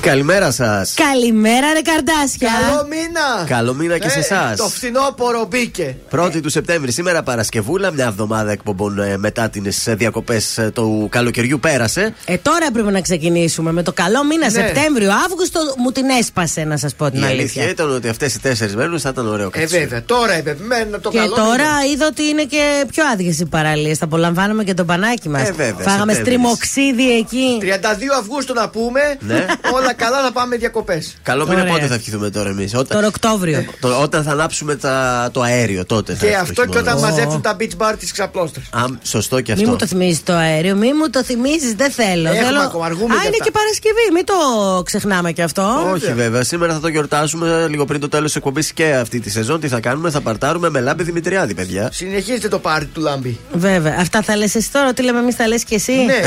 Καλημέρα σας. Καλημέρα, ρε καρδάσια. Καλό μήνα! Καλό μήνα και σε Ε, εσάς. Το φθινόπωρο μπήκε. 1η του Σεπτέμβρη, σήμερα Παρασκευούλα, μια εβδομάδα εκπομπών ε, μετά τις διακοπές του καλοκαιριού πέρασε. Ε, τώρα έπρεπε να ξεκινήσουμε με το καλό μήνα Ναι. Σεπτέμβριο, Αύγουστο. Μου την έσπασε, να σας πω την Η αλήθεια. αλήθεια ήταν ότι αυτές οι τέσσερις μέρες θα ήταν ωραίο Ε, κατσί. βέβαια, τώρα έπρεπε. Μένω το Και καλό. τώρα μήνα. είδα ότι είναι και πιο άδειες οι παραλίες. Θα απολαμβάνουμε και το πανάκι μας. Ε, βέβαια, Φάγαμε Σεπτέμβρης. στριμοξίδι εκεί. 32 Αυγούστου να πούμε. Ναι. Όλα καλά να πάμε διακοπές. Καλό μήνα Ωραία. πότε θα ευχηθούμε τώρα εμείς; Όταν, Τον Οκτώβριο. το- όταν θα ανάψουμε τα, το αέριο, τότε. θα Και έρθει το αυτό και όταν χειμώνας. μαζέψουν τα beach bar της ξαπλώστρας. Α, σωστό και Μην αυτό. μου το θυμίζεις το αέριο, μην μου το θυμίζεις, δεν θέλω. Έχουμε θέλω... ακόμα, αργούμε Α, και είναι αυτά. και Παρασκευή, μην το ξεχνάμε και αυτό. Όχι βέβαια, σήμερα θα το γιορτάσουμε λίγο πριν το τέλος της εκπομπής και αυτή τη σεζόν. Τι θα κάνουμε, θα παρτάρουμε με λάμπη Δημητριάδη, παιδιά. Συνεχίζετε το πάρτι του Λάμπη. Βέβαια. Αυτά θα λες εσύ τώρα, τι λέμε εμείς, θα λες και εσύ. Ναι.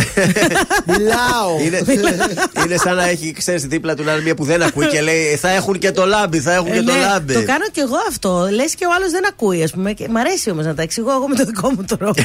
Μιλάω. Είναι, είναι σαν να έχει, ξέρεις, δίπλα του να είναι μία που δεν ακούει και λέει Θα έχουν και το λάμπι, θα έχουν Ε, και το ναι, λάμπι. το κάνω κι εγώ αυτό. Λες και ο άλλος δεν ακούει, ας πούμε. Και μ' αρέσει όμως να τα εξηγώ εγώ με τον δικό μου τρόπο.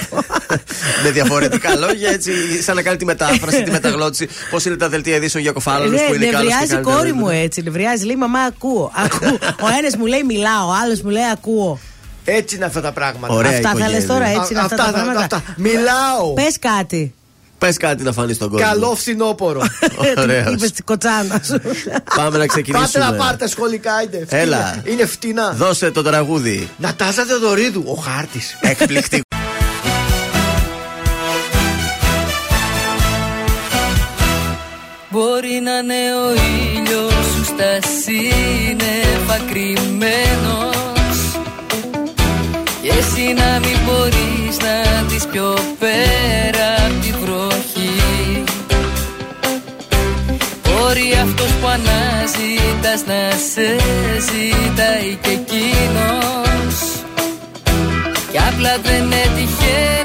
με διαφορετικά λόγια, έτσι, σαν να κάνει τη μετάφραση, τη μεταγλώτηση. Πώς είναι τα δελτία ειδήσεων για κοφάλωνου που είναι καλός και νευριάζει η καλύτερα. κόρη μου έτσι. Νευριάζει, λέει μαμά, ακούω. ακούω. ο ένας μου λέει μιλάω, ο άλλος μου λέει ακούω. Έτσι είναι αυτά τα πράγματα. Ωραία αυτά θα οικογένεια. λε τώρα, έτσι είναι Α, αυτά, αυτά τα θα- πράγματα. αυτά. Μιλάω. Πες κάτι. Πες κάτι να φανείς στον κόσμο. Καλό φθινόπωρο. Ωραίος. Είπες στην κοτσάνα σου. Πάμε να ξεκινήσουμε. Πάτε να πάρτε σχολικά, είναι φτηνά. Έλα. Είναι φτηνά. Δώσε το τραγούδι. Νατάζα Θεοδωρίδου, ο χάρτης. Εκπληκτικό. Μπορεί να είναι ο ήλιος σου στα σύννεφα κρυμμένος Και εσύ να μην μπορείς να δεις πιο πέρα Μπορεί αυτός που αναζητάς να σε ζητάει και εκείνος. Κι απλά δεν έτυχε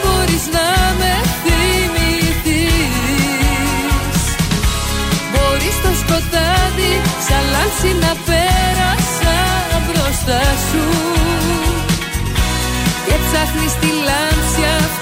μπορείς να με θυμηθείς. Μπορείς στο σκοτάδι σαν λάμψη να πέρασα μπροστά σου. Και ψάχνεις τη λάμψη αυτή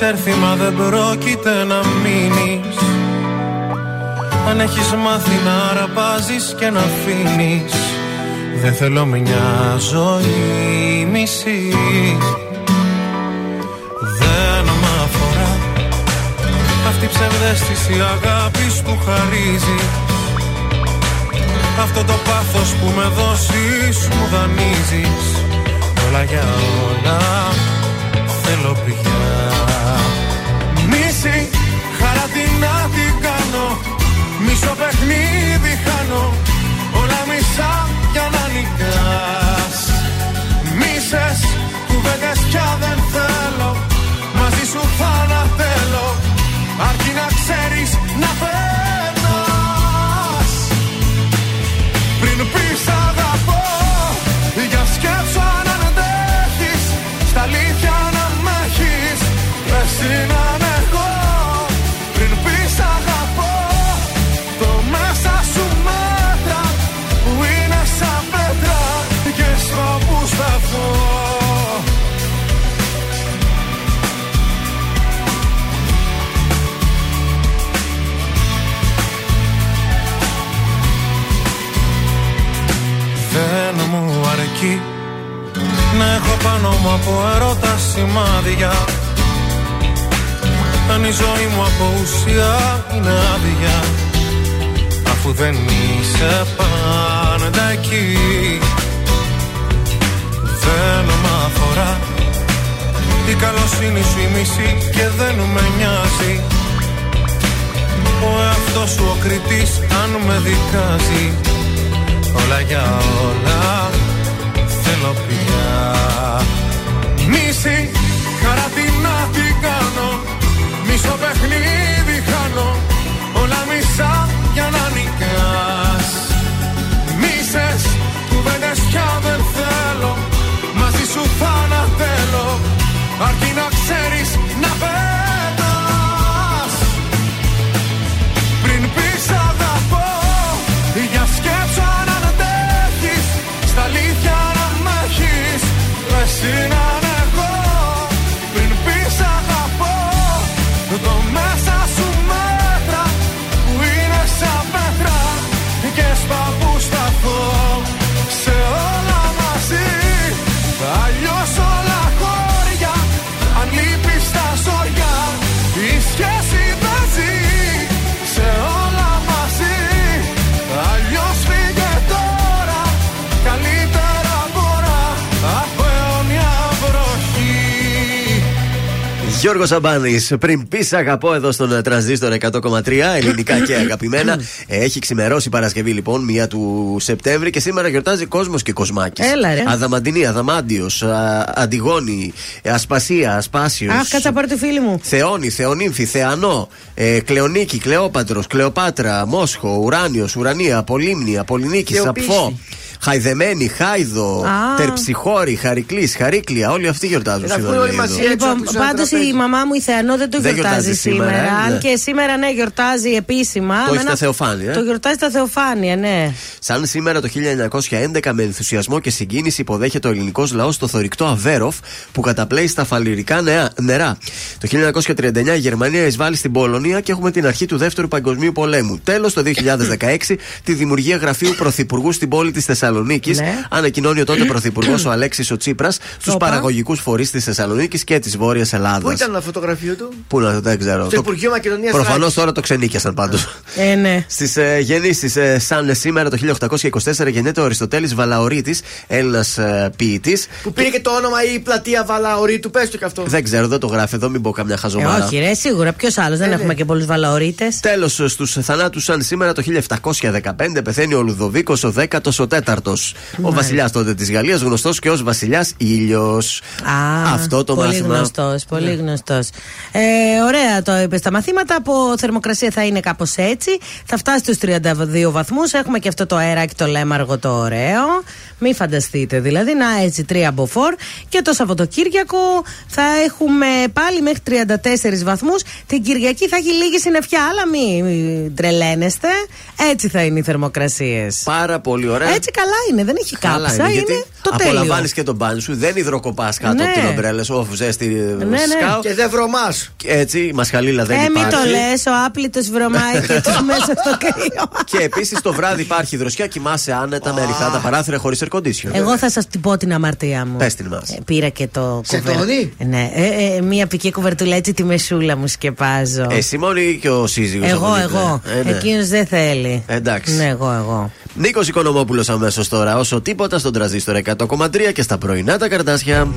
έχεις έρθει μα δεν πρόκειται να μείνεις. Αν έχεις μάθει να αραπάζεις και να αφήνεις Δεν θέλω μια ζωή μισή. Δεν μ' αφορά Αυτή η ψευδέστηση αγάπης που χαρίζει. Αυτό το πάθος που με δώσεις μου δανείζεις. Όλα για όλα θέλω πια μου από ερώτα σημάδια. Αν η ζωή μου από ουσία είναι άδεια. Αφού δεν είσαι πάντα εκεί Δεν μ' αφορά. Η καλοσύνη σου η μισή και δεν με νοιάζει. Ο εαυτός σου ο κριτής αν με δικάζει. Όλα για όλα θέλω πια Μίση, χαρά τι να την κάνω Μισό παιχνίδι χάνω. Όλα μισά για να νικάς Μίσες, κουβέντες πια δεν θέλω. Μαζί σου θα ανατέλω. Αρκεί να ξέρεις να πέτας Γιώργος Σαμπάνης, πριν πεις αγαπώ εδώ στον τρανζίστορ 100,3 ελληνικά και αγαπημένα. Έχει ξημερώσει η Παρασκευή λοιπόν, 1 του Σεπτέμβρη και σήμερα γιορτάζει κόσμος και κοσμάκι. Έλα, ρε. Αδαμαντινή, Αδαμάντιος, Αντιγόνη, Ασπασία, Ασπάσιος. Αχ, κάτσα πάρει τη φίλη μου. Θεόνη, Θεονύμφη, Θεανό, ε, Κλεονίκη, Κλεόπατρος, Κλεοπάτρα, Μόσχο, Ουράνιος, Ουρανία, Πολύμνη, Απολυνίκη, Θεοπίση. Σαπφό. Χαϊδεμένη, Χάιδο, Α. Τερψιχώρη, Χαρικλής, Χαρίκλια, όλοι αυτοί γιορτάζουν Ε, αφού σήμερα. όλοι λέει μαζί εδώ. έξω Λοιπόν, από το πάντως τραπέζι. η μαμά μου η Θεανό δεν το Δεν γιορτάζει, γιορτάζει σήμερα, σήμερα. ε, ναι. Αν και σήμερα ναι, γιορτάζει επίσημα. Το με έχει στα Θεοφάνεια, ε. Το γιορτάζει στα Θεοφάνεια, ναι. Σαν σήμερα το 1911 με ενθουσιασμό και συγκίνηση υποδέχεται ο ελληνικός λαός το θορυκτό Αβέροφ που καταπλέει στα φαλυρικά νεά- νερά. Το 1939 η Γερμανία εισβάλλει στην Πολωνία και έχουμε την αρχή του Δεύτερου Παγκοσμίου Πολέμου. Τέλος το 2016 τη δημιουργία γραφείου Πρωθυπουργού στην πόλη της Θεσσαλονίκης. Θεσσαλονίκης, Ναι. ανακοινώνει ο τότε Πρωθυπουργός ο Αλέξης ο Τσίπρας στους Όπα. παραγωγικούς φορείς της Θεσσαλονίκης και της Βόρειας Ελλάδας. Πού ήταν το φωτογραφείο του, Πού να δεν ξέρω. Στο Υπουργείο Μακεδονίας Προφανώς Θράκης. τώρα το ξενίκιασαν πάντως. Ε, ναι. Στις ε, γεννήσει, ε, σαν σήμερα το 1824 γεννιέται ο Αριστοτέλης Βαλαωρίτης, Έλληνας ε, ποιητής. Που πήρε και το όνομα η πλατεία Βαλαωρή του, πες το και αυτό. Δεν ξέρω, δεν το γράφει εδώ, μην πω καμιά Ε, χαζομάρα. όχι, ρε, σίγουρα. Ποιος άλλος, δεν ναι. έχουμε και πολλούς βαλαωρίτες. Τέλος, στους θανάτους, σαν σήμερα το 1715 πεθαίνει ο Λουδοβίκος ο 14ο. Ο βασιλιάς τότε της Γαλλίας, γνωστός και ως βασιλιάς ήλιος. Α, Αυτό το πολύ μάθημα. γνωστός, πολύ γνωστός. Ε, ωραία το είπες στα μαθήματα. Από θερμοκρασία θα είναι κάπως έτσι. Θα φτάσει στους 32 βαθμούς. Έχουμε και αυτό το αεράκι το λέμαργο το ωραίο. Μην φανταστείτε δηλαδή. Να έτσι τρία μποφόρ. Και το Σαββατοκύριακο θα έχουμε πάλι μέχρι 34 βαθμούς. Την Κυριακή θα έχει λίγη συννεφιά, αλλά μην μην τρελαίνεστε. Έτσι θα είναι οι θερμοκρασίες. Πάρα πολύ ωραία. Έτσι καλά είναι, δεν έχει Καλά κάψα. Είναι, γιατί το τέλειο. απολαμβάνεις και τον μπάνι σου, δεν υδροκοπάς κάτω Ναι. από την ομπρέλα σου, αφού ζέστη ναι. σκάω. Και δεν βρωμάς. Και Έτσι, η μασχαλίλα δεν Ε, μην υπάρχει. το λες, ο άπλητος βρωμάει και του μέσα στο κρύο. Και επίσης το βράδυ υπάρχει δροσιά, κοιμάσαι άνετα με ανοιχτά τα παράθυρα χωρίς air condition. Εγώ θα σας την πω την αμαρτία μου. Πες την μας. Ε, πήρα και το Σε κουβέρ- τόνι; Ναι, ε, ε, μία πική κουβερτούλα έτσι τη μεσούλα μου σκεπάζω. Εσύ μόνο ή και ο σύζυγος. εγώ, εγώ. Ε, ναι. Εκείνος δεν θέλει. Εντάξει. Ναι, εγώ, εγώ. Νίκος Οικονομόπουλος αμέσως τώρα. Όσο τίποτα στον τραζίστορ 100,3 και στα πρωινά τα καρτάσια.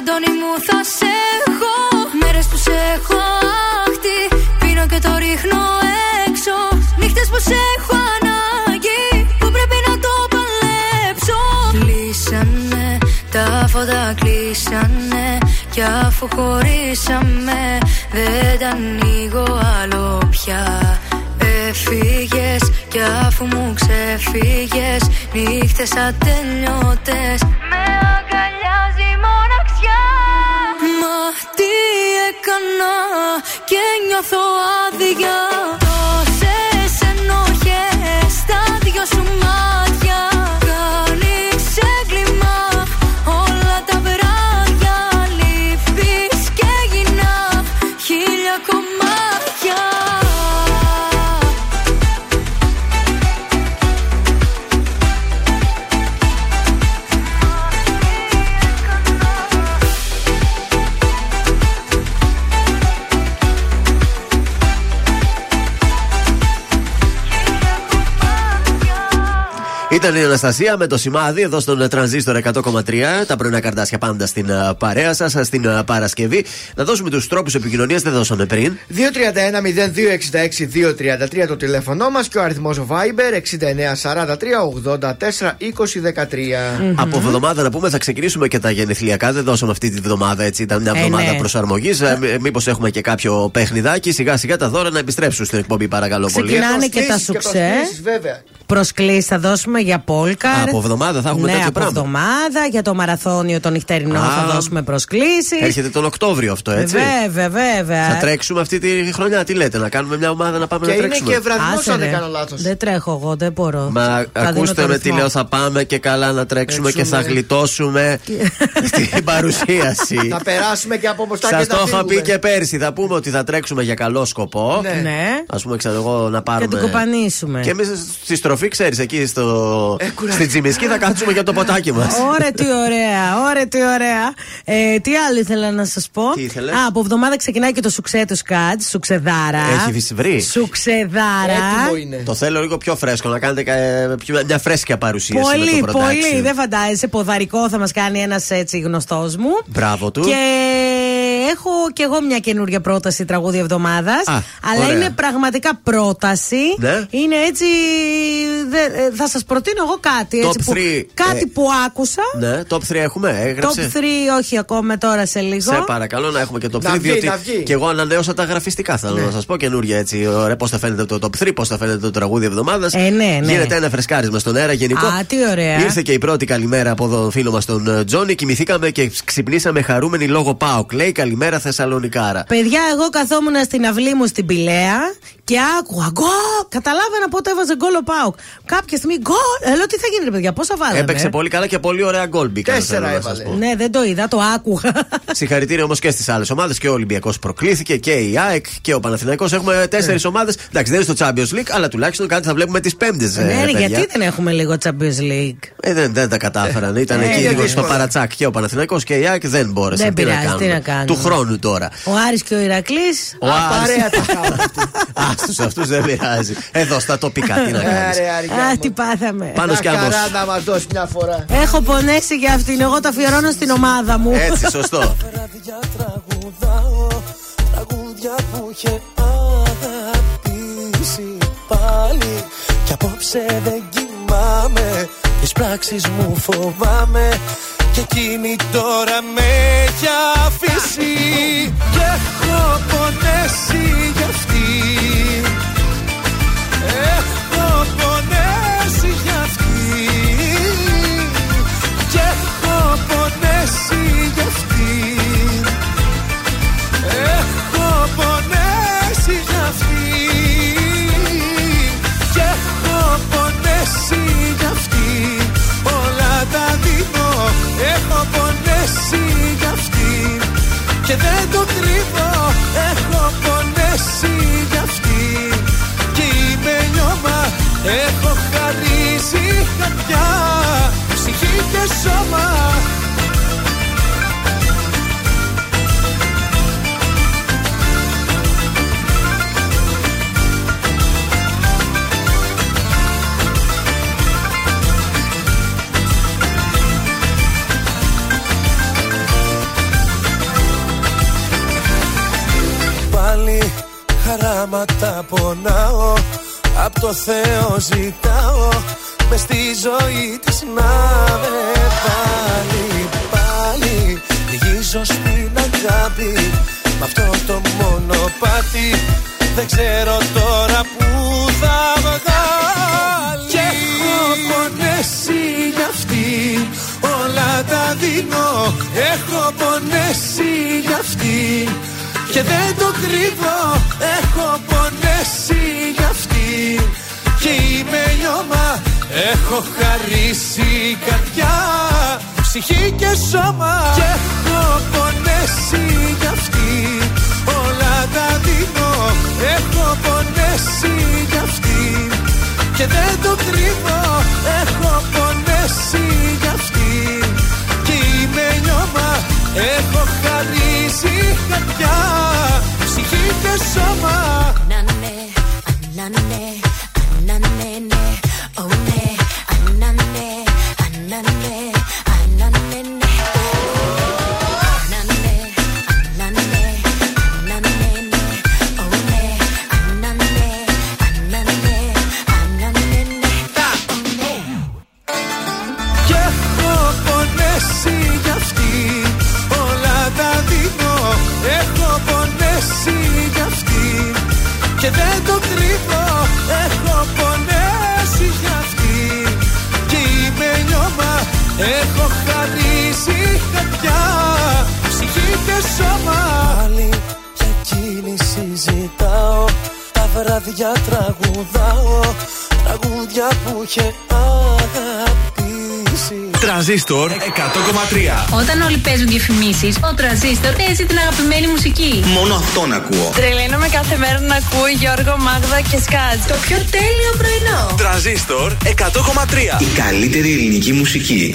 Στο σεντόνι μου θα σε έχω. Μέρες που σε έχω άχτη Πίνω και το ρίχνω έξω. Νύχτες που σε έχω ανάγκη Που πρέπει να το παλέψω. Κλείσανε τα φώτα κλείσανε. Κι αφού χωρίσαμε Δεν τα ανοίγω άλλο πια. Έφυγες κι αφού μου ξεφύγες. Νύχτες ατελειώτες. Με αγκαλιάζει έκανα και νιώθω άδεια η Αναστασία με το σημάδι εδώ στον Τρανζίστορ 100,3. Τα πρωινά καρτάσια πάντα στην α, παρέα σας, στην α, Παρασκευή. Να δώσουμε τους τρόπους επικοινωνίας, δεν δώσαμε πριν. 231-0266-233 το τηλέφωνό μας και ο αριθμός Viber 6943-84-2013. Από εβδομάδα να πούμε θα ξεκινήσουμε και τα γενεθλιακά. Δεν δώσαμε αυτή τη βδομάδα έτσι. Ήταν μια Ε, εβδομάδα ναι. προσαρμογής. Μήπως έχουμε και κάποιο παιχνιδάκι. Σιγά σιγά τα δώρα να επιστρέψουν στην εκπομπή, παρακαλώ πολύ. Ξεκινάνε και τα Προσκλήσεις σουξέ. προσκλήσεις, βέβαια. Προσκλήσεις θα δώσουμε για πόλκα. Α, από εβδομάδα θα έχουμε ναι, τέτοιο από πράγμα. εβδομάδα. Για το μαραθώνιο το νυχτερινό Α, θα δώσουμε προσκλήσεις. Έρχεται τον Οκτώβριο αυτό, έτσι. Βέβαια, βέβαια. Θα τρέξουμε αυτή τη χρονιά. Τι λέτε, να κάνουμε μια ομάδα να πάμε Και να είναι τρέξουμε; και βραδινός, Άσε, αν δεν ρε. κάνω λάθος. Δεν τρέχω εγώ, δεν μπορώ. Μα Θα δίνω ακούστε το με τι ρυθμό. λέω, θα πάμε και καλά να τρέξουμε και θα Τρέξουμε. γλιτώσουμε στην παρουσίαση. Θα περάσουμε και από μπροστά Σας και το θα είχα πει φύγουμε. και πέρσι. Θα πούμε ότι θα τρέξουμε για καλό σκοπό. Ναι. Ναι. Α πούμε, ξέρω εγώ, να Και πάρουμε. την κοπανίσουμε. Και εμείς στη στροφή, ξέρεις, εκεί στο... Ε, κουράστηκα. στην Τζιμισκή θα κάτσουμε για το ποτάκι μας. Ωραία, τι ωραία, ωραία, τι ωραία. Ε, τι άλλο ήθελα να σας πω; Τι ήθελες; Α, από εβδομάδα ξεκινάει και το σουξέ του Σκάτ, σουξεδάρα. Έχει βρει. Σουξεδάρα. Έτοιμο είναι. Το θέλω λίγο πιο φρέσκο, να κάνετε κα- πιο- μια φρέσκια παρουσίαση. με Πολύ, το πολύ. production. Δεν φαντάζεσαι. Ποδαρικό θα μας κάνει ένας έτσι γνωστός μου. Μπράβο του. Και έχω κι εγώ μια καινούργια πρόταση τραγούδια εβδομάδας. Α, Αλλά ωραία. είναι πραγματικά πρόταση. Ναι. Είναι έτσι. Δε- ε, θα σας προτείνω εγώ κάτι. Top Έτσι, που, three, κάτι ε, που άκουσα. Ναι, top 3 έχουμε, Top έγραψε. 3, όχι ακόμα τώρα σε λίγο. Σε παρακαλώ να έχουμε και top 3. Να βγει, διότι να βγει. και εγώ ανανέωσα τα γραφιστικά. Θέλω Ναι. να σας πω καινούργια έτσι. Ωραία, πώς θα φαίνεται το top 3, πώς θα φαίνεται το τραγούδι εβδομάδας. Ε, ναι, ναι. Γίνεται ένα φρεσκάρισμα στον αέρα γενικό. Α, τι ωραία. Ήρθε και η πρώτη καλημέρα από τον φίλο μας τον ε, Τζόνι. Κοιμηθήκαμε και ξυπνήσαμε χαρούμενοι λόγω Πάοκ. Λέει καλημέρα Θεσσαλονικάρα. Παιδιά, εγώ καθόμουν στην αυλή μου στην Πηλαία και άκουγα γκολ. Καταλάβαινα πότε έβαζε γκολ ο Πάουκ. Κάποια στιγμή γκολ. Ε, λέω τι θα γίνει, ρε παιδιά, πόσα βάλαμε; Έπαιξε πολύ καλά και πολύ ωραία γκολ μπήκαν. Τέσσερα θέλω να σας έβαλε. πω. Ναι, δεν το είδα, το άκουγα. Συγχαρητήρια όμως και στις άλλες ομάδες. Και ο Ολυμπιακός προκλήθηκε και η ΑΕΚ και ο Παναθηναϊκός Έχουμε τέσσερις Ναι. ομάδες. Εντάξει, δεν είναι στο Champions League, αλλά τουλάχιστον κάτι θα βλέπουμε τις πέμπτες. ναι, ρε, γιατί δεν έχουμε λίγο Champions League; Ε, δεν, δεν τα κατάφεραν. Ήταν Ε, εκεί είναι λίγο στο δύσκολο. παρατσάκ και ο Παναθηναϊκός και η ΑΕΚ δεν μπόρεσαν. Δεν τι, πειράζει, να τι κάνουμε; να κάνουμε. Του χρόνου τώρα. Ο Άρης και ο Ηρακλής Ο Άρης. Παρέα τα κάνουν. Άστου αυτούς δεν πειράζει. Εδώ στα τοπικά, τι να Ε, κάνεις. ρε, αριά Α, μου. τι πάθαμε. Πάνω κι Μια άμπος. χαρά να μας δώσει μια φορά. Έχω πονέσει για αυτήν. Εγώ τα αφιερώνω στην ομάδα μου. Έτσι, σωστό. βράδια τραγουδάω Τραγούδια που είχε αγαπήσει πάλι Κι απόψε δεν κοιμάμαι Τις πράξεις μου φοβάμαι. Και εκείνη τώρα με έχει αφήσει. Και έχω πονέσει γι' αυτή το κρύβω. Έχω πονέσει γι' αυτή Και είμαι λιώμα Έχω χαρίσει καρδιά Ψυχή και σώμα Πάλι χαράματα πονάω. Απ' το Θεό ζητάω με στη ζωή της να με πάλι Πάλι. Λυγίζω στην αγάπη Μ' αυτό το μονοπάτι. Δεν ξέρω τώρα που θα βγάλει. Και έχω πονέσει γι' αυτή Όλα τα δίνω. Έχω πονέσει γι' αυτή και δεν το κρύβω Έχω πονέσει γι' αυτή. Και είμαι λιώμα Έχω χαρίσει καρδιά. Ψυχή και σώμα Και έχω πονέσει γι' αυτή. Όλα τα δίνω Έχω πονέσει γι' αυτή. Και δεν το κρύβω Έχω πονέσει γι' αυτή. Και είμαι λιώμα Έχω χαρίσει καρδιά Ψυχή και σώμα Και σώμα. Πάλι για εκείνη συζητάω Τα βράδια τραγουδάω Τραγούδια που είχε αγαπήσει Τρανζίστορ 100,3. Όταν όλοι παίζουν διαφημίσει, ο τραζίστορ παίζει την αγαπημένη μουσική. Μόνο αυτόν ακούω. Τρελαίνομαι κάθε μέρα να ακούω Γιώργο, Μάγδα και Σκάτ. Το πιο τέλειο πρωινό. Τρανζίστορ 100,3. Η καλύτερη ελληνική μουσική.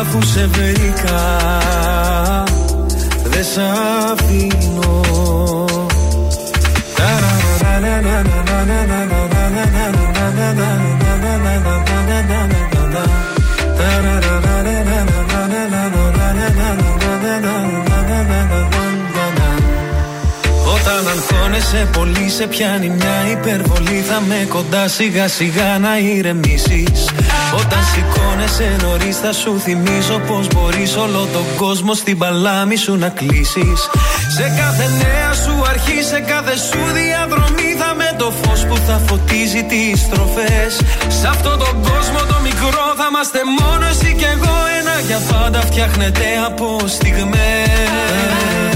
Αφού σε βρήκα δεν σ' αφήνω. Απανθώνεσαι πολύ, σε πιάνει μια υπερβολή. Θα με κοντά σιγά σιγά να ηρεμήσεις. Όταν σηκώνεσαι νωρίς, θα σου θυμίζω πως μπορείς όλο τον κόσμο στην παλάμη σου να κλείσεις. Σε κάθε νέα σου αρχή, σε κάθε σου διαδρομή, θα με το φως που θα φωτίζει τις στροφές. Σε αυτόν τον κόσμο το μικρό, θα είμαστε μόνος εσύ και εγώ. Ένα για πάντα φτιάχνεται από στιγμές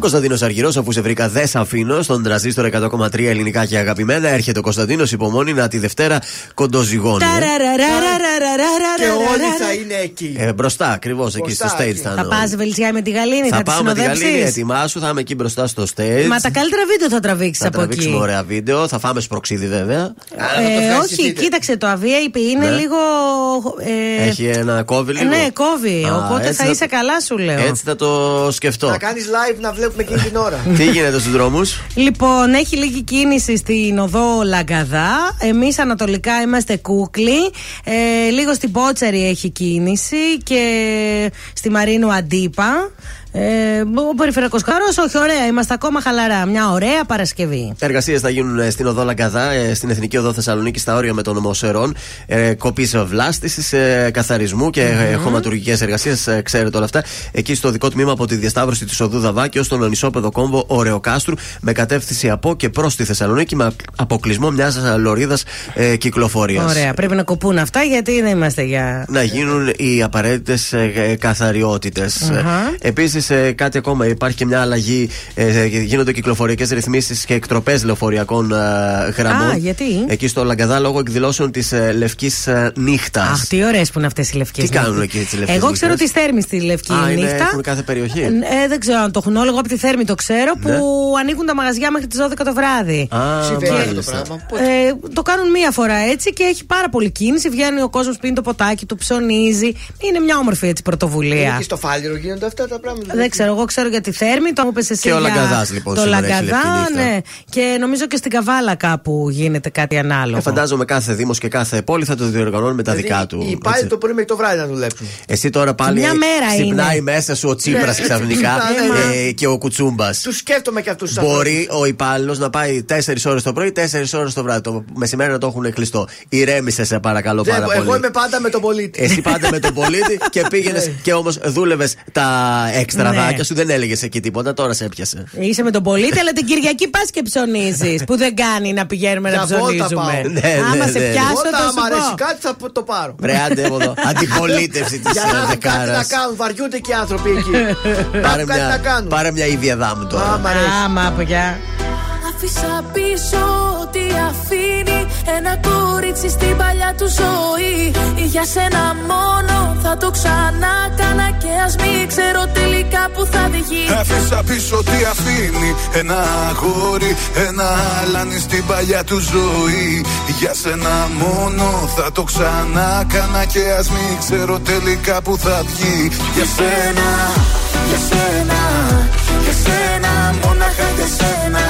Κωνσταντίνος Αργυρός, αφού σε βρήκα, δεν αφήνω στον τραζίστρο 100,3 ελληνικά και αγαπημένα. Έρχεται ο Κωνσταντίνος, υπομόνη να τη Δευτέρα κοντοζυγώνει. Και όλοι θα είναι εκεί. Ε, μπροστά, ακριβώ εκεί στο stage θα είναι. Θα πα βελτιά με τη Γαλήνη, θα, θα τη συνοδεύσει. Θα πάμε τη Γαλήνη, ετοιμάσου, θα είμαι εκεί μπροστά στο stage. Μα τα καλύτερα βίντεο θα τραβήξει από εκεί. Θα ωραία βίντεο, θα φάμε σπροξίδι βέβαια. Όχι, κοίταξε το αβίαιο, είναι λίγο. Έχει ένα κόβι λίγο. Ναι, κόβι. Οπότε θα είσαι καλά σου λέω. Έτσι θα το σκεφτώ. Θα κάνει live να βλέπω βλέπουμε εκείνη την ώρα. Τι γίνεται στους δρόμους; Λοιπόν, έχει λίγη κίνηση στην οδό Λαγκαδά. Εμείς ανατολικά είμαστε κούκλοι. Ε, λίγο στην Πότσαρη έχει κίνηση και στη Μαρίνου Αντίπα. Ε, ο περιφερειακός χάρος, όχι, ωραία, είμαστε ακόμα χαλαρά. Μια ωραία Παρασκευή. Εργασίες θα γίνουν ε, στην οδό Λαγκαδά, ε, στην Εθνική Οδό Θεσσαλονίκη, στα όρια με τον Ομοσερών. Ε, Κοπής βλάστησης, ε, καθαρισμού και ε, χωματουργικέ εργασίες, ε, ξέρετε όλα αυτά. Εκεί στο δικό τμήμα από τη διασταύρωση της οδού Δαβάκη ω τον Ονισόπεδο κόμβο Ωρεοκάστρου με κατεύθυνση από και προς τη Θεσσαλονίκη με αποκλεισμό μιας λωρίδας ε, κυκλοφορίας. Ωραία, πρέπει να κοπούν αυτά γιατί δεν είμαστε για. Να γίνουν οι απαραίτητες καθαριότητες. Αχα. Επίσης, κάτι ακόμα. Υπάρχει και μια αλλαγή. ε, γίνονται κυκλοφοριακές ρυθμίσεις και εκτροπές λεωφοριακών ε, γραμμών. Α, γιατί; Εκεί στο Λαγκαδά λόγω εκδηλώσεων της Λευκής Νύχτας. Αχ, τι ωραίες που είναι αυτές οι λευκές. Τι κάνουν εκεί τις λευκές Εγώ ξέρω τη Θέρμης στη Λευκή Α, είναι, νύχτα. έχουν κάθε περιοχή; Ε, δεν ξέρω αν το έχουν όλο. Εγώ από τη Θέρμη το ξέρω που ανοίγουν τα μαγαζιά μέχρι τις 12 το βράδυ. Ναι. Α, Συμβαίνει αυτό το μάλιστα. πράγμα. Ε, το κάνουν μία φορά έτσι και έχει πάρα πολύ κίνηση. Βγαίνει ο κόσμος, πίνει το ποτάκι του, ψωνίζει. Είναι μια όμορφη έτσι πρωτοβουλία. Και στο Φάλιρο γίνονται αυτά τα πράγματα. Δεν ξέρω, εγώ ξέρω για τη Θέρμη, το μου είπες εσύ Και ο για Λαγκαδάς, λοιπόν, Το σήμερα έχει Λαγκαδά, λευκή νύχτα. ναι. Και νομίζω και στην Καβάλα κάπου γίνεται κάτι ανάλογο. Ε, φαντάζομαι κάθε Δήμος και κάθε πόλη θα το διοργανώνει με τα Δηλαδή, δικά του. Οι υπάλληλοι έτσι. το πρωί μέχρι το βράδυ να δουλέψουν. Εσύ τώρα πάλι Μια μέρα ξυπνάει είναι. μέσα σου ο Τσίπρας Ναι, ξαφνικά ναι, ε, και ο Κουτσούμπας. Τους σκέφτομαι και αυτούς τους Μπορεί ο υπάλληλος να πάει 4 ώρες το πρωί, 4 ώρες το βράδυ. Το μεσημέρι να το έχουν κλειστό. Ηρέμησε, σε παρακαλώ πάρα πολύ. Εγώ είμαι πάντα με τον πολίτη. Εσύ πάντα με τον πολίτη και πήγαινες και όμως δούλευες τα έξτρα στραβάκια Ναι. σου δεν έλεγες εκεί τίποτα, τώρα σε έπιασε. Είσαι με τον πολίτη, αλλά την Κυριακή πας και ψωνίζεις. Που δεν κάνει να πηγαίνουμε να Για βόλτα ψωνίζουμε. πάω. Ναι, ναι, Άμα σε ναι. πιάσω, Όταν θα άμα σου αρέσει πω. κάτι θα το πάρω. Βρε, άντε από εδώ. Αντιπολίτευση της Για να έχουν κάτι να δεκάρα. κάνουν, βαριούνται και οι άνθρωποι εκεί. Να Πάρε έχουν κάτι να μια, κάνουν. πάρε μια ίδια δάμου τώρα. Α, μ' αρέσει. Άμα, πια. Άφησα πίσω ό,τι αφήνει Ένα κορίτσι στην παλιά του ζωή. Για σένα μόνο θα το ξανά κάνα Και ας μην ξέρω τελικά που θα βγει. Άφησα πίσω τι αφήνει Ένα αγόρι, ένα αλάνι στην παλιά του ζωή. Για σένα μόνο θα το ξανά κάνα Και ας μην ξέρω τελικά που θα βγει. Για σένα, για σένα, για σένα Μόναχα για σένα. Για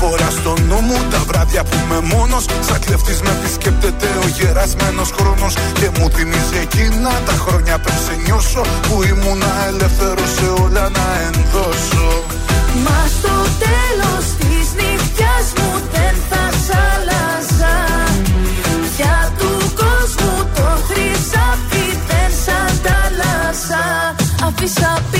φορά στο νου μου τα βράδια που είμαι μόνος. Σαν κλεφτής με επισκέπτεται ο γερασμένος χρόνος. Και μου θυμίζει εκείνα τα χρόνια πριν σε νιώσω Που ήμουνα ελεύθερος σε όλα να ενδώσω. Μα στο τέλος της νύχτιας μου δεν θα σ' άλλαζα. Για του κόσμου το χρυσάφι δεν σ' αντάλλαζα Αφήσα πίσω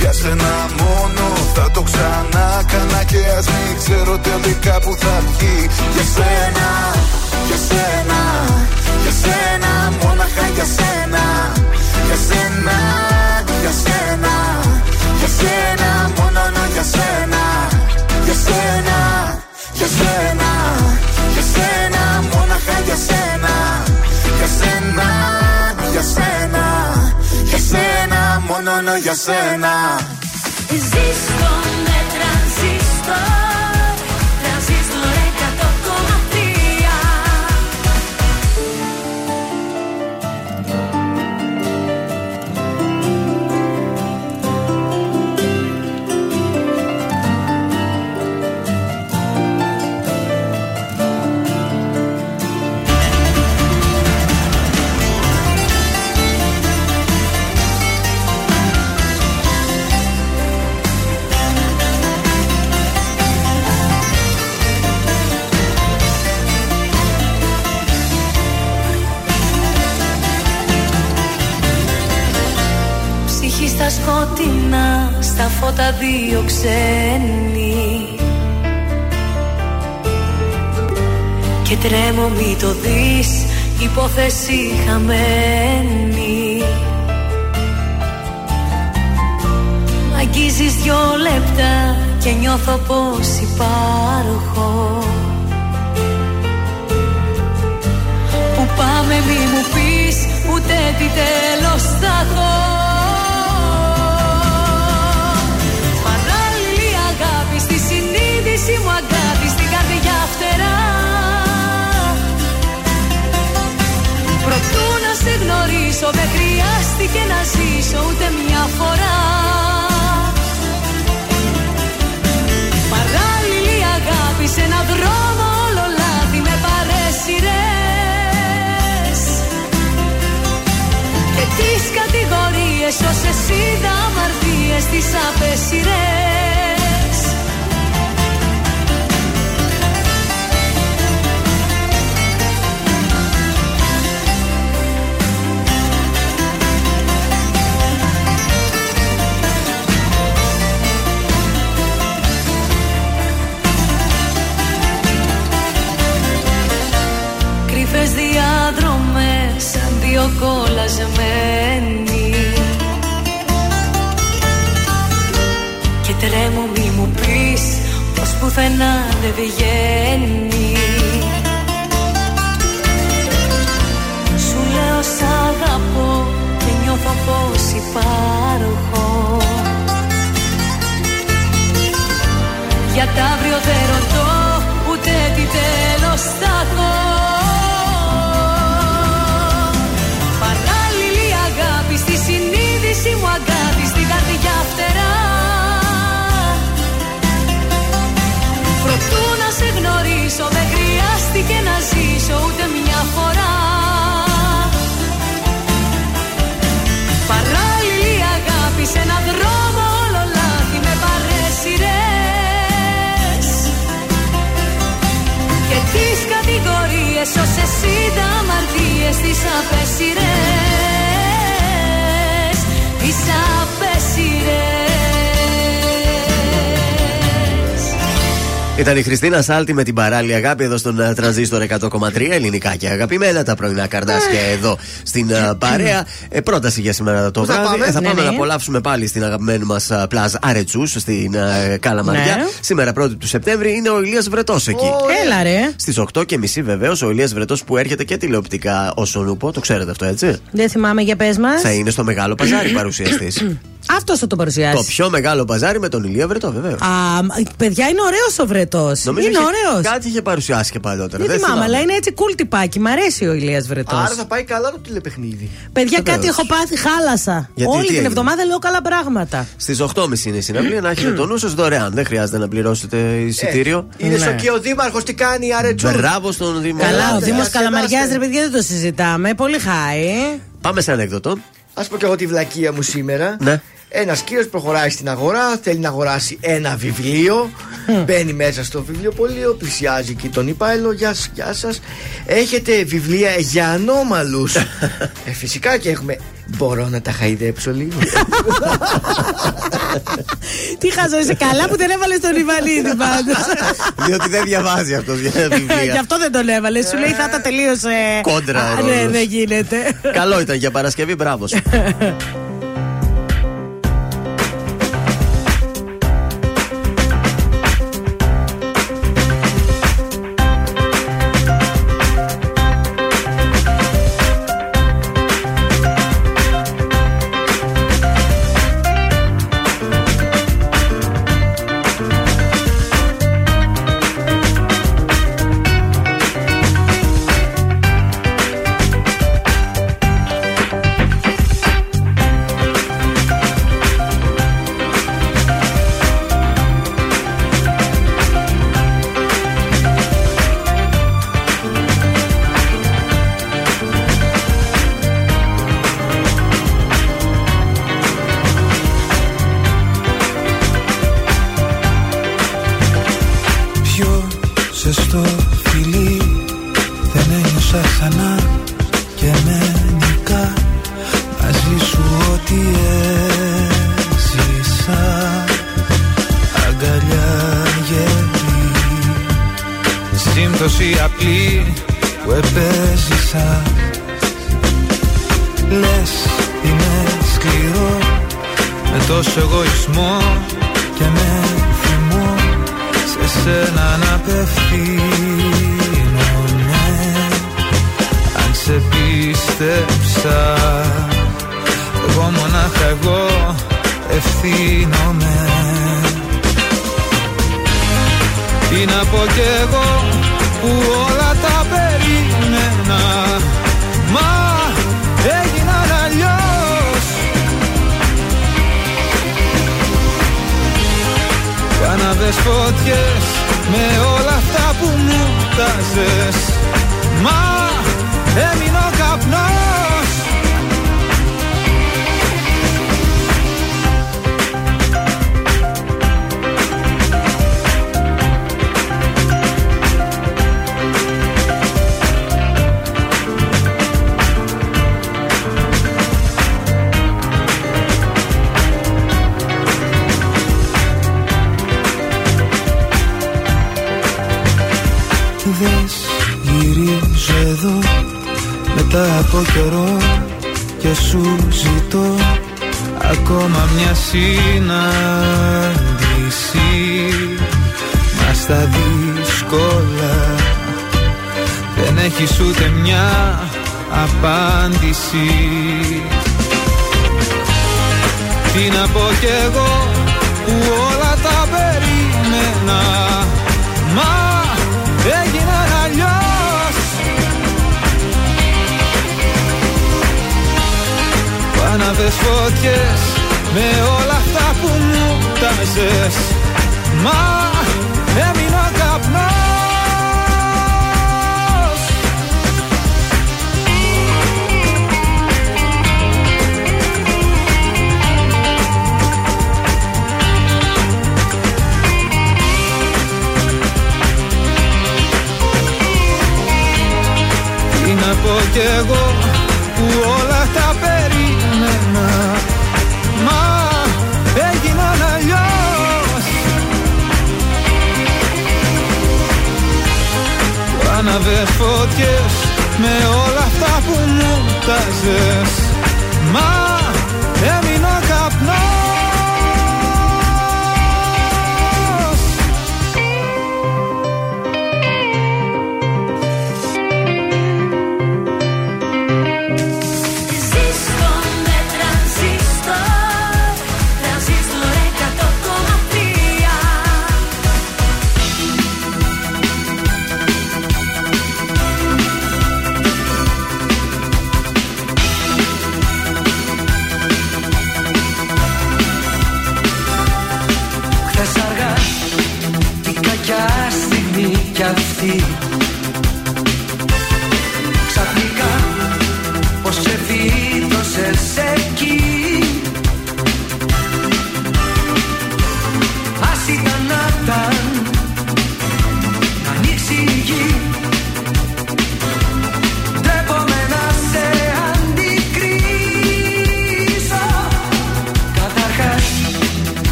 Για σένα μόνο θα το ξανά κάνα Και ας μην ξέρω τελικά που θα βγει. Για σένα, για σένα, για σένα Μόναχα για σένα. Για σένα, για σένα, για σένα Μόνο για σένα. Για σένα, για σένα, για σένα Μόναχα για σένα. Για σένα, Μόνο για σένα. Ζήστο με τρανζίστορ σκοτεινά, στα φώτα δύο ξένοι. Και τρέμω μη το δεις, υπόθεση χαμένη. Μ' αγγίζεις δυο λεπτά και νιώθω πως υπάρχω. Που πάμε μη μου πεις ούτε τι τέλος θα έχω σε γνωρίσω Δεν χρειάστηκε να ζήσω ούτε μια φορά. Παράλληλη αγάπη σε ένα δρόμο όλο με παρέσιρες Και τις κατηγορίες όσες είδα αμαρτίες τις απεσιρές δύο κολλασμένοι Και τρέμω μη μου πεις πως πουθενά δεν βγαίνει. Σου λέω σ' αγαπώ και νιώθω πως υπάρχω. Για τα αύριο δεν ρωτώ ούτε τι τέλος θα έχω 60 μαρτύρες τις απέσυρες. Ήταν η Χριστίνα Σάλτη με την παράλληλη αγάπη εδώ στον ε, τρανζίστορ 100,3 ελληνικά και αγαπημένα τα πρωινά καρδάσια εδώ στην ε, παρέα. Ε, πρόταση για σήμερα το Πού θα βράδυ. πάμε; Ε, θα Ναι, πάμε ναι. να απολαύσουμε πάλι στην αγαπημένη μας πλάζ Αρετσούς στην ε, Καλαμαριά. Ναι. Σήμερα 1η του Σεπτέμβρη είναι ο Ηλίας Βρετός εκεί. Έλα ρε. Στις 8.30 βεβαίως ο Ηλίας Βρετός που έρχεται και τηλεοπτικά ως Σονούπο. Το ξέρετε αυτό έτσι; Δεν θυμάμαι για πες μας Θα είναι στο μεγάλο παζάρι παρουσιαστής. Αυτός θα το παρουσιάσει το πιο μεγάλο παζάρι με τον Ηλία Βρετό βεβαίως. Α, μ, παιδιά είναι ωραίος ο Βρετός Είναι είχε- ωραίος Κάτι είχε παρουσιάσει και παλιότερα. Δεν θυμάμαι, αλλά είναι έτσι cool τυπάκι. Μ' αρέσει ο Ηλίας Βρετός Άρα θα πάει καλά το τηλεπαιχνίδι. Παιδιά, Βεβαίως. κάτι έχω πάθει, χάλασα. Γιατί, Όλη τι την έγινε; εβδομάδα λέω καλά πράγματα. Στις 8.30 είναι η συναυλία, να έχετε το νου σας δωρεάν. Δεν χρειάζεται να πληρώσετε εισιτήριο. Είναι Ναι. στο και ο Δήμαρχος τι κάνει η Αρετσού. Μπράβο στον Δήμο. Καλά, ο Ελάτε, Δήμος ας Καλαμαριάς, ελάστε. ρε παιδιά, δεν το συζητάμε. Πολύ χάι. Πάμε σε ανέκδοτο. Α πω και εγώ τη βλακεία μου σήμερα. Ναι. Ένας κύριος προχωράει στην αγορά, θέλει να αγοράσει ένα βιβλίο. Μπαίνει μέσα στο βιβλιοπωλείο, πλησιάζει εκεί τον υπάλληλο. Γεια, σας, γεια σας. Έχετε βιβλία για ανώμαλους. ε, φυσικά και έχουμε. Μπορώ να τα χαϊδέψω λίγο. Τι χαζό, είσαι καλά που δεν έβαλες τον Ιβαλίδη πάντως. Διότι δεν διαβάζει αυτός για Γι' βιβλία. αυτό δεν τον έβαλες. Σου λέει θα τα τελείωσε. Κόντρα Α, ρόλος. Ναι, δεν γίνεται. Καλό ήταν για Παρασκευή, μπράβο.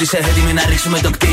Ελνίνιο Πες μου ότι είσαι έτοιμη να ρίξουμε το κτίριο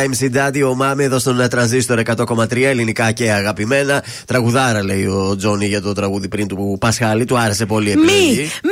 Ελένη Φουρέιρα, MC Daddy, ο Μάμι εδώ στον τρανζίστορ 100,3 ελληνικά και αγαπημένα. Τραγουδάρα λέει ο Τζόνι για το τραγούδι πριν του Πασχάλη. Του άρεσε πολύ η Μη, επιλογή. μη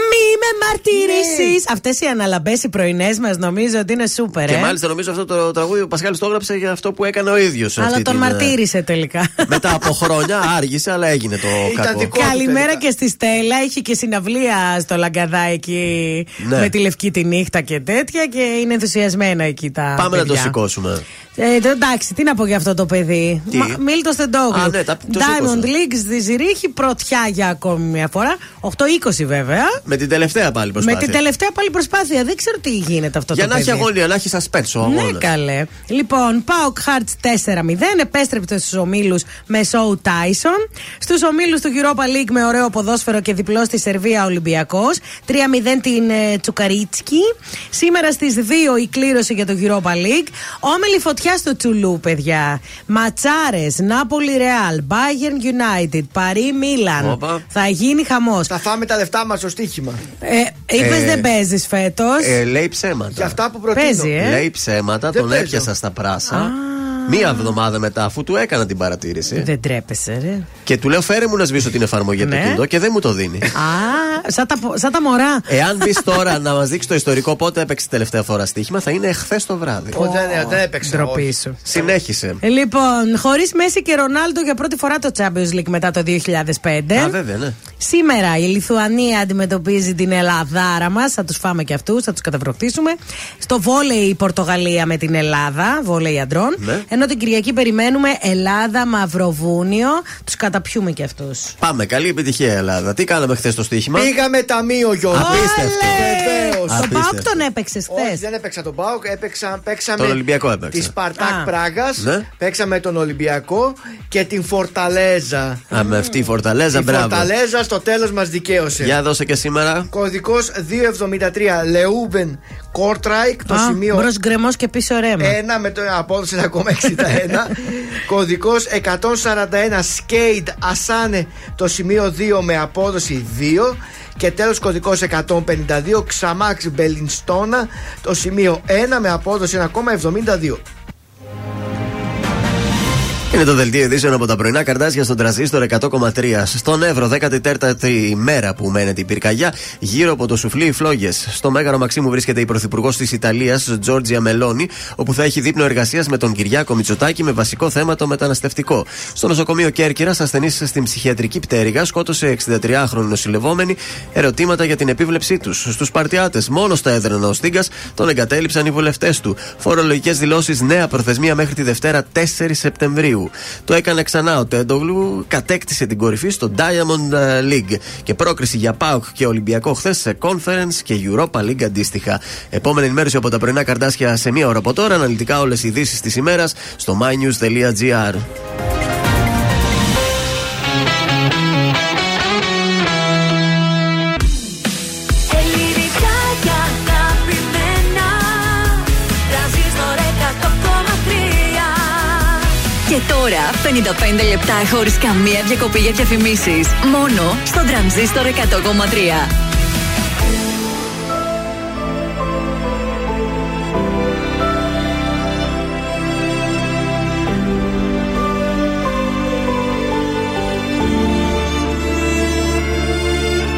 με μαρτυρήσει. Αυτές οι αναλαμπές οι πρωινές μας νομίζω ότι είναι σούπερ. Και ε. μάλιστα νομίζω αυτό το τραγούδι ο Πασχάλης το έγραψε για αυτό που έκανε ο ίδιος. Αλλά τον μαρτύρησε τελικά. Μετά από χρόνια άργησε, αλλά έγινε το κακό. Καλημέρα και στη Στέλλα. Είχε και συναυλία στο Λαγκαδά εκεί Ναι. με τη λευκή τη νύχτα και τέτοια και είναι ενθουσιασμένα εκεί τα. Πάμε να το παιδιά. σηκώσουμε. Ε, το- εντάξει, τι να πω για αυτό το παιδί. Τι; Μίλτο Στεντόγλου. Α, ναι, τα- το Diamond σήκωσα. League στη Ζηρίχη, πρωτιά για ακόμη μια φορά. 8-20 βέβαια. Με την τελευταία πάλι προσπάθεια. Με την τελευταία πάλι προσπάθεια. Δεν ξέρω τι γίνεται αυτό Για το να έχει παιδί. αγωνία, να έχει suspense ο αγώνας. Ναι, καλέ. Λοιπόν, Πάοκ Χάρτ 4-0. Επέστρεψε στους ομίλους με Σόου Τάισον. Στους ομίλους του Europa League με ωραίο ποδόσφαιρο και διπλό στη Σερβία Ολυμπιακός. 3-0 την ε, Τσουκαρίτσκι. Σήμερα στις 2 η κλήρωση για το Europa League. Όμιλη φωτιά στο Τσουλού, παιδιά. Ματσάρες, Νάπολη Ρεάλ, Bayern United, Παρί Μίλαν. Όπα. Θα γίνει χαμός. Θα φάμε τα λεφτά μας στο στοίχημα. Ε, Είπες Ε, δεν παίζεις φέτος. Ε, λέει ψέματα. Για αυτά που προτείνω. Παίζει, ε. Λέει ψέματα, Δεν τον παίζω. έπιασα στα πράσα. Μία εβδομάδα μετά, αφού του έκανα την παρατήρηση. Δεν τρέπεσαι, ρε. Και του λέω, φέρε μου να σβήσω την εφαρμογή από το Ναι. κινητό και δεν μου το δίνει. Α, σαν τα, σαν τα μωρά. Εάν μπει τώρα να μας δείξει το ιστορικό πότε έπαιξε τελευταία φορά στοίχημα, θα είναι εχθές το βράδυ. Ω, δεν, δεν έπαιξε. Ντροπή όχι. σου. Συνέχισε. Ε, Λοιπόν, χωρίς Μέση και Ρονάλντο για πρώτη φορά το Champions League μετά το 2005. Α, βέβαια, ναι. Σήμερα η Λιθουανία αντιμετωπίζει την Ελλαδάρα μας. Θα τους φάμε και αυτούς, θα τους καταβροχτήσουμε. Στο βόλεϊ η Πορτογαλία με την Ελλάδα, βόλεϊ αντρών. Ναι. Ενώ την Κυριακή περιμένουμε Ελλάδα, Μαυροβούνιο. Τους καταπιούμε και αυτούς. Πάμε, καλή επιτυχία Ελλάδα. Τι κάναμε χθες στο στοίχημα; Πήγαμε ταμείο, Γιώργο. Απίστευτο. Βεβαίως. Στον Απίστευτο. ΠΑΟΚ τον έπαιξες Όχι, χθες; δεν έπαιξα τον ΠΑΟΚ, έπαιξα, παίξαμε Τον Ολυμπιακό έπαιξε. τη Σπαρτάκ Α. Πράγας. Ναι. Παίξαμε τον Ολυμπιακό και την Φορταλέζα. Α, με αυτή η φορταλέζα, Η μπράβο. Φορταλέζα στο τέλος μας δικαίωσε. Για δώσε και σήμερα. Κωδικός 273 Λεούμπεν Κόρτραικ, το σημείο Μπρος γκρεμός και πίσω ρέμα. 1 με το απόδοση 1,61. Κωδικός 141 Σκέιντ Ασάνε, το σημείο 2 με απόδοση 2. Και τέλος κωδικός 152 Ξαμάξ Μπελινστόνα, το σημείο 1 με απόδοση 1,72. Είναι το δελτίο ειδήσεων από τα πρωινά καρτάσια στον τραζίστορ 100,3. Στον Εύρο, 14η μέρα που μένεται η πυρκαγιά, γύρω από το σουφλί φλόγες. Στο Μέγαρο Μαξίμου βρίσκεται η πρωθυπουργός της Ιταλίας, Τζόρτζια Μελώνη, όπου θα έχει δείπνο εργασίας με τον Κυριάκο Μητσοτάκη με βασικό θέμα το μεταναστευτικό. Στο νοσοκομείο Κέρκυρας, ασθενείς στην ψυχιατρική πτέρυγα σκότωσε 63χρονη νοσηλευόμενη ερωτήματα για την επίβλεψή τους. Στους Παρτιάτε, μόνο στα έδρανα ο Στίγκας τον εγκατέλειψαν οι βουλευτές του. Φορολογικές δηλώσεις νέα προθεσμία μέχρι τη Δευτέρα 4 Σεπτεμβρίου. Το έκανε ξανά ο Τέντογλου, κατέκτησε την κορυφή στο Diamond ε, League και πρόκριση για ΠΑΟΚ και Ολυμπιακό χθες σε Conference και Europa League αντίστοιχα. Επόμενη ενημέρωση από τα πρωινά καρτάσια σε μία ώρα από τώρα. Αναλυτικά όλες οι ειδήσεις της ημέρας στο mynews.gr. λεπτά χωρίς καμία διακοπή για διαφημίσεις. Μόνο στο τρανζίστορ 100,3.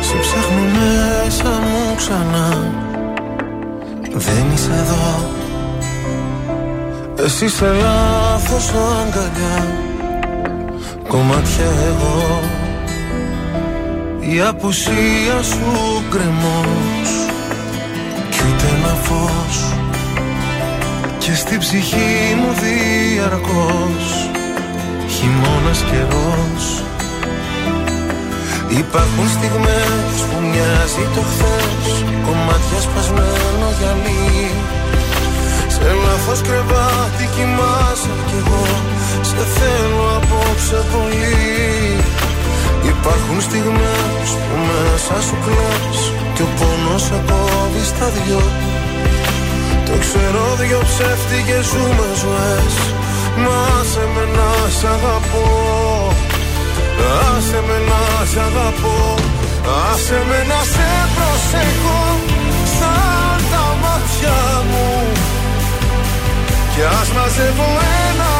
Σε ψάχνω μέσα μου ξανά Δεν είσαι εδώ Εσύ σε λάθος αγκαλιά Κομμάτια εγώ. Η απουσία σου κρεμός Κι ούτε ένα φως. Και στη ψυχή μου διαρκώς Χειμώνας καιρός. Υπάρχουν στιγμές που μοιάζει το χθες Κομμάτια σπασμένο γυαλί. Σε λάθος κρεβάτι κοιμάσαι κι εγώ Σε θέλω απόψε πολύ. Υπάρχουν στιγμές που μέσα σου κλαις Και ο πόνος σε κόβει στα δυο. Το ξέρω δυο ψεύτικες ζούμε ζωές. Μα σε με να σ' αγαπώ. Άσε με να σ' αγαπώ. Άσε με να σε προσέχω. Σαν τα μάτια μου. Κι ας μαζεύω ένα-ένα Τα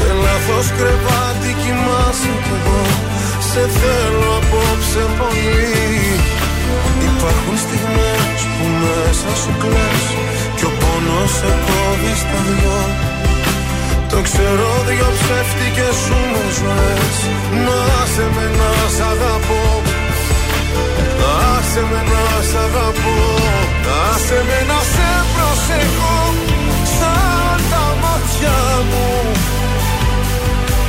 Σε λάθος κρεβάτι κοιμάσαι κι εγώ. Σε θέλω απόψε πολύ. Υπάρχουν στιγμές που μέσα σου κλαις Κι ο πόνος σε κόβει στα δυο. Το ξέρω δυο ψεύτικες σου μου ζωές. Να σε με να σ' αγαπώ. Άσε με να σ' αγαπώ. Άσε με να σε προσεχώ Σαν τα μάτια μου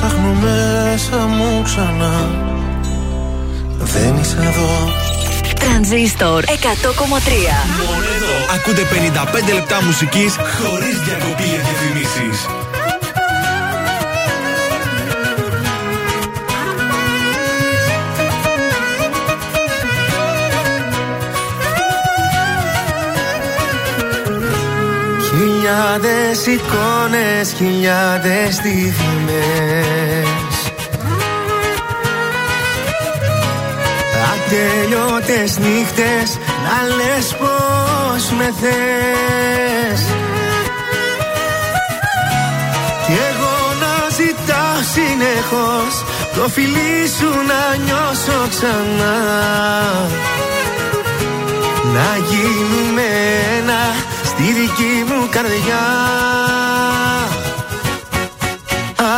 ψάχνω μέσα μου ξανά. Δεν είσαι εδώ. Τρανζίστορ 100,3 Μόνο εδώ. Ακούτε 55 λεπτά μουσικής χωρίς διακοπή για διαφημίσεις. Χιλιάδες εικόνες, χιλιάδες στιγμές. Ατελειώτες νύχτες να λες πως με θες. Κι εγώ να ζητάω συνεχώς το φιλί σου να νιώσω ξανά. Να γίνουμε ένα στη δική μου καρδιά.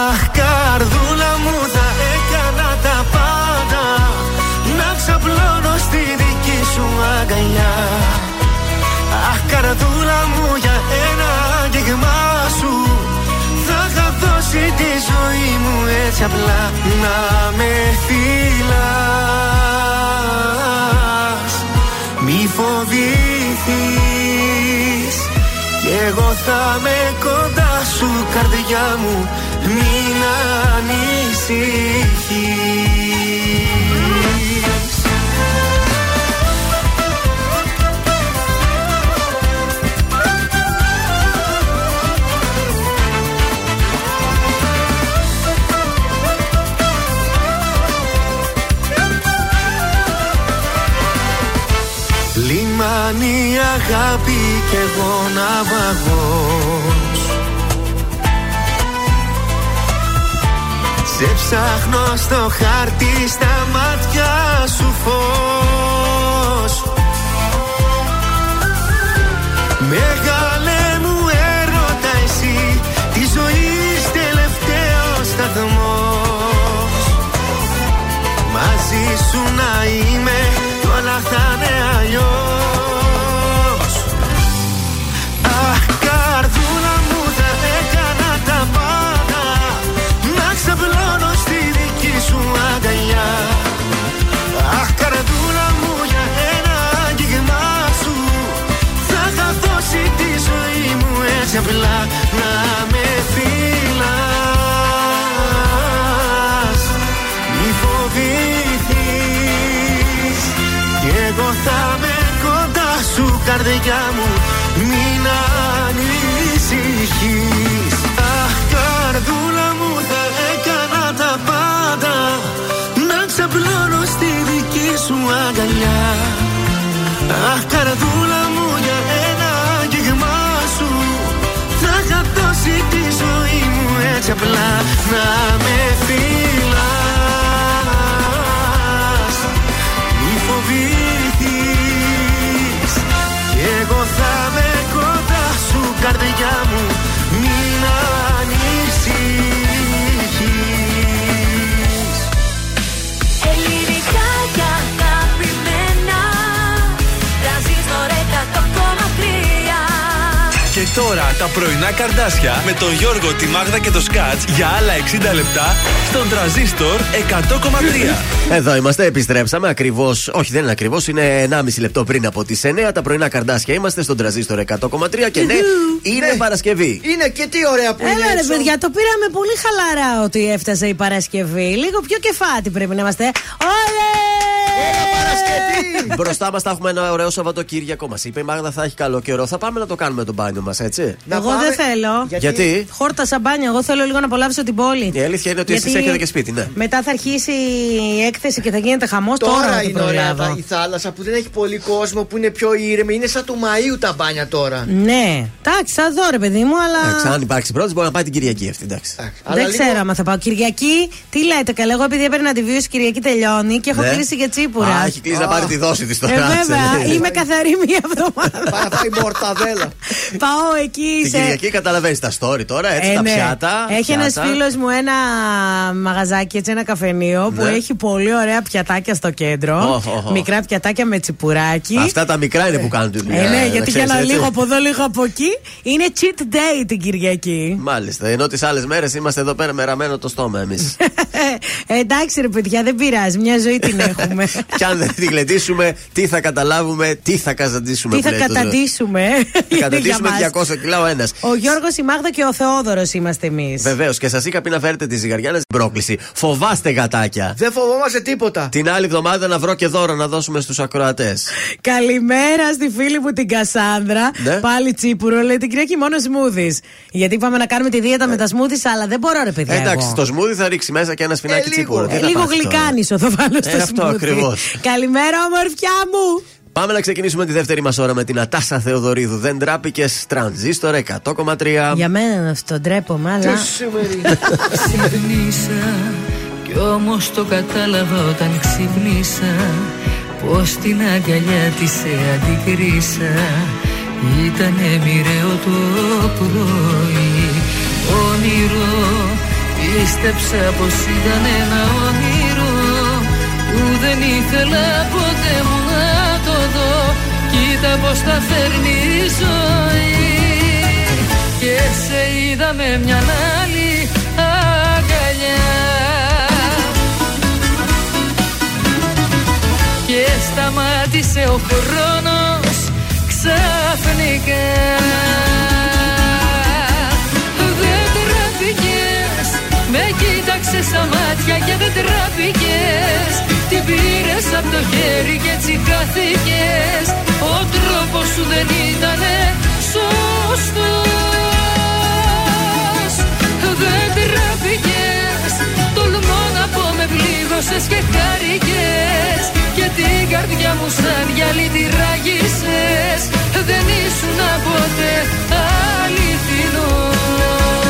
Αχ καρδούλα μου θα έκανα τα πάντα. Να ξαπλώνω στη δική σου αγκαλιά. Αχ καρδούλα μου για ένα αγγίγμα σου. Θα είχα δώσει τη ζωή μου έτσι απλά. Να με φυλάς Μη φοβηθείς. Κι εγώ θα με κοντά σου καρδιά μου. Μην ανησυχείς. Λιμάνι αγάπη κι εγώ ναυαγός Σε ψάχνω στο χάρτη στα μάτια σου φως. Μεγάλε μου έρωτα εσύ Τη ζωής τελευταίος σταθμός. Μαζί σου να είμαι απλά Να με φυλάς Μη φοβηθείς Κι εγώ θα με κοντά σου καρδιά μου. Μην ανησυχείς. Αχ καρδούλα μου θα έκανα τα πάντα. Να ξαπλώνω στη δική σου αγκαλιά. Αχ καρδούλα μου για είχα δώσει τη ζωή μου έτσι απλά Να με φυλάς. Μη φοβηθείς. Κι εγώ θα με κοντά σου καρδιά μου Μην ανησυχείς τώρα τα πρωινά καρδάσια με τον Γιώργο, τη Μάγδα και το Σκάτς για άλλα 60 λεπτά στον τραζίστορ 100,3. Εδώ είμαστε, επιστρέψαμε ακριβώς. Όχι, δεν είναι ακριβώς, είναι 1,5 λεπτό πριν από τις 9. Τα πρωινά καρδάσια είμαστε στον τραζίστορ 100,3 και ναι, είναι Παρασκευή. Είναι και τι ωραία που είναι Έλα ρε έξω. παιδιά, το πήραμε πολύ χαλαρά ότι έφτασε η Παρασκευή. Λίγο πιο κεφάτι πρέπει να είμαστε. Όλε! Μπροστά μας θα έχουμε ένα ωραίο Σαββατοκύριακο. Μας είπε η Μάγδα θα έχει καλό καιρό. Θα πάμε να το κάνουμε το μπάνιο μας, έτσι. Εγώ δεν θέλω. Γιατί; Γιατί; Χόρτασα μπάνια. Εγώ θέλω λίγο να απολαύσω την πόλη. Η αλήθεια είναι ότι εσείς Γιατί έχετε και σπίτι, ναι. Μετά θα αρχίσει η έκθεση και θα γίνεται χαμός. Τώρα, Τώρα, θα την είναι ωραία προλάβω. η θάλασσα που δεν έχει πολύ κόσμο, που είναι πιο ήρεμη. Είναι σαν του Μαΐου τα μπάνια τώρα. Ναι, εντάξει, θα δω ρε παιδί μου, αλλά. Εντάξει, αν υπάρξει πρώτη, μπορεί να πάει την Κυριακή αυτή. Εντάξει. Δεν ξέρω άμα θα πάω. Κυριακή, τι λέτε, καλά. Εγώ επειδή έπαιρνα τη βίωση Κυριακή τελειώνει και έχω Ναι. κλείσει για τσίπουρα. Α, έχει κλείσει να πάρεις τη δόση της τώρα. Ε, βέβαια, ξέρεις. είμαι καθαρή μία εβδομάδα. Πάει να φάει μορταδέλα. Πάω εκεί Την σε. Κυριακή καταλαβαίνεις τα story τώρα, έτσι, Ε, τα ναι. πιάτα. Έχει ένας πιάτα. φίλος μου ένα μαγαζάκι, έτσι, ένα καφενείο που Ναι. έχει πολύ ωραία πιατάκια στο κέντρο. Οχ, οχ, οχ. Μικρά πιατάκια με τσιπουράκι. Αυτά τα μικρά είναι που κάνουν τη δουλειά. Ε, ναι, να γιατί για ξέρεις, να έτσι. λίγο από εδώ, λίγο από εκεί. Είναι cheat day την Κυριακή. Μάλιστα. Ενώ τις άλλες μέρες είμαστε εδώ πέρα με ραμμένο το στόμα εμείς. Εντάξει, ρε παιδιά, δεν πειράζει. Μια ζωή την έχουμε. Και αν δεν τη γλεντήσουμε, τι θα καταλάβουμε, τι θα καζαντήσουμε. Τι θα που λέει το τρόπο. καταντήσουμε. Θα καταντήσουμε Για μας. 200 κιλά ο ένας. Ο Γιώργος, η Μάγδα και ο Θεόδωρος είμαστε εμείς. Βεβαίως και σας είχα πει να φέρετε τη ζυγαριά στην πρόκληση. Φοβάστε γατάκια. Δεν φοβόμαστε τίποτα. Την άλλη εβδομάδα να βρω και δώρο να δώσουμε στους ακροατές. Καλημέρα στη φίλη μου την Κασάνδρα. Ναι. Πάλι τσίπουρο, λέει την Κυριακή μόνο σμούδις. Γιατί είπαμε να κάνουμε τη δίαιτα με τα σμούδις, αλλά δεν μπορώ, ρε παιδιά. Εντάξει, εγώ. το σμούδι θα ρίξει μέσα και ένα σπινάκι Ε, τσίπουρο. Τι Ε, θα λίγο πάθεις τώρα; γλυκάνισο θα βάλω στο Ε, αυτό σμούδι. ακριβώς. Καλημέρα, ομορφιά μου. Πάμε να ξεκινήσουμε τη δεύτερη μας ώρα με την Ατάσα Θεοδωρίδου. Δεν τράπηκε τρανζίστορ 100,3. Για μένα είναι αυτό, ντρέπομαι, αλλά. Ξυπνήσα κι όμως το κατάλαβα όταν ξυπνήσα Πως την αγκαλιά της σε αντικρίσα Ήτανε μοιραίο το πρωί Όνειρο Πίστεψα πως ήταν ένα όνειρο Που δεν ήθελα ποτέ μου να το δω. Κοίτα πως τα φέρνει η ζωή. Και σε είδα με μια άλλη αγκαλιά. Και σταμάτησε ο χρόνος ξαφνικά Με κοίταξες στα μάτια και δεν τραπήκες Την πήρες από το χέρι και έτσι χάθηκες. Ο τρόπος σου δεν ήτανε σωστός. Δεν τραπήκες Τολμώ να πω με πλήγωσες και χάρηκες. Και την καρδιά μου σαν γυαλί τη ράγισες Δεν ήσουν ποτέ αληθινός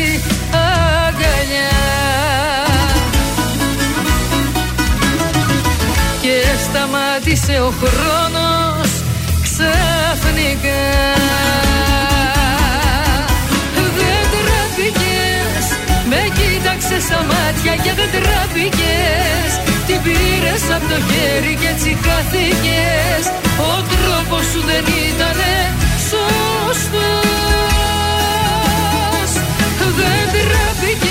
σταμάτησε ο χρόνος ξαφνικά. Δεν τραπήκες, με κοίταξες στα μάτια και δεν τραπήκες Την πήρες από το χέρι και έτσι χάθηκες. Ο τρόπος σου δεν ήτανε σωστός. Δεν τραπήκες,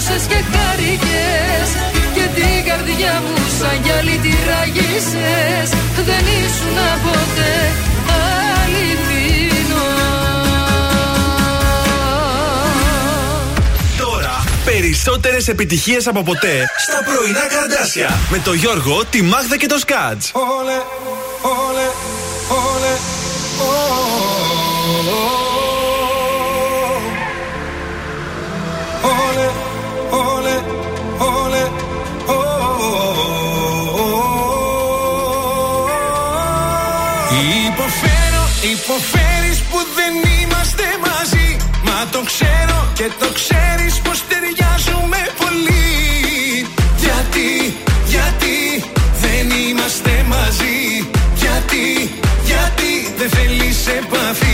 πλήγωσες και χάρηκες Και την καρδιά μου σαν γυαλί τη ράγισες Δεν ήσουν ποτέ αληθινός. Τώρα περισσότερες επιτυχίες από ποτέ στα πρωινά καρδάσια. Με το Γιώργο, τη Μάγδα και το Σκάτς. Όλε, όλε, όλε, όλε, ξέρω και το ξέρεις πως ταιριάζουμε πολύ. Γιατί, γιατί δεν είμαστε μαζί. Γιατί, γιατί δεν θέλεις επαφή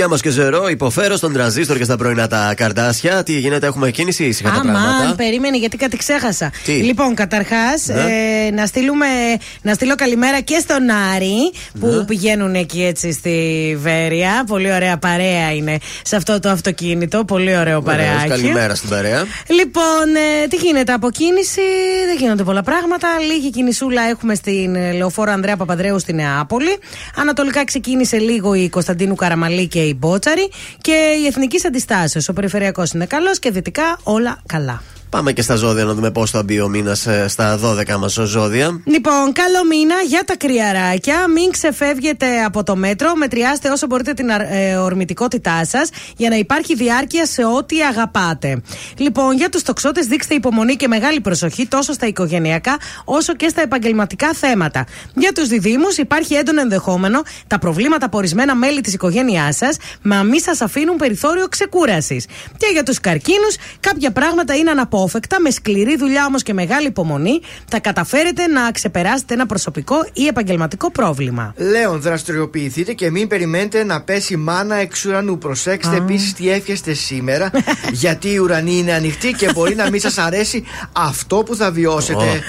Πάνω σκιάμα και ζερό, υποφέρω στον τραζίστορ και στα πρωινά τα καρτάσια. Τι γίνεται, έχουμε κίνηση ήσυχα τα Αμάν, πράγματα; περίμενε γιατί κάτι ξέχασα. Τι; Λοιπόν, καταρχάς, Ναι. ε, να, στείλουμε, να στείλω καλημέρα και στον Άρη που Ναι. πηγαίνουν εκεί έτσι στη Βέρεια. Πολύ ωραία παρέα είναι σε αυτό το αυτοκίνητο. Πολύ ωραίο Βεβαίως, παρεάκι. Καλημέρα στην παρέα. Λοιπόν, ε, τι γίνεται από κίνηση, δεν γίνονται πολλά πράγματα. Λίγη κινησούλα έχουμε στην ε, λεωφόρο Ανδρέα Παπαδρέου στη Νεάπολη. Ανατολικά ξεκίνησε λίγο η Κωνσταντίνου Καραμαλή και η Μπότσαρη. Και η Εθνικής Αντιστάσεως. Ο Περιφερειακός είναι καλός και δυτικά όλα καλά. Πάμε και στα ζώδια να δούμε πώς θα μπει ο μήνας στα 12 μας ζώδια. Λοιπόν, καλό μήνα για τα κρυαράκια. Μην ξεφεύγετε από το μέτρο. Μετριάστε όσο μπορείτε την αρ- ε, ορμητικότητά σας για να υπάρχει διάρκεια σε ό,τι αγαπάτε. Λοιπόν, για τους τοξότες, δείξτε υπομονή και μεγάλη προσοχή τόσο στα οικογενειακά όσο και στα επαγγελματικά θέματα. Για τους διδήμου, υπάρχει έντονο ενδεχόμενο τα προβλήματα από ορισμένα μέλη της οικογένειάς σας να μην σας αφήνουν περιθώριο ξεκούρασης. Και για τους καρκίνους, κάποια πράγματα είναι αναπόφευκτα. Με σκληρή δουλειά όμως και μεγάλη υπομονή θα καταφέρετε να ξεπεράσετε ένα προσωπικό ή επαγγελματικό πρόβλημα. Λέων, δραστηριοποιηθείτε και μην περιμένετε να πέσει μάνα εξ ουρανού. Προσέξτε επίσης τι εύχεστε σήμερα, γιατί η ουρανή είναι ανοιχτή και μπορεί να μην σας αρέσει αυτό που θα βιώσετε.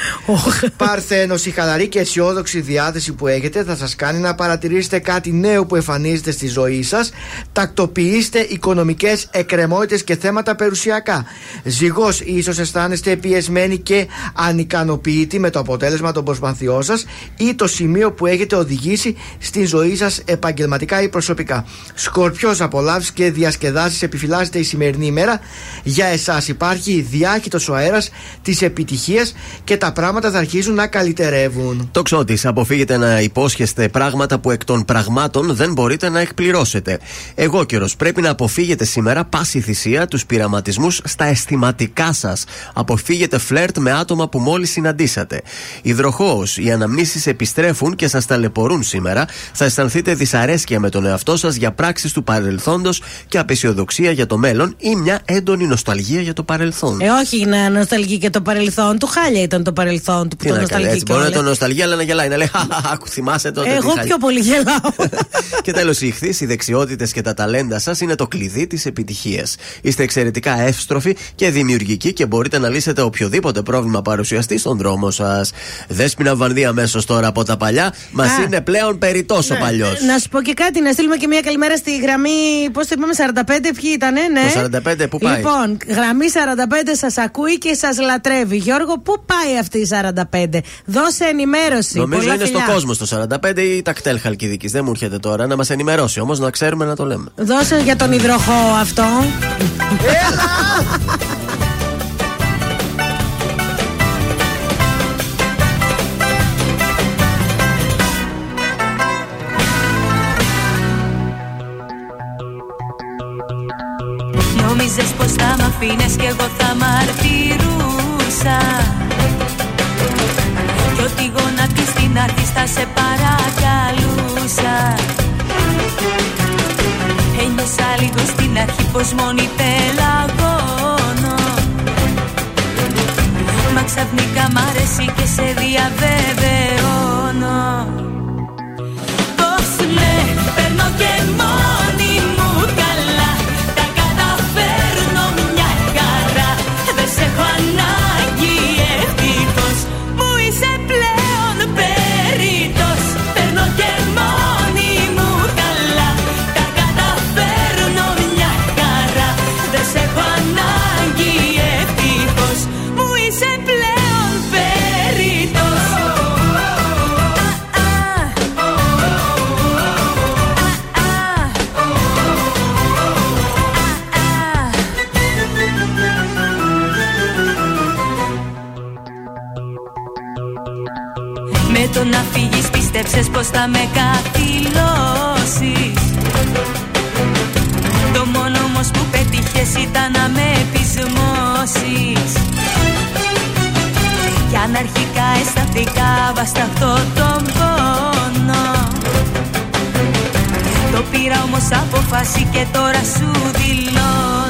Παρθένος, η χαλαρή και αισιόδοξη διάθεση που έχετε θα σας κάνει να παρατηρήσετε κάτι νέο που εμφανίζεται στη ζωή σας. Τακτοποιήστε οικονομικές εκκρεμότητες και θέματα περιουσιακά. Ζυγός, ίσως αισθάνεστε πιεσμένοι και ανικανοποιητοί με το αποτέλεσμα των προσπαθειών σας ή το σημείο που έχετε οδηγήσει στη ζωή σας επαγγελματικά ή προσωπικά. Σκορπιός, απολαύσεις και διασκεδάσεις επιφυλάσσεται η σημερινή ημέρα. Για εσάς υπάρχει διάχυτος ο αέρας της επιτυχίας και τα πράγματα θα αρχίσουν να καλυτερεύουν. Τοξότη, αποφύγετε να υπόσχεστε πράγματα που εκ των πραγμάτων δεν μπορείτε να εκπληρώσετε. Εγώ καιρο, πρέπει να αποφύγετε σήμερα πάση θυσία τους πειραματισμούς στα αισθηματικά σας. Αποφύγετε φλερτ με άτομα που μόλις συναντήσατε. Υδροχός, οι αναμνήσεις επιστρέφουν και σας ταλαιπωρούν σήμερα. Θα αισθανθείτε δυσαρέσκεια με τον εαυτό σας για πράξεις του παρελθόντος και απεσιοδοξία για το μέλλον ή μια έντονη νοσταλγία για το παρελθόν. Ε, όχι να νοσταλγεί και το παρελθόν του. Χάλια ήταν το παρελθόν του που Τι το να κάνει νοσταλγεί έτσι, μπορεί να κιόλας. το νοσταλγεί, αλλά να γελάει. Να λέει, Χαχαχα, θυμάσαι τότε. τι Εγώ χάλια». πιο πολύ γελάω. Και τέλος, οι ηχθείς, οι δεξιότητες και τα ταλέντα σας είναι το κλειδί της επιτυχίας. Είστε εξαιρετικά εύστροφοι και δημιουργικοί και μπορείτε να λύσετε οποιοδήποτε πρόβλημα παρουσιαστεί στον δρόμο σας. Δέσπινα Βανδία αμέσως τώρα από τα παλιά, μας Α. είναι πλέον περί τόσο παλιός. Να σου πω και κάτι, να στείλουμε και μια καλημέρα στη γραμμή. Πώς το είπαμε, 45, ποιοι ήταν, ναι. Το 45 που πάει; Λοιπόν, γραμμή 45 σας ακούει και σας λατρεύει. Γιώργο, πού πάει αυτή η 45, δώσε ενημέρωση. Νομίζω Πολλά είναι φιλιά. στο κόσμο στο 45 ή τα κτέλ Χαλκιδικής. Δεν μου έρχεται τώρα να μας ενημερώσει όμως να ξέρουμε να το λέμε. Δώσε για τον υδροχό αυτό. Πως θα μ' αφήνες κι εγώ θα μαρτυρούσα Κι ότι γονατί στην αρχή θα σε παρακαλούσα. Ένιωσα λίγο στην αρχή πως μόνη πελαγώνω. Μα ξαφνικά μ' αρέσει και σε διαβεβαιώνω θα με καθυλώσεις. Το μόνο όμως που πέτυχες ήταν να με πεισμώσεις Κι αν αρχικά αισθαντικά βάστα αυτό τον πόνο. Το πήρα όμως αποφάση και τώρα σου δηλώνω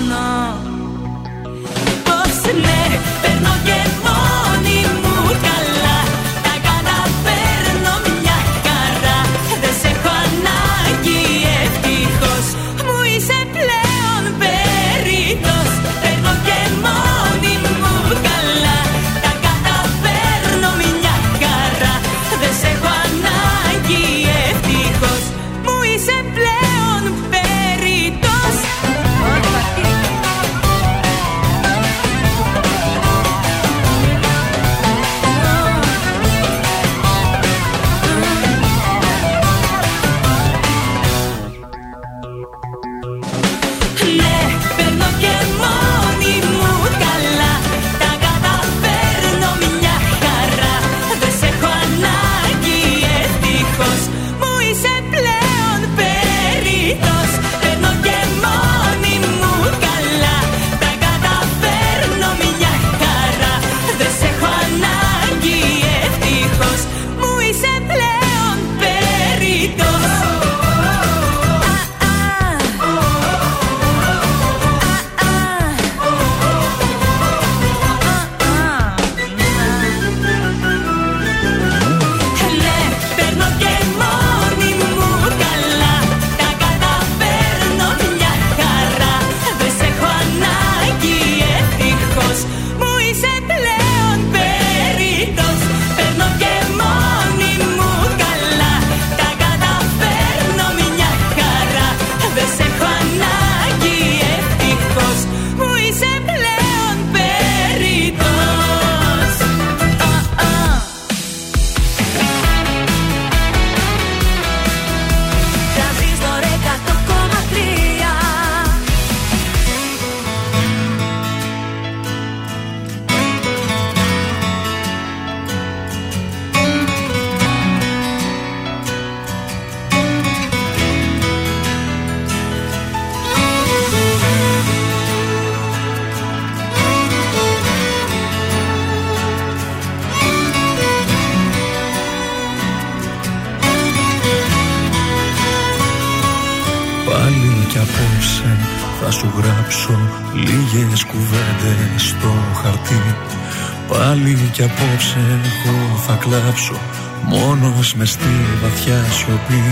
με στη βαθιά σιωπή.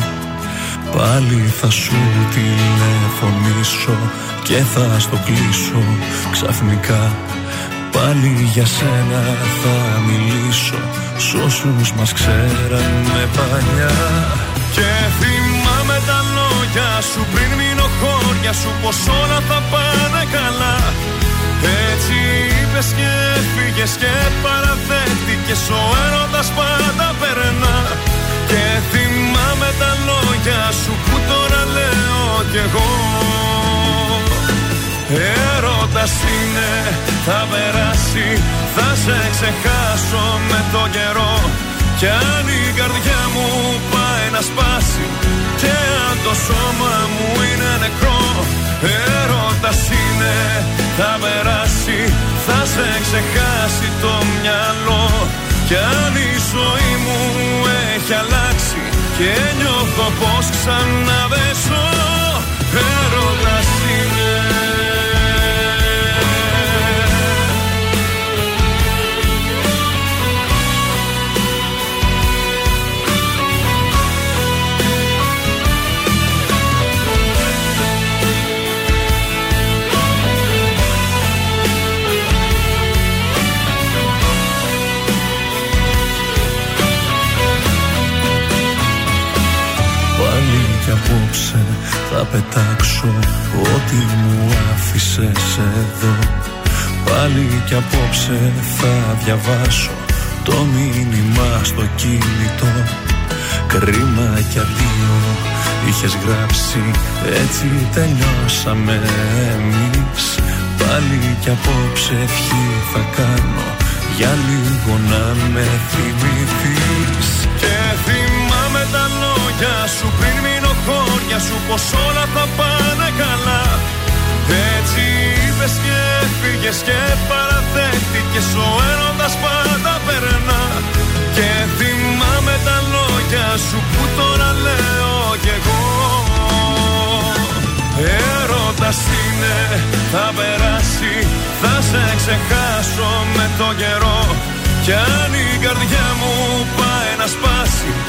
Πάλι θα σου τηλεφωνήσω και θα στο κλείσω ξαφνικά. Πάλι για σένα θα μιλήσω σ' όσους μας ξέρανε παλιά. Και θυμάμαι τα λόγια σου πριν μείνω χώρια σου πως όλα θα πάνε καλά Έτσι είπες και έφυγες και παραδέχτηκες ο έρωτας πάντα περνά. Και θυμάμαι τα λόγια σου που τώρα λέω κι εγώ. Έρωτας είναι, θα περάσει, θα σε ξεχάσω με το καιρό. Κι αν η καρδιά μου πάει να σπάσει Και αν το σώμα μου είναι νεκρό Έρωτας είναι, θα περάσει, θα σε ξεχάσει το μυαλό. Κι αν η ζωή μου έχει αλλάξει Και νιώθω πως ξανά δεν πετάξω. Ό,τι μου άφησες εδώ Πάλι κι απόψε θα διαβάσω το μήνυμα στο κινητό. Κρίμα κι αντίο είχες γράψει έτσι τελειώσαμε εμείς. Πάλι κι απόψε ευχή θα κάνω για λίγο να με θυμηθείς πως όλα θα πάνε καλά. Έτσι είπες και έφυγες και παραδέχτηκες ο έρωτας πάντα περνά. Και θυμάμαι τα λόγια σου που τώρα λέω κι εγώ. Έρωτας είναι, θα περάσει, θα σε ξεχάσω με το καιρό. Κι αν η καρδιά μου πάει να σπάσει και αν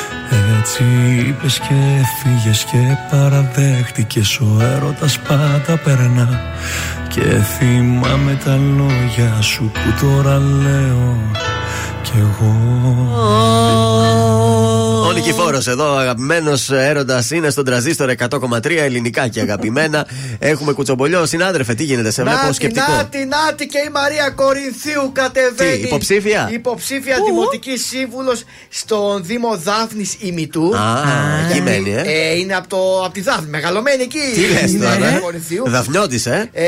έτσι είπες και έφυγες και παραδέχτηκες ο έρωτας πάντα περνά. Και θυμάμαι τα λόγια σου που τώρα λέω κι εγώ Ο Νικηφόρο εδώ, αγαπημένος έρωτας, είναι στον τραζίστορ 100,3 ελληνικά και αγαπημένα. Έχουμε κουτσομπολιό. Συνάδελφε, τι γίνεται, σε βλέπω Νάτι, σκεπτικό. νάτι, νάτι και η Μαρία Κορινθίου κατεβαίνει. Τι, υποψήφια; Υποψήφια δημοτική σύμβουλος στον Δήμο Δάφνης Ημιτού. Α, εκεί μένει, ε. Ε, είναι από, το, από τη Δάφνη, μεγαλωμένη εκεί. Τι λες Είναι, τώρα, ε, ε; Κορινθίου. Δαφνιώτης, ε; Ε,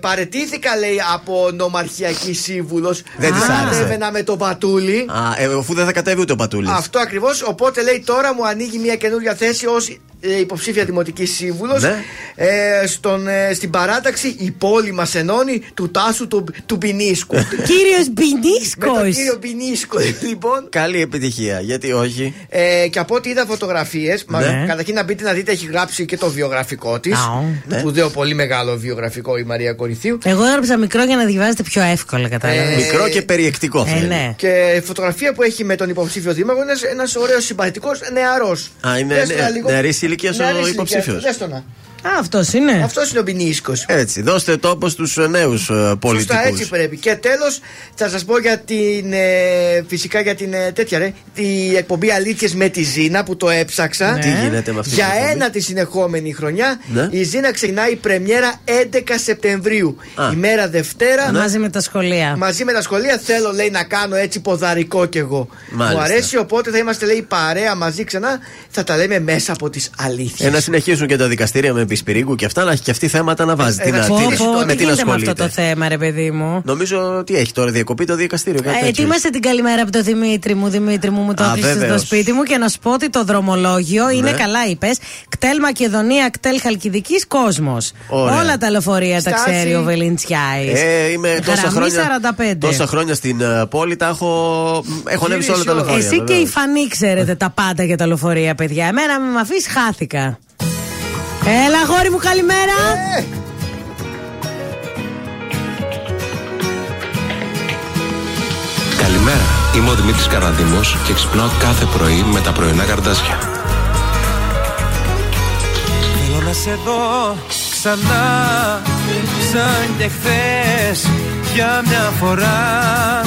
παρετήθηκα λέει από νομαρχιακή σύμβουλος. Δεν της άρεσε. Κατέβαινα με τον Πατούλη. Α, ε, αφού δεν θα κατέβει ούτε ο Πατούλης. Αυτό ακριβώς. Οπότε λέει τώρα μου ανοίγει μια καινούργια θέση ως υποψήφια δημοτική σύμβουλος. Ναι. Ε, στον, ε, στην παράταξη η πόλη μας ενώνει του Τάσου του, του Μπινίσκου. Κύριος Με τον Μπινίσκο. κύριο Μπινίσκο, λοιπόν. Καλή επιτυχία, γιατί όχι. Ε, και από ό,τι είδα φωτογραφίες, Ναι. καταρχήν να μπείτε να δείτε, έχει γράψει και το βιογραφικό της. Αου. Ναι. Σπουδαίο, πολύ μεγάλο βιογραφικό η Μαρία Κορυθίου. Εγώ έγραψα μικρό για να διαβάζετε πιο εύκολα, κατάλαβες. Ε, Μικρό και περιεκτικό Ε, θέλει. ναι. Και η φωτογραφία που έχει με τον υποψήφιο δήμαρχο είναι ένας ωραίος συμπαθητικός νεαρός. Α, είναι νε- νεαρής ηλικίας ο υποψήφιος. Α, αυτός είναι. Αυτός είναι ο Μπινίσκο. Έτσι, δώστε τόπο στους νέους πολιτικού. Σωστά, έτσι πρέπει. Και τέλος, θα σας πω για την. ε, φυσικά για την ε, τέτοια ρε. Τη εκπομπή Αλήθειες με τη Ζήνα που το έψαξα. Τι γίνεται με αυτή Για την εκπομπή; ένα τη συνεχόμενη χρονιά. Ναι. Η Ζήνα ξεκινάει πρεμιέρα 11 Σεπτεμβρίου. Α. Ημέρα Δευτέρα. Μαζί με τα σχολεία. Μαζί με τα σχολεία θέλω λέει να κάνω έτσι ποδαρικό κι εγώ. Μάλιστα. Μου αρέσει οπότε θα είμαστε λέει παρέα μαζί ξανά. Θα τα λέμε μέσα από τις αλήθειες. Ε, να συνεχίσουν και τα δικαστήρια με πισπυρίγκου και αυτά, να έχει και αυτή θέματα να βάζει. Ε, Τι να να- πω, τι- πω, με τι τι να γίνεται με αυτό ασχολείται. το θέμα, ρε παιδί μου; Νομίζω ότι έχει τώρα διακοπή το δικαστήριο. Κάτι Ε, τέτοιο. ετοίμασε την καλημέρα από το Δημήτρη μου. Δημήτρη μου, μου το Α, άφησε στο βεβαίως. σπίτι μου και να σου πω ότι το δρομολόγιο είναι Ναι. καλά, είπες. Κτέλ Μακεδονία, κτέλ Χαλκιδικής κόσμος. Ωραία. Όλα τα λεωφορεία τα Στάση. ξέρει ο Βελιντσιάης. Ε, είμαι τόσα Γραμμή χρόνια, 45. τόσα χρόνια στην ε, πόλη, τα έχω, έχω ανέβει σε όλα τα όλα. λεωφορεία. Εσύ και βεβαίως. η Φανή ξέρετε τα πάντα για τα λεωφορεία, παιδιά. Εμένα με αφήσεις, χάθηκα. Έλα, γόρι μου, καλημέρα. Ε, Καλημέρα, είμαι ο Δημήτρης Καραδίμος και ξυπνάω κάθε πρωί με τα πρωινά καρδάσια. Θέλω να σε δω ξανά σαν και χθες για μια φορά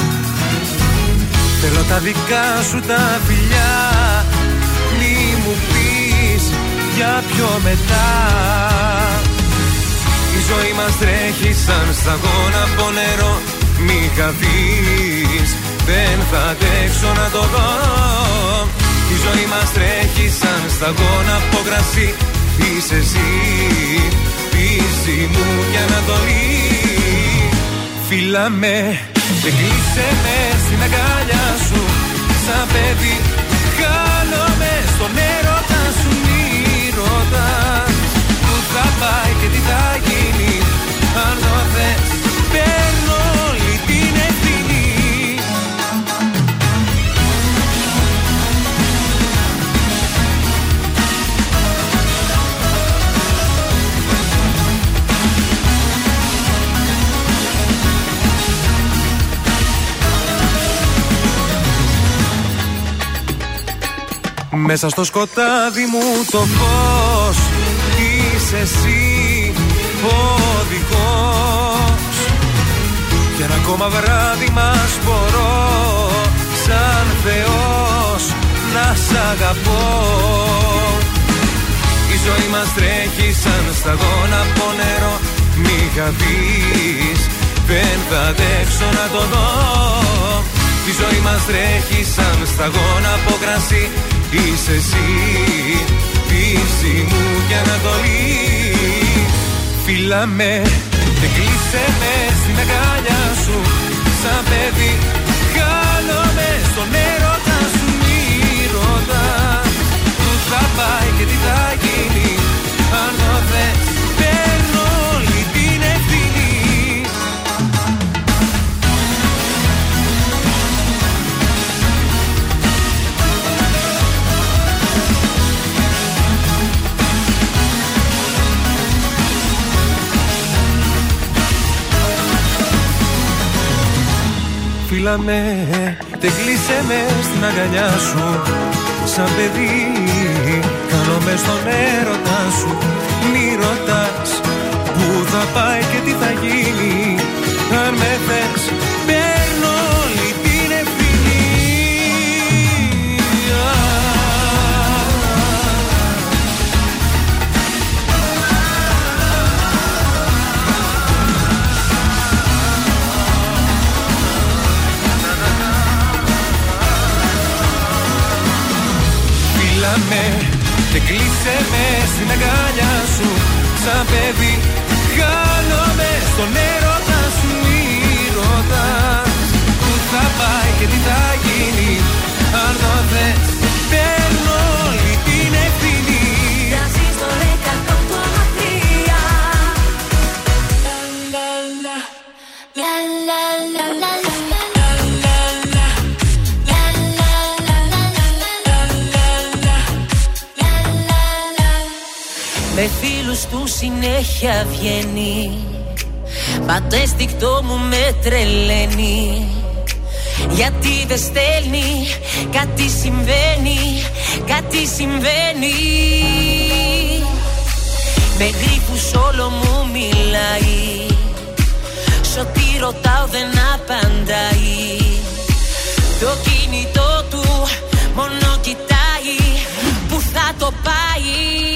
Θέλω τα δικά σου τα φιλιά μη μου πεις για πιο μετά. Η ζωή μας τρέχει σαν σταγόνα από νερό. Μη χαθείς δεν θα αντέξω να το δω. Η ζωή μας τρέχει σαν σταγόνα από κρασί. Είσαι εσύ, πίση μου και ανατολή. Φίλα με και κλείσε με στην αγκάλια σου. Σαν παιδί χάνομαι στον έρωτα σου. Μη ρωτάς που θα πάει και τι θα γίνει Αν το θες Μέσα στο σκοτάδι μου το φως Είσαι εσύ ο οδηγός Για ένα ακόμα βράδυ μας μπορώ Σαν Θεός να σ' αγαπώ. Η ζωή μας τρέχει σαν σταγόνα από νερό. Μη χαθείς Δεν θα αντέξω να το δω Η ζωή μας τρέχει σαν σταγόνα από κρασί. Είσαι εσύ Δύση μου και Ανατολή. Φίλα με και κλείσε με στην αγκάλια σου. Σαν παιδί Χάνομαι Φίλα με, τε κλείσε με στην αγκαλιά σου. Σαν παιδί, κάνω μες στον έρωτα σου. Μη ρωτάς που θα πάει και τι θα γίνει. Αν με θες, και κλείσε με στην αγκάλια σου. Σαν παιδί χάνομαι στον έρωτα σου Μη ρωτάς. Που θα πάει και τι θα γίνει Αν το θες Με φίλους του συνέχεια βγαίνει. Πατέστικτό μου με τρελαίνει. Γιατί δεν στέλνει Κάτι συμβαίνει Κάτι συμβαίνει. Με γρήπους όλο μου μιλάει. Σ' ό,τι ρωτάω δεν απαντάει. Το κινητό του μόνο κοιτάει. Που θα το πάει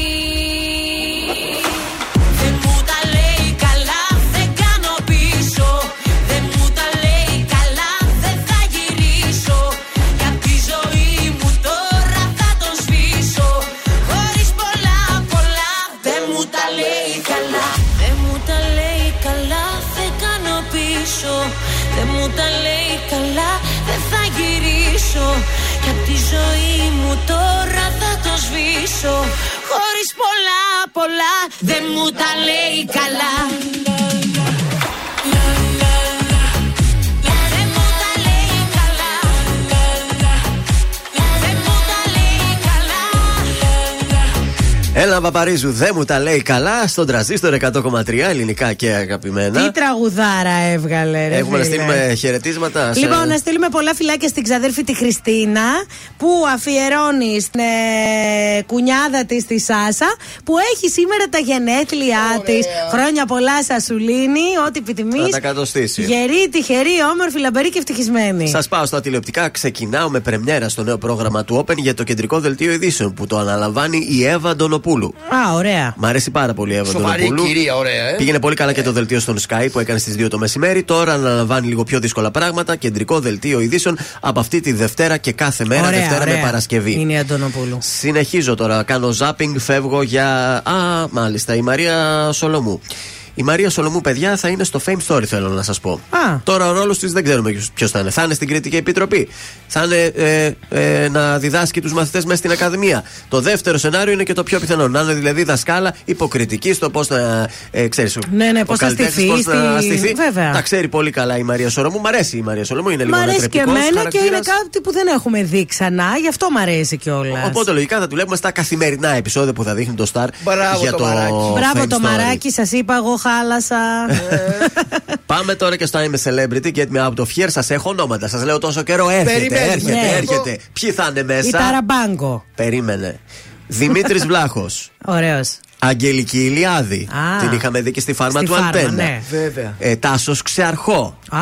γυρίσω Κι απ' τη ζωή μου τώρα θα το σβήσω. Χωρίς πολλά πολλά Δεν μου τα λέει καλά Έλα Παπαρίζου, δεν μου τα λέει καλά στον τραζίστορ 100,3 ελληνικά και αγαπημένα. Τι τραγουδάρα έβγαλε, ρε. Έχουμε να φίλε. στείλουμε χαιρετίσματα. σε- Λοιπόν, να στείλουμε πολλά φιλάκια στην ξαδέρφη τη Χριστίνα που αφιερώνει στην ε, κουνιάδα της τη Σάσα που έχει σήμερα τα γενέθλιά της. Χρόνια πολλά, Σασουλίνη, ό,τι επιθυμείς. Να τα κατοστήσει. Γερή, τυχερή, όμορφη, λαμπερή και ευτυχισμένη. Σας πάω στα τηλεοπτικά. Ξεκινάω με πρεμιέρα στο νέο πρόγραμμα του Open για το κεντρικό δελτίο ειδήσεων που το αναλαμβάνει η Εύα Ντονοπούλου. Αντωνοπούλου. Α, ωραία. Μ' αρέσει πάρα πολύ η Εύα Σοβαρή Αντωνοπούλου. κυρία, ωραία, ε. Πήγαινε πολύ καλά και το δελτίο στον Sky που έκανε στις 2 το μεσημέρι. Τώρα αναλαμβάνει λίγο πιο δύσκολα πράγματα. Κεντρικό δελτίο ειδήσεων από αυτή τη Δευτέρα και κάθε μέρα, Ωραία, Δευτέρα ωραία. με Παρασκευή. Είναι η Αντωνοπούλου. Συνεχίζω τώρα. Κάνω ζάπινγκ, φεύγω για. Α, μάλιστα, η Μαρία Σολομού. Η Μαρία Σολομού, παιδιά, θα είναι στο Fame Story, θέλω να σας πω. Α. Τώρα ο ρόλος της δεν ξέρουμε ποιος θα είναι. Θα είναι στην Κριτική Επιτροπή. Θα είναι ε, ε, να διδάσκει τους μαθητές μέσα στην Ακαδημία. Το δεύτερο σενάριο είναι και το πιο πιθανό. Να είναι δηλαδή δασκάλα υποκριτική στο πώς να. Ε, ξέρεις, ο- Ναι, ναι, ο πώς θα καλλιτέχνης στηθεί πώς να στη- στηθεί. Βέβαια. Τα ξέρει πολύ καλά η Μαρία Σολομού. Μ' αρέσει η Μαρία Σολομού. Είναι Μ' λίγο αρέσει και ανατρεπτικός εμένα και είναι χαρακτήρας. κάτι που δεν έχουμε δει ξανά, γι' αυτό μ' αρέσει κιόλας. Οπότε λογικά θα του βλέπουμε στα καθημερινά επεισόδια που θα δείχνει το Star Μπράβο για το το, μαράκι. Μπράβο Fame το Story. μαράκι, σας είπα, εγώ χάλασα. Πάμε τώρα και στο I'm a Celebrity, Get Me Out of Here. Σας έχω ονόματα. Σας λέω τόσο καιρό. Έρχεται, Περιμένουμε. έρχεται, Ναι. έρχεται. Ποιοι θα είναι μέσα; Η Ταραμπάγκο. Περίμενε. Δημήτρης Βλάχος. Ωραίος. Αγγελική Ηλιάδη. Α. Την είχαμε δει και στη φάρμα Στη του φάρμα, Αντένα. ναι. Βέβαια. Ε, Τάσος Ξεαρχό. Α!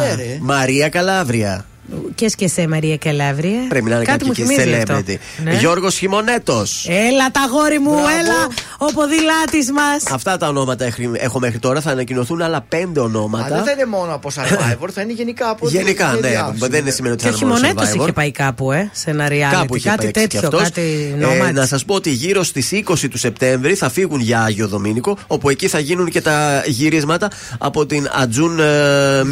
Ναι, ρε. Μαρία Καλάβρια. Και και σε Μαρία Καλάβρια. Πρέπει να είναι Κάτι μου κάποιο θυμίζει celebrity. αυτό. Ναι. Γιώργος Χιμονέτος. Έλα τα γόρι μου, Μπράβο. έλα ο ποδηλάτης μας. Αυτά τα ονόματα έχ- έχω μέχρι τώρα. Θα ανακοινωθούν άλλα πέντε Α, ονόματα. δεν θα είναι μόνο από Survivor, θα είναι γενικά από Γενικά, και ναι. διάσημοι. Δεν είναι σημαίνει ότι Και θα ο είναι μόνο Χειμωνέτο Survivor. είχε πάει κάπου, ε, σε ένα reality. Κάπου είχε κάτι παίξει τέτοιο, κι αυτός. κάτι Ε, νόματς. να σας πω ότι γύρω στις 20 του Σεπτέμβρη θα φύγουν για Άγιο Δομήνικο, όπου εκεί θα γίνουν και τα γυρίσματα από την Ατζούν ε,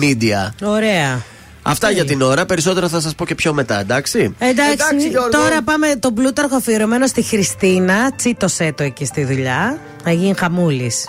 Media. Ωραία. Αυτά για την ώρα. Περισσότερα θα σας πω και πιο μετά, εντάξει; Εντάξει, Εντάξει, Γιώργο. τώρα πάμε τον πλούταρχο αφιερωμένο στη Χριστίνα. Τσίτωσέ το εκεί στη δουλειά. Να γίνει χαμούλης.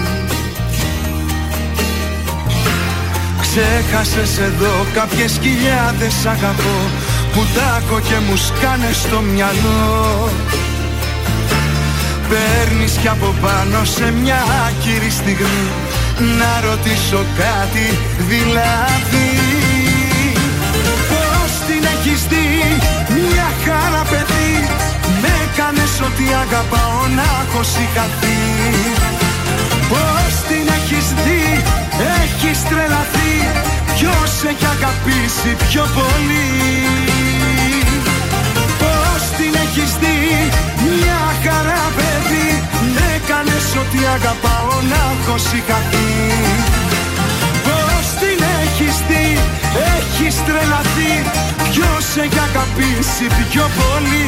Ξέχασες εδώ κάποιες χιλιάδες αγαπώ Που τάκω και μου σκάνε στο μυαλό. Παίρνεις κι από πάνω σε μια άκυρη στιγμή Να ρωτήσω κάτι δηλαδή. Πώς την έχεις δει μια χαρά παιδί Με έκανες ότι αγαπάω να έχω συγχαθεί. Πώς την έχεις δει έχεις τρελαθεί Ποιος έχει αγαπήσει πιο πολύ; Πώς την έχεις δει μια χαρά παιδί; Με έκανες ότι αγαπάω να έχω συγχαθεί. Πώς την έχεις δει έχεις τρελαθεί Ποιος έχει αγαπήσει πιο πολύ;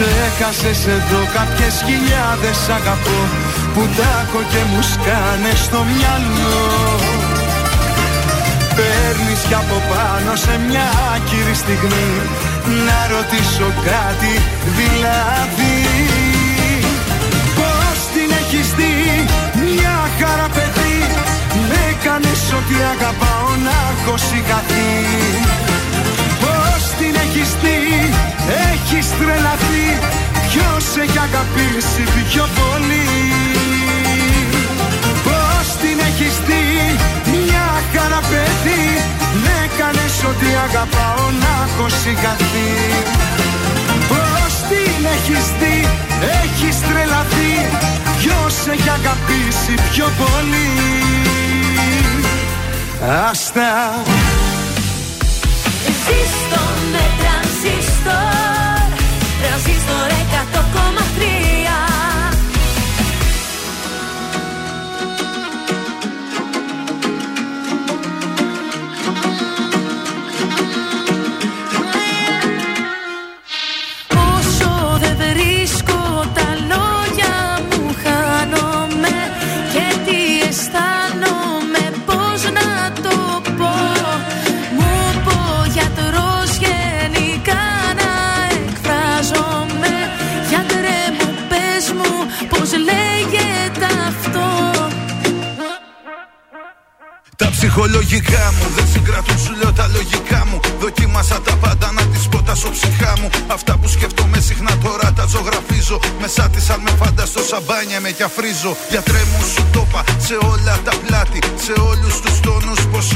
Ξέχασες εδώ κάποιες χιλιάδες αγαπώ Που τάκω και μου σκάνε στο μυαλό. Παίρνεις κι από πάνω σε μια άκυρη στιγμή Να ρωτήσω κάτι δηλαδή. Πώς την έχεις δει μια χαρά παιδί Με έκανες ότι αγαπάω να έχω συγχαθεί. Πώς την έχεις δει έχεις τρελαθεί Ποιος σε έχει αγαπήσει πιο πολύ; Πώς την έχεις δει μια χαρά παιδί Με κάνες ότι αγαπάω να έχω σιγαθεί Πώς την έχεις δει έχεις τρελαθεί Ποιος σε έχει αγαπήσει πιο πολύ; Άστα Ζήστο με τρανζίστορ. Τρανζίστορ τα πάντα να τις πω τα ψυχά μου. Αυτά που σκέφτομαι συχνά τώρα τα ζωγραφίζω. Μέσα της αν με φανταστώ σαμπάνια με κι αφρίζω Γιατρέ μου σου το είπα σε όλα τα πλάτη Σε όλους τους τόνους πως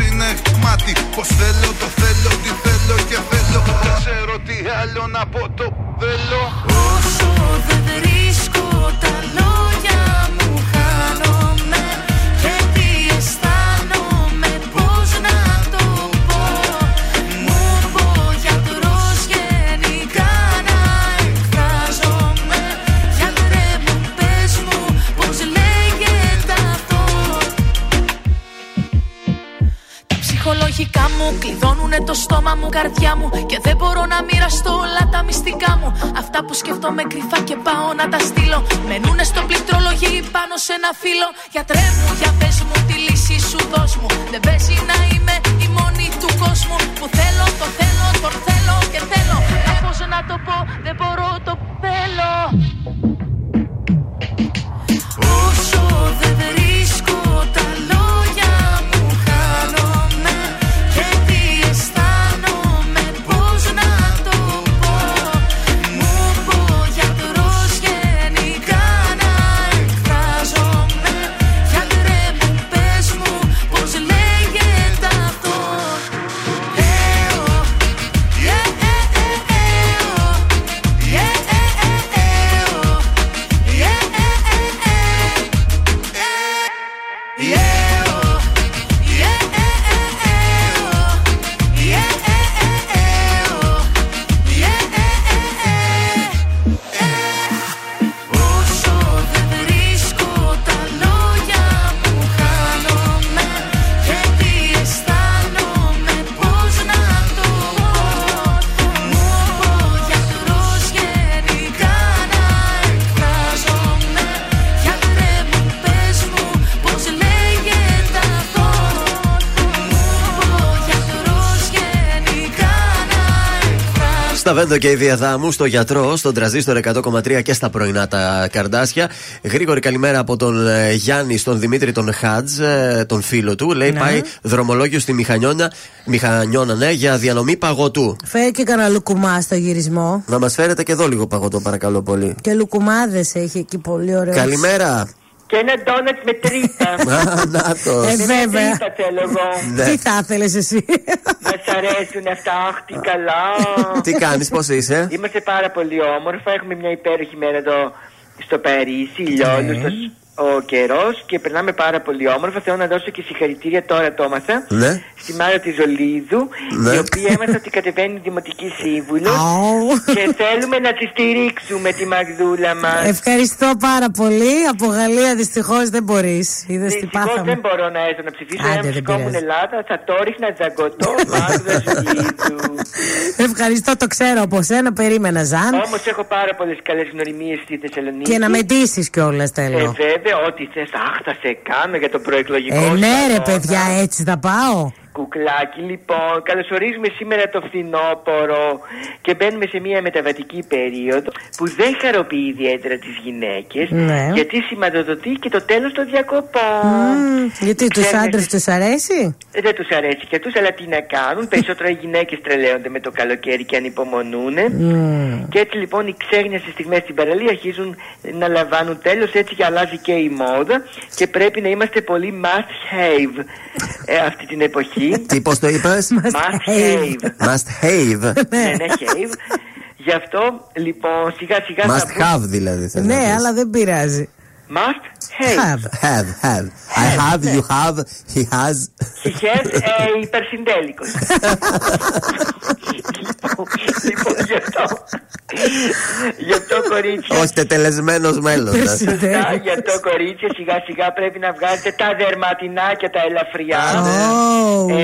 κλειδώνουνε το στόμα μου, καρδιά μου Και δεν μπορώ να μοιραστώ όλα τα μυστικά μου. Αυτά που σκέφτομαι κρυφά και πάω να τα στείλω. Μενούνε στο πληκτρολογή πάνω σε ένα φύλλο. Γιατρέ μου, για πες μου τη λύση σου δώσ' μου. Δεν παίζει να είμαι η μόνη του κόσμου. Που θέλω, το θέλω, τον θέλω και θέλω. Μα πώς να το πω, δεν μπορώ, το θέλω εκφράζομαι Στα Βέντο και η Διαδάμου, στο γιατρό, στον τραζίστορ 100,3 και στα πρωινά τα καρδάσια. Γρήγορη καλημέρα από τον ε, Γιάννη στον Δημήτρη τον Χάτζ, ε, τον φίλο του. Λέει Ναι. πάει δρομολόγιο στη Μηχανιώνα, Μηχανιώνα, ναι, για διανομή παγωτού. Φέρει και κανένα λουκουμά στο γυρισμό. Να μας φέρετε και εδώ λίγο παγωτό, παρακαλώ πολύ. Και λουκουμάδες έχει εκεί πολύ ωραίος. Καλημέρα. Και ένα ντόνατ με τρίτα. Α, να το. Ε, βέβαια. Τρίτα θέλω εγώ. Ναι. Τι θα ήθελες εσύ; Μα αρέσουν αυτά, αχ τι καλά. Τι κάνεις, πώς είσαι; Είμαστε πάρα πολύ όμορφα. Έχουμε μια υπέροχη μέρα εδώ στο Παρίσι, ηλιόλουστος ο καιρός και περνάμε πάρα πολύ όμορφα. Θέλω να δώσω και συγχαρητήρια τώρα το έμαθα Ναι. στη Μάρα της Ζολίδου, Ναι. η οποία έμαθα ότι κατεβαίνει δημοτική σύμβουλος και θέλουμε να τη στηρίξουμε τη Μαγδούλα μας. Ευχαριστώ πάρα πολύ. Από Γαλλία δυστυχώς δεν μπορείς. Είδες τι Δυστυχώς πάθαμε. δεν μπορώ να έρθω να ψηφίσω. Άντε, Αν δεν βρισκόμουν πειράζει. Ελλάδα, θα το ρίχνα τζαγκωτό Μάγδα Ζουλίδου. Ευχαριστώ, το ξέρω από σένα. Περίμενα, Ζαν. Όμως έχω πάρα πολλές καλές γνωριμίες στη Θεσσαλονίκη. Και να με ντύσεις κιόλας Ε, θέλω. Βέβαια, ό,τι θες, αχ, θα σε κάνω για το προεκλογικό. Ε, ναι, ρε αγώνα. παιδιά, έτσι θα πάω. Κουκλάκι, λοιπόν, καλωσορίζουμε σήμερα το φθινόπωρο και μπαίνουμε σε μια μεταβατική περίοδο που δεν χαροποιεί ιδιαίτερα τις γυναίκες Ναι. γιατί σηματοδοτεί και το τέλος των διακοπών. Μμμ, γιατί τους Ξέρουμε- άντρες τους αρέσει; Ε, Δεν τους αρέσει και αυτούς, αλλά τι να κάνουν. Περισσότερο οι γυναίκες τρελαίονται με το καλοκαίρι και ανυπομονούν. Μμμ. Και έτσι λοιπόν οι ξέγνια στις στιγμές στην παραλία αρχίζουν να λαμβάνουν τέλος έτσι και αλλάζει και η μόδα και πρέπει να είμαστε πολύ must have ε, αυτή την εποχή. Τι, πώς το είπες, must have. Must have. ναι, ναι, have. Γι' αυτό λοιπόν σιγά σιγά Must θα πούμε have δηλαδή. θες να Ναι, πεις. αλλά δεν πειράζει. must have. Have, have. I have, you have, he has. He has ε, υπερσυντέλικος. λοιπόν, γι' αυτό. Γι' αυτό κορίτσια. Όχι τετελεσμένος μέλος. Σωστά, γι' αυτό κορίτσια σιγά σιγά πρέπει να βγάζετε τα δερματινάκια τα ελαφριά.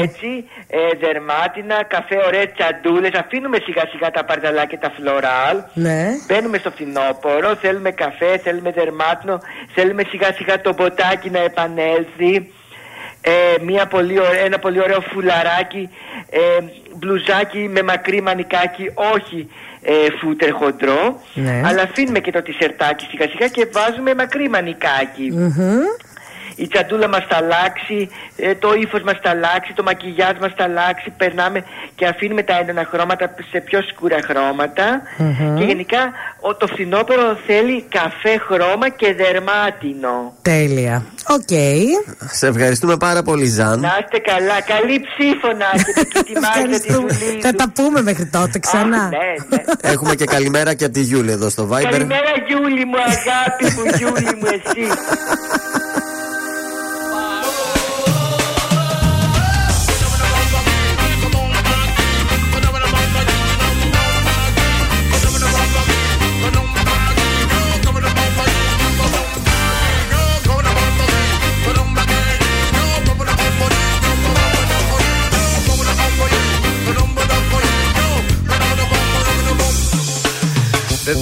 Έτσι, ε, δερμάτινα, καφέ, ωραίες τσαντούλες. Αφήνουμε σιγά σιγά τα παρταλάκια τα φλωράλ. Ναι. Μπαίνουμε στο φθινόπωρο, θέλουμε καφέ, θέλουμε δερμάτινο, θέλουμε σιγά σιγά το ποτάκι να επανέλθει. Ε, μια πολύ ωραί- ένα πολύ ωραίο φουλαράκι, ε, μπλουζάκι με μακρύ μανικάκι, όχι ε, φούτερ χοντρό. Ναι. Αλλά αφήνουμε και το τισερτάκι σιγά σιγά και βάζουμε μακρύ μανικάκι. Η τσαντούλα μας θα αλλάξει, ε, το ύφος μας θα αλλάξει, το μακιγιάζ μας θα αλλάξει, περνάμε και αφήνουμε τα έντονα χρώματα σε πιο σκούρα χρώματα και γενικά ο, το φθινόπωρο θέλει καφέ χρώμα και δερμάτινο. Τέλεια. Οκ. Σε ευχαριστούμε πάρα πολύ, Ζαν. Να είστε καλά, καλή ψήφο να έχετε και τη Μάγδα τη Ευχαριστούμε. Ζουλίδου. Θα τα πούμε μέχρι τότε ξανά. Αχ, ναι, ναι. Έχουμε και καλημέρα και από τη Γιούλη εδώ στο Viber. Καλημέρα Γιούλη μου, αγάπη μου, Γιούλη μου, εσύ.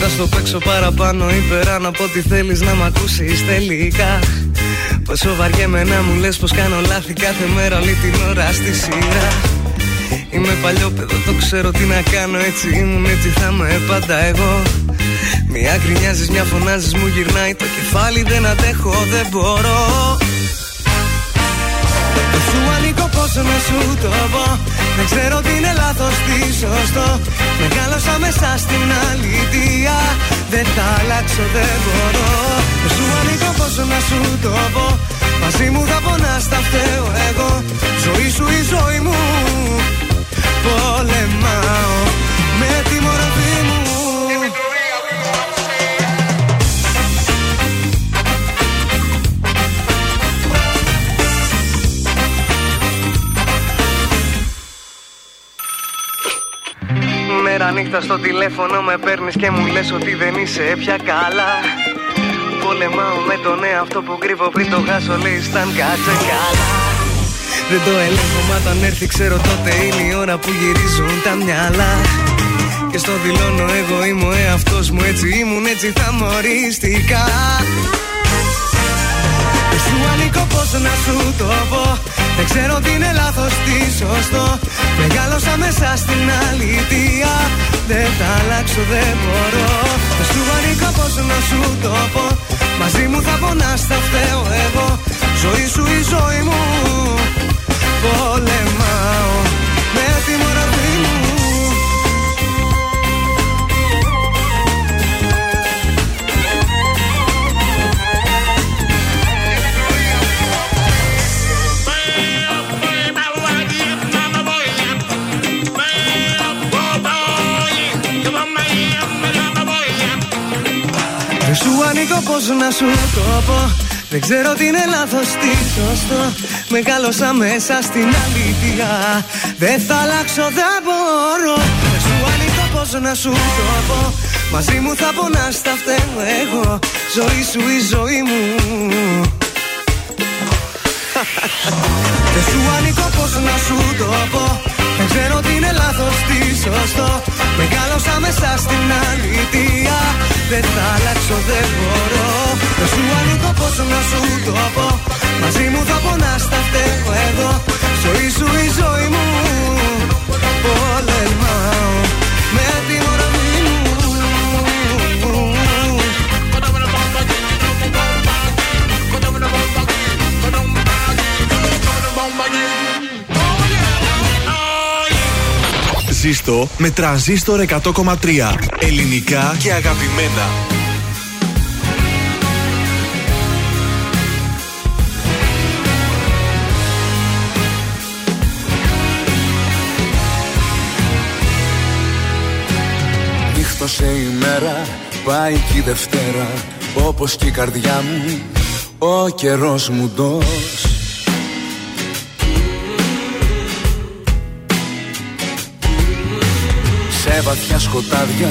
θα στο παίξω παραπάνω ή πέραν από ό,τι θέλεις να μ' ακούσεις τελικά. Πόσο βαριέμαι να μου λες πως κάνω λάθη κάθε μέρα όλη την ώρα στη σειρά. Είμαι παλιό παιδό, το ξέρω τι να κάνω έτσι ήμουν έτσι θα είμαι πάντα εγώ. Μια γκρινιάζεις, μια φωνάζεις, μου γυρνάει το κεφάλι δεν αντέχω, δεν μπορώ. Δεν σου ανήκω πώς να σου το πω Δεν ξέρω τι είναι λάθος, τι σωστό. Μεγάλωσα μέσα στην αλήθεια. Δεν θα αλλάξω, δεν μπορώ. Δεν σου ανήκω πώς να σου το πω. Μαζί μου θα πονάς, θα φταίω εγώ. Ζωή σου η ζωή μου. Πολεμάω. Με τη μορφή μου Μέρα νύχτα στο τηλέφωνο με παίρνεις και μου λες ότι δεν είσαι πια καλά. Πολεμάω με τον εαυτό που κρύβω πριν το χάσω λέει σταν κάτσε καλά Δεν το ελέγχω μα όταν έρθει ξέρω τότε είναι η ώρα που γυρίζουν τα μυαλά. Και στο δηλώνω εγώ είμαι ο εαυτός μου έτσι ήμουν έτσι θα μοριστικά δεν σου ανήκω πώς να σου το πω Δεν ξέρω τι είναι λάθος, τι σωστό. Μεγάλωσα μέσα στην αλήθεια. Δεν θα αλλάξω, δεν μπορώ. Δεν σου ανήκω πώς να σου το πω. Μαζί μου θα πονάς, θα φταίω εγώ. Ζωή σου η ζωή μου. Πολεμάω σου ανήκω πώς να σου το πω Δεν ξέρω τι είναι λάθος, τι σωστό. Μεγάλωσα μέσα στην αλήθεια Δεν θα αλλάξω, δεν μπορώ. Δεν σου ανήκω πώς να σου το πω Μαζί μου θα πονάς, θα φταίω εγώ. Ζωή σου η ζωή μου. Δεν σου ανήκω πώς να σου το πω Δεν ξέρω τι είναι λάθος, τι σωστό. Μεγάλωσα μέσα στην αλήθεια δεν θα αλλάξω, δεν μπορώ. Δεν σου ανοίγω πώ να σου το πω. Μαζί μου θα πονάς, να φταίω εδώ. Ζωή σου η ζωή μου. Πολεμάω με τρανζίστο με τρανζίστορ 100,3. Ελληνικά και αγαπημένα. Νύχτωσε η μέρα, πάει και η Δευτέρα Όπως και η καρδιά μου, ο καιρός μου ντός Σε βαθιά σκοτάδια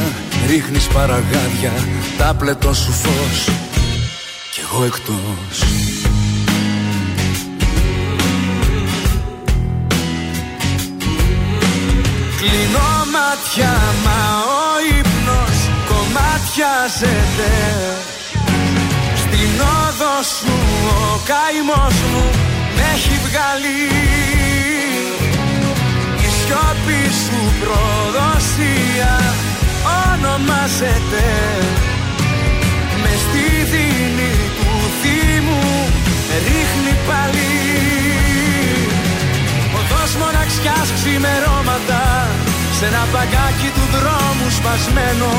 ρίχνεις παραγάδια Τα πλετό σου φως κι εγώ εκτός. Κλείνω μάτια μα ο ύπνος κομμάτιαζεται Στην όδο σου ο καημός μου με έχει βγάλει. Η σιώπη σου προδοσία ονομάζεται. Με στη δίνη του θύμου ρίχνει πάλι. Οδός μοναξιάς ξημερώματα Σ' ένα παγκάκι του δρόμου σπασμένο.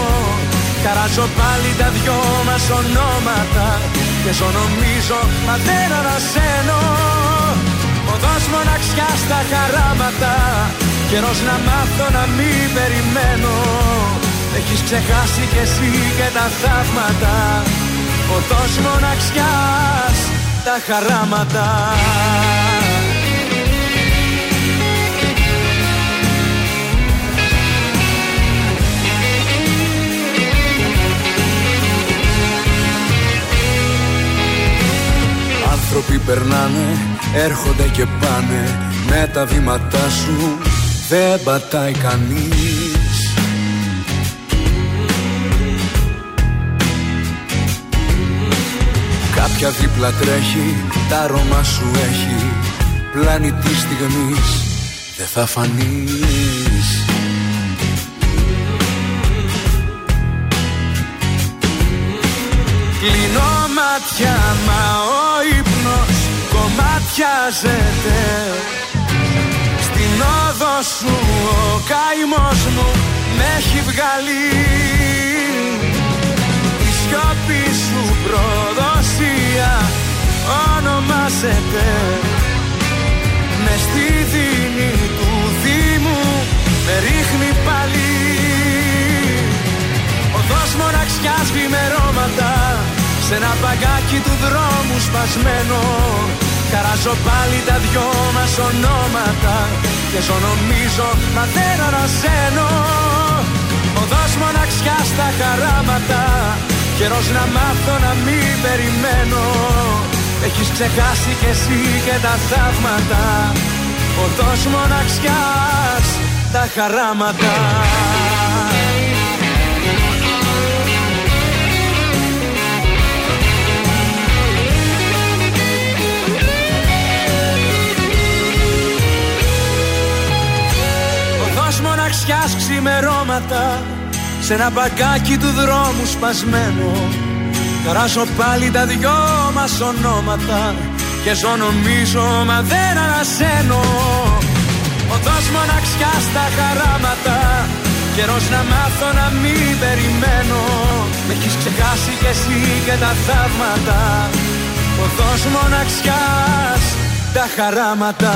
Καράζω πάλι τα δυο μας ονόματα Και ζω νομίζω μα δεν ανασένω. Οδός μοναξιάς στα χαράματα Καιρός να μάθω να μην περιμένω. Έχεις ξεχάσει κι εσύ και τα θαύματα. Οδός μοναξιάς τα χαράματα. Άνθρωποι περνάνε, έρχονται και πάνε Με τα βήματά σου δεν πατάει κανείς. Κάποια δίπλα τρέχει, τα αρώμα σου έχει. Πλάνη της στιγμής δεν θα φανείς. Κλείνω μάτια μα ο ύπνος κομμάτιαζεται Στην όδο σου ο καημός μου με έχει βγάλει. Η σιώπη σου προδοσία ονομάζεται. Με στη δίνη του Δήμου με ρίχνει πάλι. Οδός μοναξιάς βημερώματα Σ' ένα παγκάκι του δρόμου σπασμένο. Χαράζω πάλι τα δυο μας ονόματα Και ζω νομίζω μα δεν ανασένω Οδός μοναξιάς στα χαράματα Καιρός να μάθω να μην περιμένω. Έχεις ξεχάσει κι εσύ και τα θαύματα. Οδός μοναξιάς τα χαράματα μοναξιάς ξημερώματα Σε ένα μπαγκάκι του δρόμου σπασμένο. Καράσω πάλι τα δυο μας ονόματα Και ζω νομίζω μα δεν ανασένω. Οδός μοναξιάς στα χαράματα Καιρός να μάθω να μην περιμένω. Με έχεις ξεχάσει κι εσύ και τα θαύματα. Οδός μοναξιάς τα χαράματα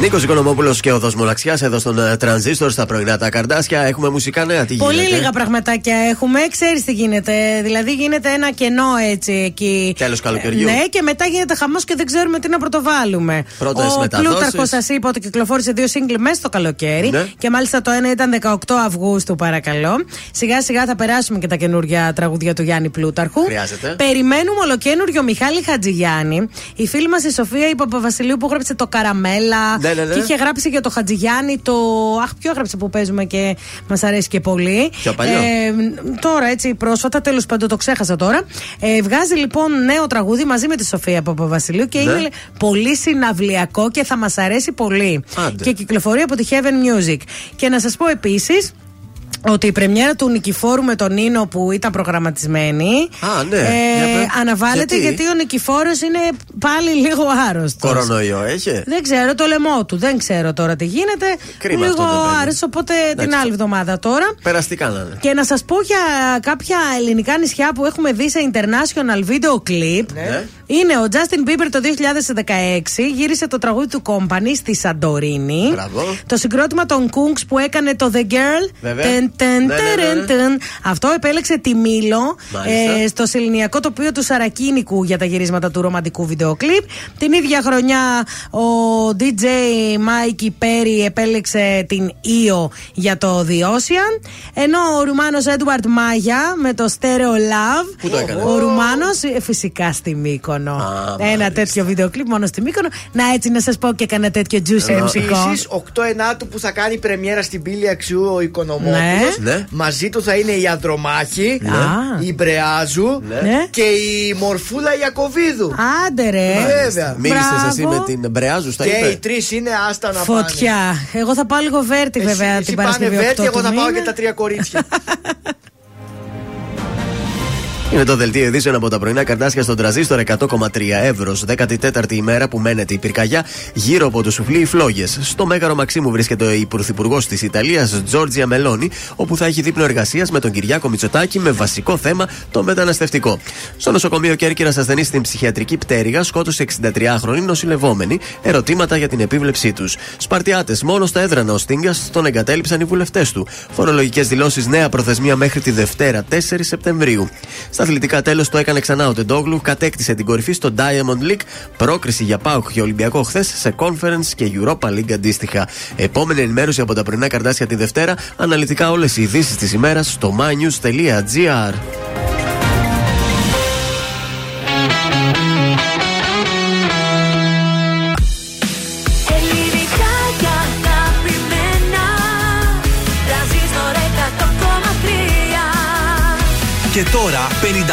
Νίκος Οικονομόπουλος και ο Μοναξιά εδώ στον ε, Τρανζίστορ στα πρωινά τα καρδάσια. Έχουμε μουσικά νέα. Τι Πολύ γίνεται; λίγα πραγματάκια έχουμε. Ξέρεις τι γίνεται. Δηλαδή γίνεται ένα κενό έτσι εκεί. Τέλος καλοκαιριού. Ναι, και μετά γίνεται χαμός και δεν ξέρουμε τι να πρωτοβάλουμε. Πρώτες Ο μεταδόσεις. Πλούταρχος, σας είπα ότι κυκλοφόρησε δύο σύγκλι μέσα στο καλοκαίρι. Ναι. Και μάλιστα το ένα ήταν 18 Αυγούστου, παρακαλώ. Σιγά σιγά θα περάσουμε και τα καινούργια τραγουδιά του Γιάννη Πλούταρχου. Χρειάζεται. Περιμένουμε ολοκένουργιο Μιχάλη Χατζηγιάννη. Η φίλη μας η Σοφία η Παπαβασιλείου που έγραψε το Καραμέλα. Ναι, ναι, ναι. Και είχε γράψει για το Χατζηγιάννη το. Αχ, ποιο έγραψε που παίζουμε και μας αρέσει και πολύ. Πιο παλιό. Ε, τώρα έτσι πρόσφατα, τέλος πάντων το ξέχασα τώρα. Ε, βγάζει λοιπόν νέο τραγούδι μαζί με τη Σοφία Παπαβασιλείου και Ναι. είναι πολύ συναυλιακό και θα μας αρέσει πολύ. Άντε. Και κυκλοφορεί από τη Heaven Music. Και να σας πω επίσης ότι η πρεμιέρα του Νικηφόρου με τον Νίνο που ήταν προγραμματισμένη Α, ναι. ε, Για πε- αναβάλλεται Γιατί; γιατί; ο Νικηφόρος είναι πάλι λίγο άρρωστος. Κορονοϊό έχει; Δεν ξέρω το λαιμό του, δεν ξέρω τώρα τι γίνεται. Κρίμα λίγο αυτό το παιδί. άρρωστος, οπότε την Εντάξει. άλλη εβδομάδα τώρα. Περαστικά να είναι. Και να σας πω για κάποια ελληνικά νησιά που έχουμε δει σε international video clip. Ναι. Είναι ο Justin Bieber το 2016, γύρισε το τραγούδι του Company στη Σαντορίνη. Μπράβο. Το συγκρότημα των Kungs που έκανε το The Girl. Βέβαια. Τε, τε, Ναι, ναι, ναι, τερεν, ναι. τερεν. Αυτό επέλεξε τη Μήλο Μάλιστα. ε, στο σεληνιακό τοπίο του Σαρακίνικου για τα γυρίσματα του ρομαντικού βίντεο κλιπ. Την ίδια χρονιά ο DJ Mikey Perry επέλεξε την Io για το The Ocean. Ενώ ο Ρουμάνος Edward Μάγια με το Stereo Love. Πού το έκανε; Ο Ρουμάνος ε, φυσικά στη Μύκονο. Ένα τέτοιο βίντεο κλιπ μόνο στη Μύκονο. Να έτσι να σας πω και κανένα τέτοιο juice εμψικό. Επίση, 8 Ενάτου που θα κάνει πρεμιέρα στην πύλη αξιού ο Οικονομόπουλος. Ναι. Ναι. Μαζί του θα είναι η Ανδρομάχη, Ναι. η Μπρεάζου Ναι. και η Μορφούλα Ιακοβίδου. Άντε ρε. Βέβαια. Μίλησες εσύ Μπράβο. με την Μπρεάζου, στα Και είπε. οι τρεις είναι άστα να Φωτιά. Εγώ θα πάω λίγο βέρτι πάνε. βέβαια εσύ, την εσύ πάνε Παρασκευή. Βέρτη, 8 εγώ θα του πάω μήνα. και τα τρία κορίτσια. Είναι το δελτίο ειδήσεων από τα πρωινά καρτάσια στον τραζίστορ 100,3 ευρώ. 14η ημέρα που μένεται η πυρκαγιά γύρω από το σουφλί οι φλόγες. Στο μέγαρο Μαξίμου βρίσκεται η πρωθυπουργό της Ιταλίας, Τζόρτζια Μελώνη, όπου θα έχει δείπνο εργασίας με τον Κυριάκο Μητσοτάκη με βασικό θέμα το μεταναστευτικό. Στο νοσοκομείο Κέρκυρα ασθενή στην ψυχιατρική πτέρυγα σκότωσε 63χρονη νοσηλευόμενη. Ερωτήματα για την επίβλεψή τους. Σπαρτιάτες, μόνο στα έδρανα ο Στίγκα τον εγκατέλειψαν οι βουλευτές του. Φορολογικές δηλώσεις νέα προθεσμία μέχρι τη Δευτέρα 4 Σεπτεμβρίου. Στα αθλητικά τέλος το έκανε ξανά ο Τεντόγλου, κατέκτησε την κορυφή στο Diamond League, πρόκριση για Πάουκ και Ολυμπιακό χθες σε Conference και Europa League αντίστοιχα. Επόμενη ενημέρωση από τα πρωινά καρτάσια τη Δευτέρα, αναλυτικά όλες οι ειδήσεις της ημέρας στο mynews.gr.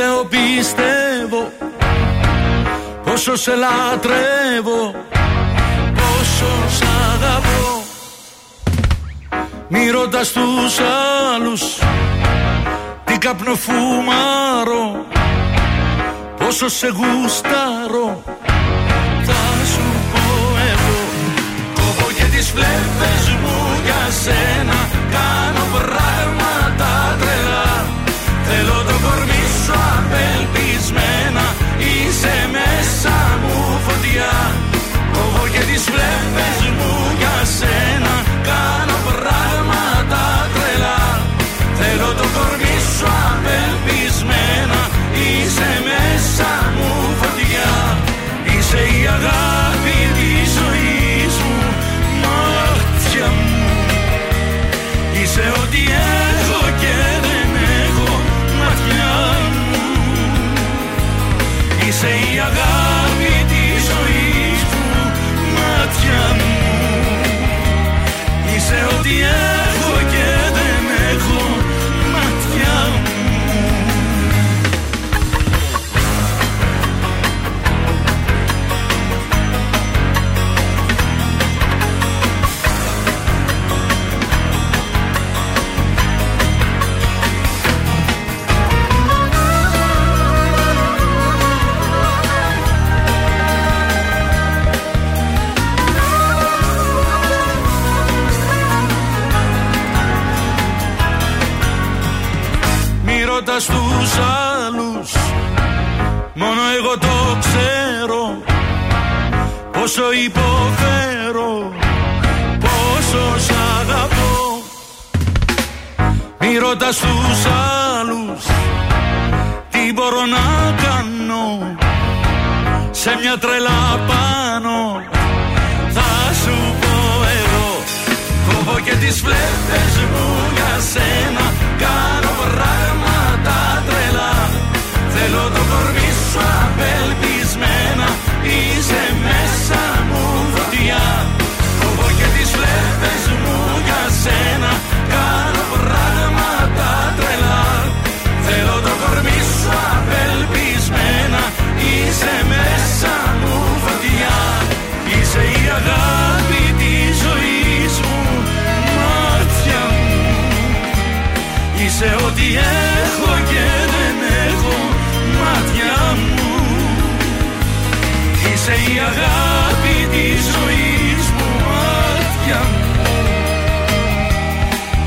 Θεό πιστεύω Πόσο σε λατρεύω Πόσο σ' αγαπώ. Μη ρωτάς τους άλλους Τι καπνό φουμάρω. Πόσο σε γουστάρω Θα σου πω εγώ. Κόβω και τις φλέβες μου για σένα Είσαι μέσα μου φωτιά Κόβω και τις φλέβες μου για σένα Πόσο υποφέρω Πόσο σ' αγαπώ. Μη ρωτάς τους άλλους Τι μπορώ να κάνω. Σε μια τρελά πάνω Θα σου πω εγώ. Κόβω και τις φλέβες μου για σένα έχω και δεν έχω Μάτια μου. Είσαι η αγάπη της ζωής μου Μάτια μου.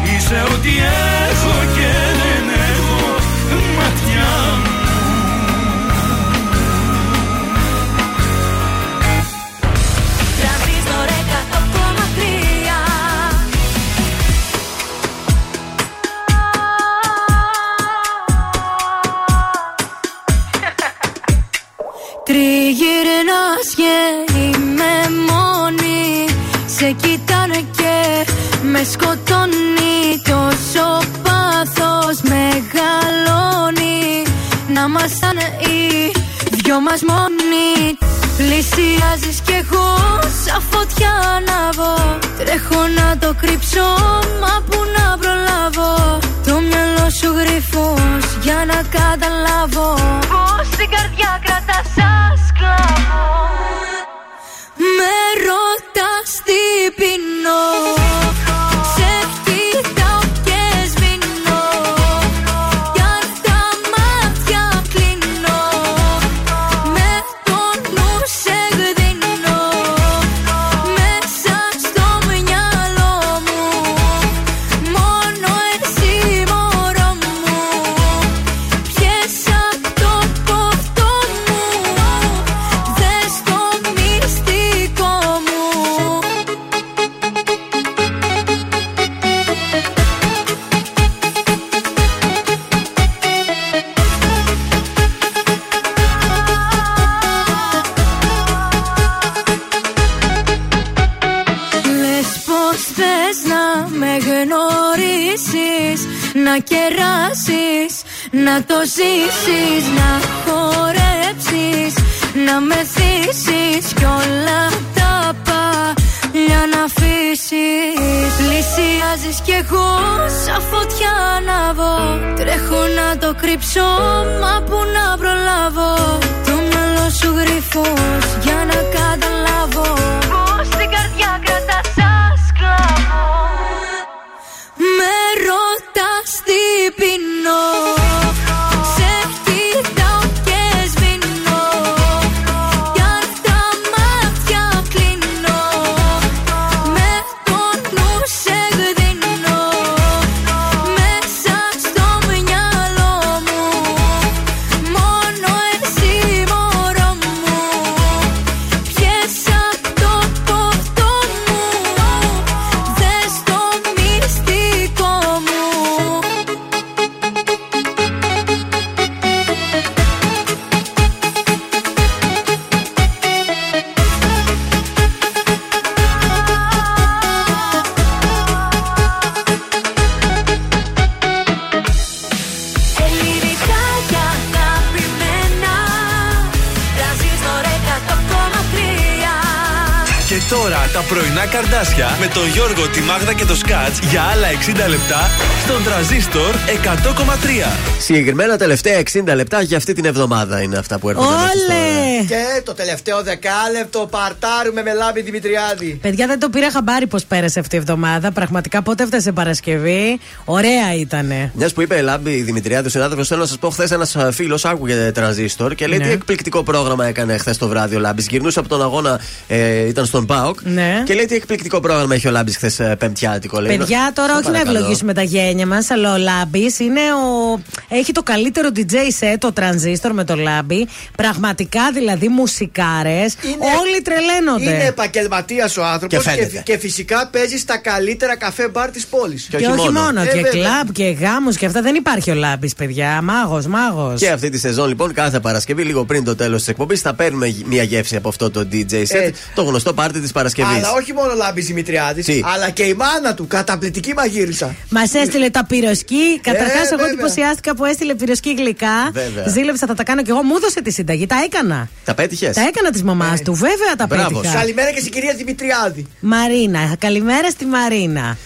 Είσαι ό,τι έχω Σε κοιτάνε και με σκοτώνει. Τόσο πάθος μεγαλώνει. Να ήμασταν οι δυο μας μόνοι. Πλησιάζεις κι εγώ σαν φωτιά ανάβω Τρέχω να το κρύψω μα που να προλάβω. Το μυαλό σου γρυφός για να καταλάβω. Πως την καρδιά κρατάς να το κρύψω, μα που να προλάβω. Το μυαλό σου γρυφός για να καταλάβω καρδάσια με τον Γιώργο, τη Μάγδα και το Σκάτς για άλλα 60 λεπτά στον τραζίστορ 100,3. Συγκεκριμένα τελευταία 60 λεπτά για αυτή την εβδομάδα είναι αυτά που έρχονται. μέσα στο- Όλε! Και το τελευταίο δεκάλεπτο παρτάρουμε με λάμπη Δημητριάδη. Παιδιά, δεν το πήρα χαμπάρι πώ πέρασε αυτή η εβδομάδα. Πραγματικά πότε έφτασε Παρασκευή; Ωραία ήτανε. Μιας που είπε Λάμπη Δημητριάδη, ο συνάδελφος, θέλω να σας πω: Χθες ένας φίλος άκουγε τρανζίστορ και λέει Ναι. τι εκπληκτικό πρόγραμμα έκανε χθες το βράδυ ο Λάμπης. Γυρνούσε από τον αγώνα, ε, ήταν στον Πάο Πάοκ. Ναι. Και λέει τι εκπληκτικό πρόγραμμα έχει ο Λάμπης χθες Πεμπτιάτικο. Λέει. Παιδιά, τώρα Σε όχι να παρακαλώ. ευλογήσουμε τα γένια μας, αλλά ο Λάμπης είναι ο. Έχει το καλύτερο DJ set, το τρανζίστορ με το Λάμπη. Πραγματικά δηλαδή μουσικάρες. Όλοι τρελαίνονται. Είναι επαγγελματίας ο άνθρωπος Και και, φαίνεται. και φυσικά παίζει στα καλύτερα καφέ μπαρ της πόλης. Και Και όχι μόνο, Ε, και βέβαια. κλαμπ και γάμους και αυτά. Δεν υπάρχει ο Λάμπης, παιδιά. Μάγος, μάγος. Και αυτή τη σεζόν λοιπόν κάθε Παρασκευή, λίγο πριν το τέλος της εκπομπής, θα παίρνουμε μια γεύση από αυτό το DJ set. Έτσι. Το γνωστό πάρτι της Παρασκευής. Αλλά όχι μόνο Λάμπης Δημητριάδης, Τι; αλλά και η μάνα του, καταπληκτική μαγείρισα. Μας έστειλε τα πυροσκή. Καταρχάς, Ε, εγώ βέβαια. εντυπωσιάστηκα που έστειλε πυροσκή γλυκά. Βέβαια. Ζήλεψα, θα τα κάνω κι εγώ. Μου έδωσε τη συνταγή. Τα έκανα. Τα πέτυχες; Τα έκανα της μαμάς του. Βέβαια τα Μπράβο. πέτυχα. Καλημέρα και στην κυρία Δημητριάδη. Μαρίνα. Καλημέρα στη Μαρίνα.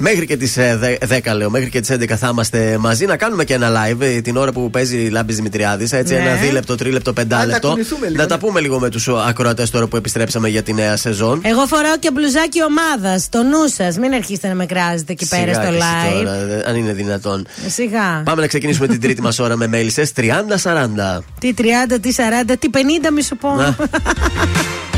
Μέχρι και τις 10 λέω, μέχρι και τις 11 θα είμαστε μαζί να κάνουμε και ένα live ε, την ώρα που παίζει η Λάμπη Δημητριάδης. Έτσι, Ναι. ένα δίλεπτο, τρίλεπτο, πεντάλεπτο. κουνηθούμε λίγο, Να ναι. τα πούμε λίγο με τους ακροατές τώρα που επιστρέψαμε για τη νέα σεζόν. Εγώ φοράω και μπλουζάκι ομάδας. Στο νου σας. Μην αρχίσετε να με κράζετε εκεί πέρα Σιγά στο και εσύ live. τώρα, ε, αν είναι δυνατόν. Σιγά. Πάμε να ξεκινήσουμε την τρίτη μας ώρα με μέλισσες 30-40. Τι 30, τι 40, τι 50 μη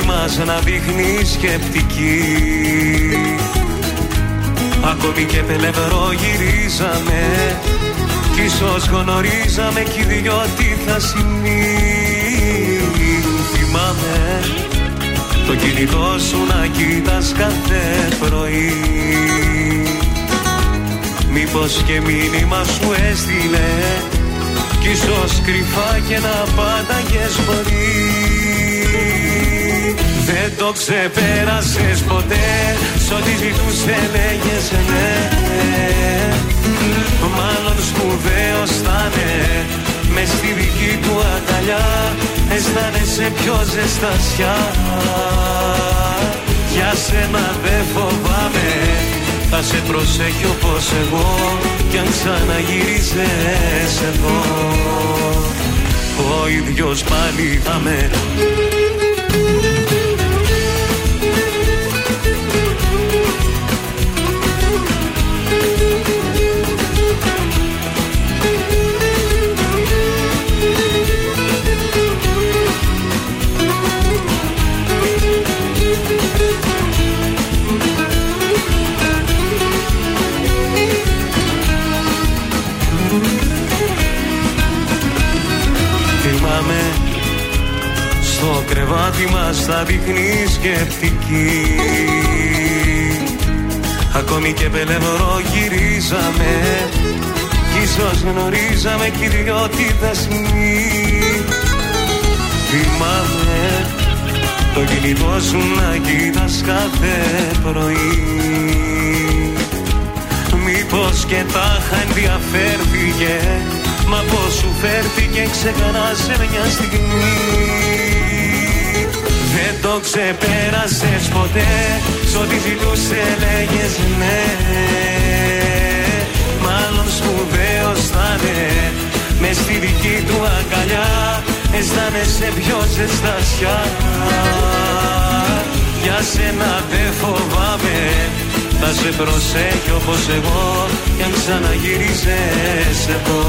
Κρεβάτι μας να δείχνει σκεπτική. Ακόμη και πελευρό γυρίζαμε Κι ίσως γνωρίζαμε κι οι δυο τι θα συμβεί. Θυμάμαι το κινητό σου να κοίτας κάθε πρωί. Μήπως και μήνυμα σου έστειλε Κι ίσως κρυφά και να πάνταγες πολύ Δεν το ξεπέρασες ποτέ. Σ' ό,τι ζητούσε λέγες ναι. Μάλλον σπουδαίος θα είναι Μες στη δική του αγκαλιά Αισθάνεσαι πιο ζεστασιά. Για σένα δεν φοβάμαι. Θα σε προσέχει όπως εγώ Κι αν ξαναγυρίζεις εδώ. Ο ίδιος πάλι θα με κρεβάτι μας θα δείχνει σκεπτική. Ακόμη και πελευρό γυρίζαμε Κι ίσως γνωρίζαμε κι οι δυο τη δεσμή. Θυμάμαι το κινητό σου να κοίτας κάθε πρωί. Μήπως και τάχα ενδιαφέρθηκε Μα πως σου φέρθηκε ξεχνά σε μια στιγμή Δεν το ξεπέρασες ποτέ. Σ' ό,τι ζητούσε λέγες ναι. Μάλλον σπουδαίος θα είναι Μες στη δική του αγκαλιά Αισθάνεσαι πιο ζεστασιά. Για σένα δεν φοβάμαι. Θα σε προσέχει όπως εγώ Κι αν ξαναγυρίζεις εδώ.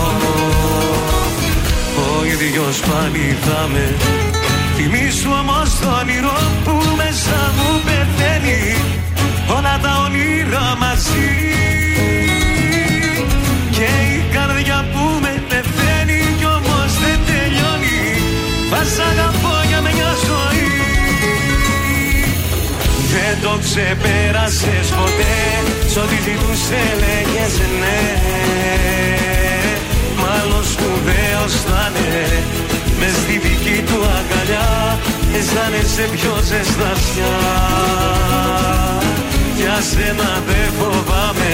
Ο ίδιος πάλι θα με Θυμήσου όμως το όνειρο που μέσα μου πεθαίνει Όλα τα όνειρα μαζί. Και η καρδιά που με πεθαίνει Κι όμως δεν τελειώνει Θα σ' αγαπώ για μια ζωή. Δεν το ξεπέρασες ποτέ Σ' ό,τι ζητούσε λέγες ναι. Μάλλον σπουδαίος θα είναι Μες στη δική του αγκαλιά Αισθάνεσαι πιο ζεστασιά Για σένα δεν φοβάμαι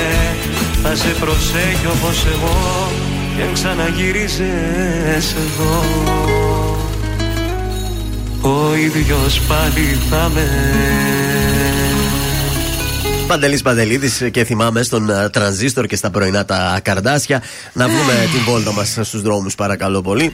Θα σε προσέχει όπως εγώ Και αν ξαναγυρίζεις εδώ. Ο ίδιος πάλι θα με. Παντελής Παντελίδης και θυμάμαι στον ε, τρανζίστορ και στα πρωινά τα καρδάσια. Να βγούμε την βόλτα μας στους δρόμους παρακαλώ πολύ.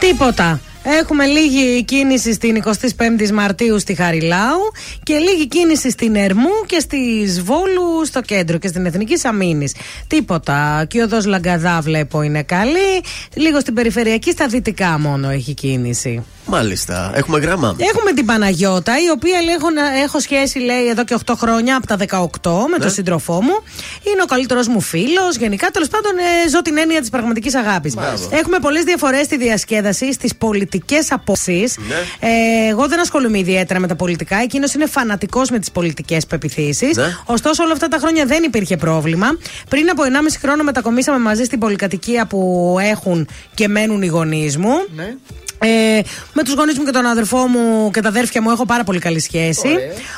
Τίποτα. Έχουμε λίγη κίνηση στην 25η Μαρτίου στη Χαριλάου και λίγη κίνηση στην Ερμού και στη Βόλου στο κέντρο και στην Εθνική Αμήνη. Τίποτα. Και οδό Λαγκαδά βλέπω είναι καλή. Λίγο στην περιφερειακή, στα δυτικά μόνο έχει κίνηση. Μάλιστα. Έχουμε γράμμα. Έχουμε την Παναγιώτα, η οποία λέει, έχω, έχω σχέση λέει εδώ και 8 χρόνια, από τα 18, με τον σύντροφό μου. Είναι ο καλύτερος μου φίλος. Γενικά, τέλος πάντων, ε, ζω την έννοια της πραγματικής αγάπης. Έχουμε πολλές διαφορές στη διασκέδαση, στις πολιτικές απόψεις. Ναι. Ε, εγώ δεν ασχολούμαι ιδιαίτερα με τα πολιτικά. Εκείνος είναι φανατικός με τις πολιτικές πεπιθήσεις. Ναι. Ωστόσο, όλα αυτά τα χρόνια δεν υπήρχε πρόβλημα. Πριν από 1,5 χρόνο μετακομίσαμε μαζί στην πολυκατοικία που έχουν και μένουν οι γονείς μου. Ναι. Ε, με τους γονείς μου και τον αδερφό μου και τα αδέρφια μου έχω πάρα πολύ καλή σχέση.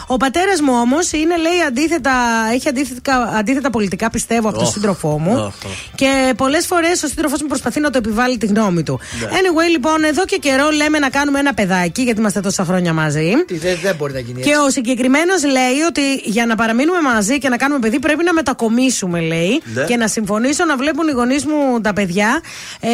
Ο πατέρας μου όμως είναι, λέει, αντίθετα, έχει αντίθετα, αντίθετα πολιτικά, πιστεύω, από τον Οχ. σύντροφό μου. Οχ, οχ. Και πολλές φορές ο σύντροφός μου προσπαθεί να το επιβάλλει τη γνώμη του. Ναι. Anyway, λοιπόν, εδώ και καιρό λέμε να κάνουμε ένα παιδάκι, γιατί είμαστε τόσα χρόνια μαζί. Τι, δεν, δεν μπορεί να γίνει Και έτσι. ο συγκεκριμένος λέει ότι για να παραμείνουμε μαζί και να κάνουμε παιδί πρέπει να μετακομίσουμε, λέει. Ναι. Και να συμφωνήσω να βλέπουν οι γονείς μου τα παιδιά ε,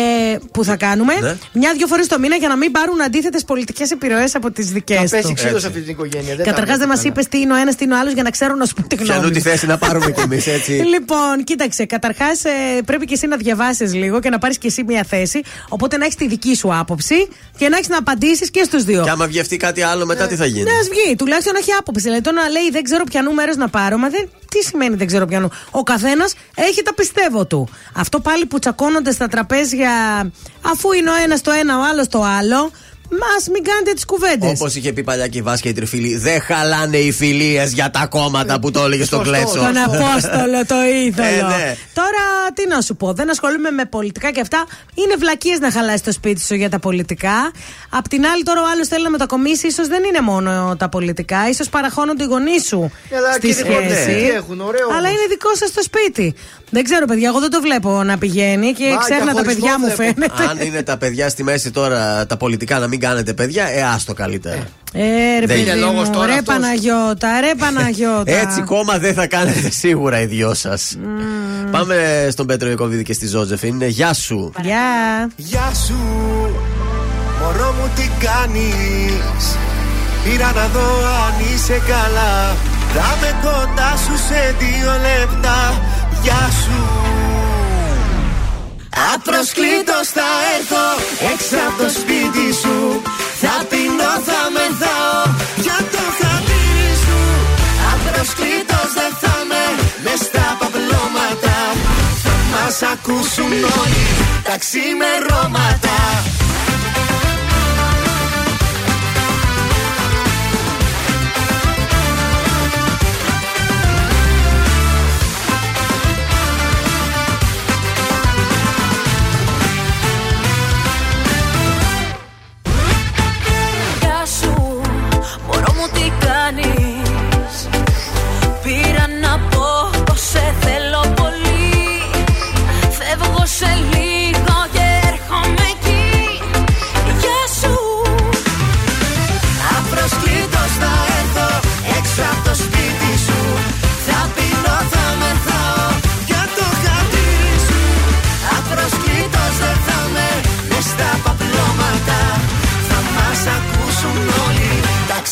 που θα κάνουμε Ναι. μια-δυο φορές το μήνα για να μην πάρουν αντίθετες πολιτικές επιρροές από τις δικές Θα τους. πέσει ξύλο σε αυτή την οικογένεια. δεν Καταρχάς τα δεν μας βλέπω είπες τι είναι ο ένας, τι είναι ο άλλος για να ξέρω να σου πω τη γνώμη. Ποιανού τη μου. θέση να πάρουμε κι εμείς έτσι. Λοιπόν, κοίταξε. Καταρχάς, πρέπει και εσύ να διαβάσεις λίγο και να πάρεις και εσύ μια θέση. Οπότε να έχεις τη δική σου άποψη και να έχεις να απαντήσεις και στους δύο. Και άμα βγει αυτή κάτι άλλο μετά τι θα γίνει; Ναι, α βγει. Τουλάχιστον να έχει άποψη. Δηλαδή, το να λέει δεν ξέρω ποιανού μέρο να πάρω. Μα δεν, τι σημαίνει δεν ξέρω ποιανού. Ο καθένας έχει τα πιστεύω του. Αυτό πάλι που τσακώνονται στα τραπέζια, αφού είναι ο ένας το ένα, ο άλλος το άλλο. Μας μην κάνετε τις κουβέντες. Όπως είχε πει παλιά και η Βάσια η Τριφίλη, δεν χαλάνε οι φιλίες για τα κόμματα που το έλεγε στον Σωστό. Κλέτσο. Τον Απόστολο, το είδωλο. Ε, ναι. Τώρα, τι να σου πω, δεν ασχολούμαι με πολιτικά και αυτά. Είναι βλακίες να χαλάσεις το σπίτι σου για τα πολιτικά. Απ' την άλλη, τώρα ο άλλος θέλει να μετακομίσει, ίσως δεν είναι μόνο τα πολιτικά. σω παραχώνονται οι γονείς σου Αλλά στη και δικό τους σχέση. σπίτι έχουν, ωραίο Αλλά όμως. είναι δικό σας το σπίτι. Δεν ξέρω, παιδιά, εγώ δεν το βλέπω να πηγαίνει και Μα, ξέχνα τα διαχωρισμό παιδιά μου βλέπω. φαίνεται. Αν είναι τα παιδιά στη μέση τώρα, τα πολιτικά να μην κάνετε παιδιά, ε, άστο καλύτερα. Ε, ρε Δεν παιδί είναι λόγος μου, τώρα ρε αυτός. Παναγιώτα, ρε Παναγιώτα. Έτσι κόμμα δεν θα κάνετε σίγουρα οι δυο σας. Πάμε στον Πέτρο Ιακωβίδη και στη Ζώζεφιν. Γεια σου. Γεια. Γεια σου, μωρό μου τι κάνεις; Πήρα να δω αν είσαι καλά Θα με κοντά σου σε δύο λεπτά Γεια σου Απροσκλήτως θα έρθω. Έξω από το σπίτι σου. Θα πεινώ, θα μεθάω. Για το χατήρι σου. Απροσκλήτως δεν θα με μες στα παπλώματα. Θα μας ακούσουν όλοι τα ξημερώματα μου τι κάνεις. Πήρα να πω πως σε θέλω πολύ. Φεύγω σε λίγο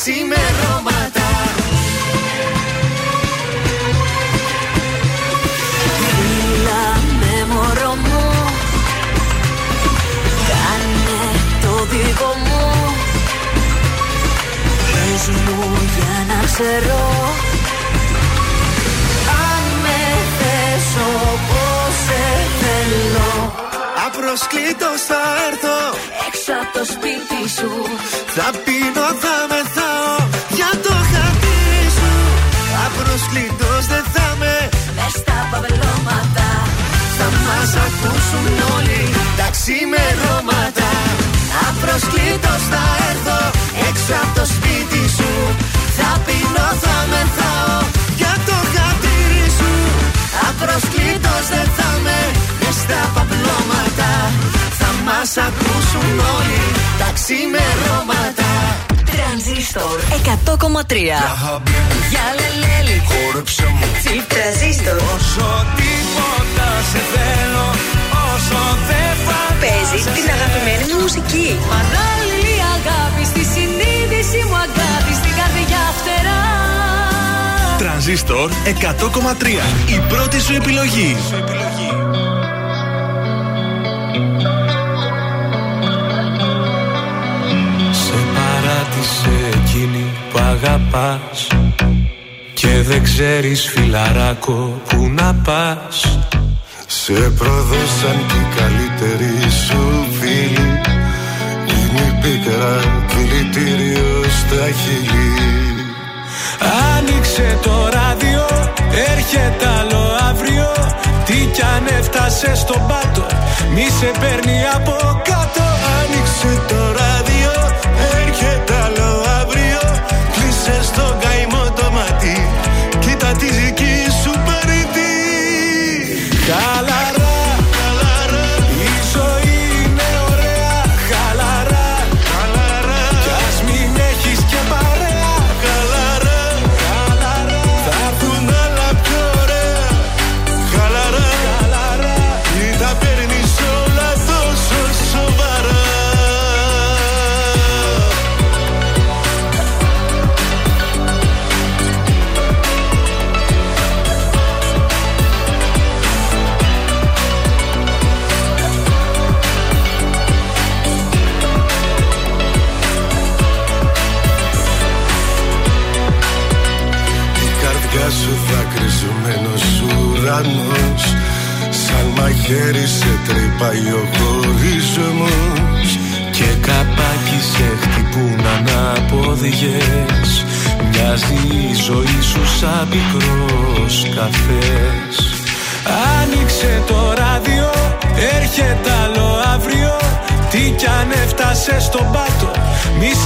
ξημερώματα. Μίλα με μωρό μου. Κάνε το δικό μου. Πες μου για να ξέρω Απροσκλήτως θα έρθω. Έξω από το σπίτι σου. Θα πίνω, θα μεθάω για το χατήρι σου. Απροσκλήτως δεν θα με. Μες στα παπελώματα. Θα μας ακούσουν όλοι τα ξημερώματα. Απροσκλήτως θα έρθω. Έξω από το σπίτι σου. Θα πεινώ, θα μεθάω για το χατήρι σου. Απροσκλήτως δεν θα με. Μες στα παπλώματα Θα μας ακούσουν όλοι τα ξημερώματα. Τρανζίστορ 100,3 Για λελέλη. Χόρεψε μου. Τσιπ τρανζίστορ. Όσο τίποτα σε θέλω Όσο δεν φαντάζεσαι. Παίζει την αγαπημένη μου μουσική. Ανάλληλη αγάπη στη συνείδηση μου αγάπη στην καρδιά φτερά. Τρανζίστορ 100,3. Η πρώτη σου επιλογή. Σε παράτησε εκείνη που αγαπάς. Και δεν ξέρεις φιλαράκο που να πας. Σε προδώσαν και οι καλύτεροι σου φίλοι. Είναι η πίκρα δηλητήριο στα χείλη. Άνοιξε το ράδιο, έρχεται άλλο αύριο. Τι κι αν έφτασες στον πάτο, μη σε παίρνει από κάτω. Άνοιξε το ράδιο, Κλείσε στο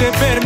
μη σε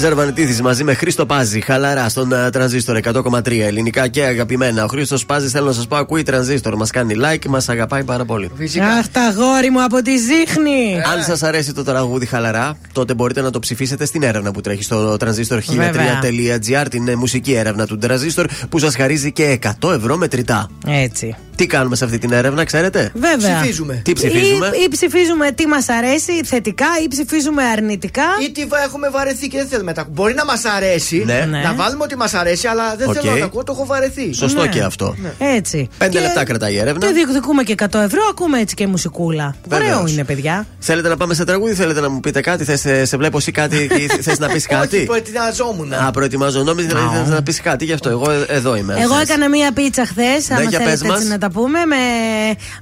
Ζαρβανιτίδη μαζί με Χρήστο Πάζη, χαλαρά στον uh, τρανζίστορ 100,3 ελληνικά και αγαπημένα. Ο Χρήστος Πάζης, θέλω να σας πω, ακούει τρανζίστορ. Μας κάνει like, μας αγαπάει πάρα πολύ. Αχ, τα γόρι μου από τη ζύχνη. Αν σας αρέσει το τραγούδι χαλαρά, τότε μπορείτε να το ψηφίσετε στην έρευνα που τρέχει στο transistor1003.gr, την ε, μουσική έρευνα του Transistor που σας χαρίζει και 100 ευρώ μετρητά. Έτσι. Τι κάνουμε σε αυτή την έρευνα, ξέρετε; Βέβαια. Ψηφίζουμε. Τι ψηφίζουμε; Ή, ή ψηφίζουμε τι μας αρέσει θετικά ή ψηφίζουμε αρνητικά. Ή τι βα- έχουμε βαρεθεί και δεν θέλουμε να τα Μπορεί να μας αρέσει, Ναι. Ναι. να βάλουμε ότι μας αρέσει, αλλά δεν Οκ. θέλω να τα ακούω, το έχω βαρεθεί. Σωστό Ναι. και αυτό. Έτσι. Πέντε Και- λεπτά κρατάει η έρευνα. Και διεκδικούμε και 100 ευρώ, ακούμε έτσι και μουσικούλα. Βεβαίως. Ωραίο είναι, παιδιά. Θέλετε να πάμε σε τραγούδι, θέλετε να μου πείτε κάτι, θες, ε, σε βλέπω εσύ κάτι και θες να πεις Όχι, κάτι; προετοιμαζόμουν. Α, προετοιμάζω. Νόμιζα ότι θες να πεις κάτι, γι' αυτό εγώ ε, εδώ είμαι. Εγώ θες. έκανα μία πίτσα χθες, άμα για θέλετε πες μας. έτσι να τα πούμε, με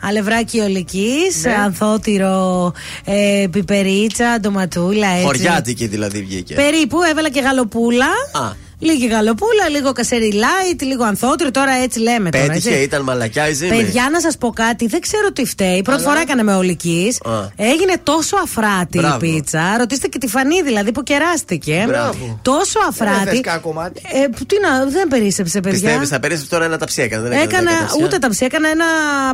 αλευράκι ολικής, Ναι. ανθότυρο, ε, πιπερίτσα, ντοματούλα, έτσι. Χωριάτικη δηλαδή βγήκε. Περίπου, έβαλα και γαλοπούλα. Α. Λίγη γαλοπούλα, λίγο κασέρι light, λίγο ανθότυρο. Τώρα έτσι λέμε τώρα. Πέτυχε, έτσι. ήταν μαλακιά η ζύμη. Παιδιά, να σας πω κάτι, δεν ξέρω τι φταίει. Πρώτη φορά έκανα με ολικής. Α. Έγινε τόσο αφράτη Μπράβο. η πίτσα. Ρωτήστε και τη φανή δηλαδή που κεράστηκε. Μπράβο. Τόσο αφράτη. φεσκά κομμάτι. Ε, που τι να, δεν περίσσεψε, παιδιά. Πιστεύεις, θα περίσει τώρα ένα ταψί έκανε. δεν έκανε Έκανα δέκα ταψιά. ούτε ταψί, έκανα ένα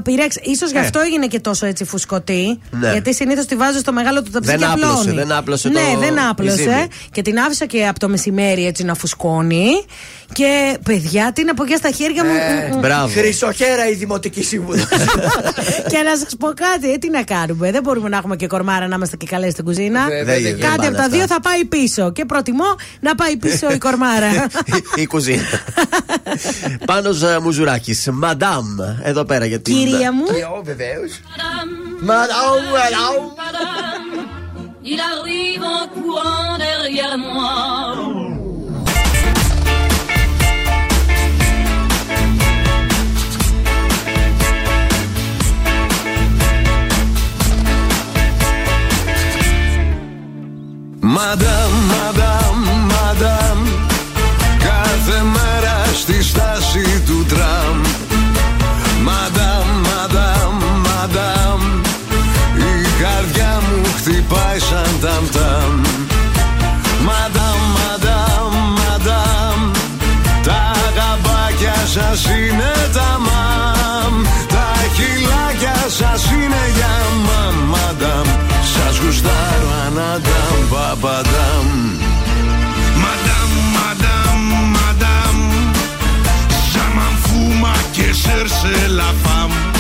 πυρέξ. σω γι' Ε. αυτό έγινε και τόσο έτσι φουσκωτή. Ναι. Γιατί συνήθως τη βάζω στο μεγάλο του ταψί Δεν και άπλωσε, απλώνει. δεν άπλωσε Ναι, το- δεν η άπλωσε. ζύμη. Και την άφησα και από το μεσημέρι έτσι να φουσκώνει. Και παιδιά, την από στα χέρια μου. Ε, μ, μ, Μπράβο. Χρυσοχέρα η δημοτική σύμβουλος. και να σας πω κάτι, ε, τι να κάνουμε. Δεν μπορούμε να έχουμε και κορμάρα να είμαστε και καλές στην κουζίνα. Βέβαια, δεν Κάτι πάνε από τα αυτά. δύο θα πάει πίσω. Και προτιμώ να πάει πίσω η κορμάρα. η κουζίνα. Πάνω Μουζουράκης. Μαντάμ. Εδώ πέρα για την. Κυρία μου. Βεβαίως. Μαραου, μαραου. Il arrive en courant derrière moi. Μαντάμ, μαντάμ, μαντάμ Κάθε μέρα στη στάση του τραμ. Μαντάμ, μαντάμ, μαντάμ Η καρδιά μου χτυπάει σαν ταμ ταμ. Μαντάμ, μαντάμ, μαντάμ Τα γαμπάκια σας είναι τα μαμ Чуждару анадам, бабадам Мадам, мадам, мадам Și-am fumat cheșer și la fam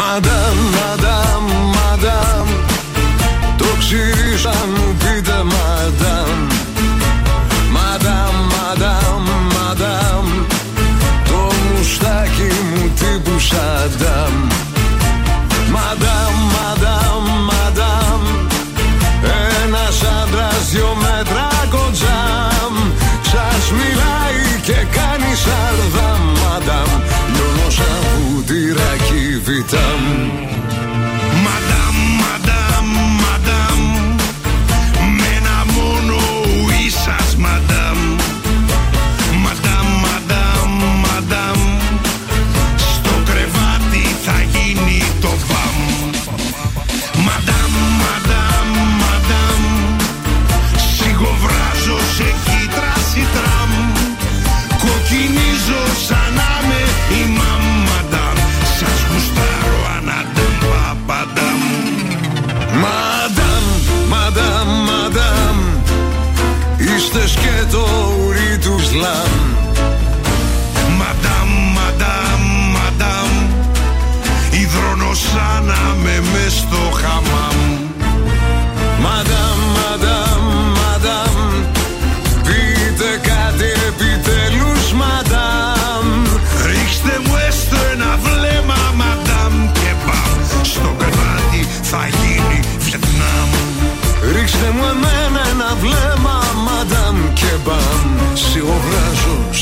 Μαντάμ, μαντάμ, μαντάμ Το ξύρι σαν μου πείτε μαντάμ. Μαντάμ, μαντάμ, μαντάμ Το μουστάκι μου τύπου σαντάμ.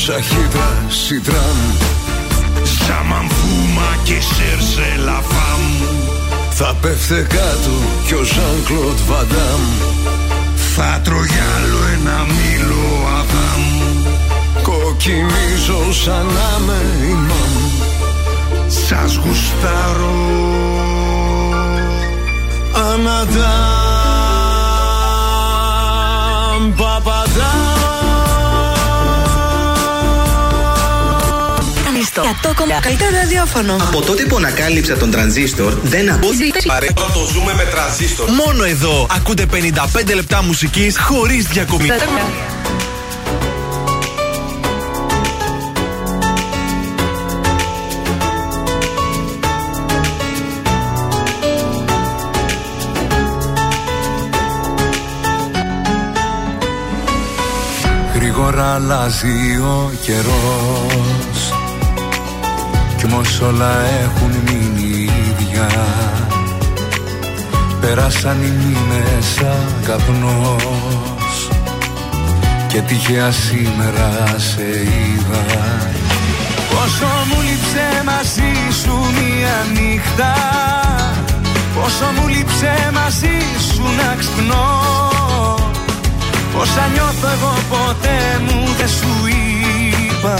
Σιγοβράζω σαν χύτρα σιτράμ Ζάμαν φούμα και σέρσε λαφάμ Θα πέφτε κάτω κι ο Ζαν Κλοντ Βαντάμ Θα τρώγει άλλο ένα μήλο αδάμ. Κοκκινίζω σαν να με ημάμ Σας γουστάρω. Αναντάμ Παπαντάμ Τρανζίστορ. 100,3 καλύτερο ραδιόφωνο. Από τότε που ανακάλυψα τον τρανζίστορ, δεν ακούω. Παρέ, το ζούμε με τρανζίστορ. Μόνο εδώ ακούτε 55 λεπτά μουσικής χωρίς διακομή. Γρήγορα αλλάζει ο καιρός Κι όμως όλα έχουν μείνει ίδια. Πέρασαν οι μήνες σαν καπνός Και τυχαία σήμερα σε είδα. Πόσο μου λείψε μαζί σου μία νύχτα. Πόσο μου λείψε μαζί σου να ξυπνώ. Όσα νιώθω εγώ ποτέ μου δεν σου είπα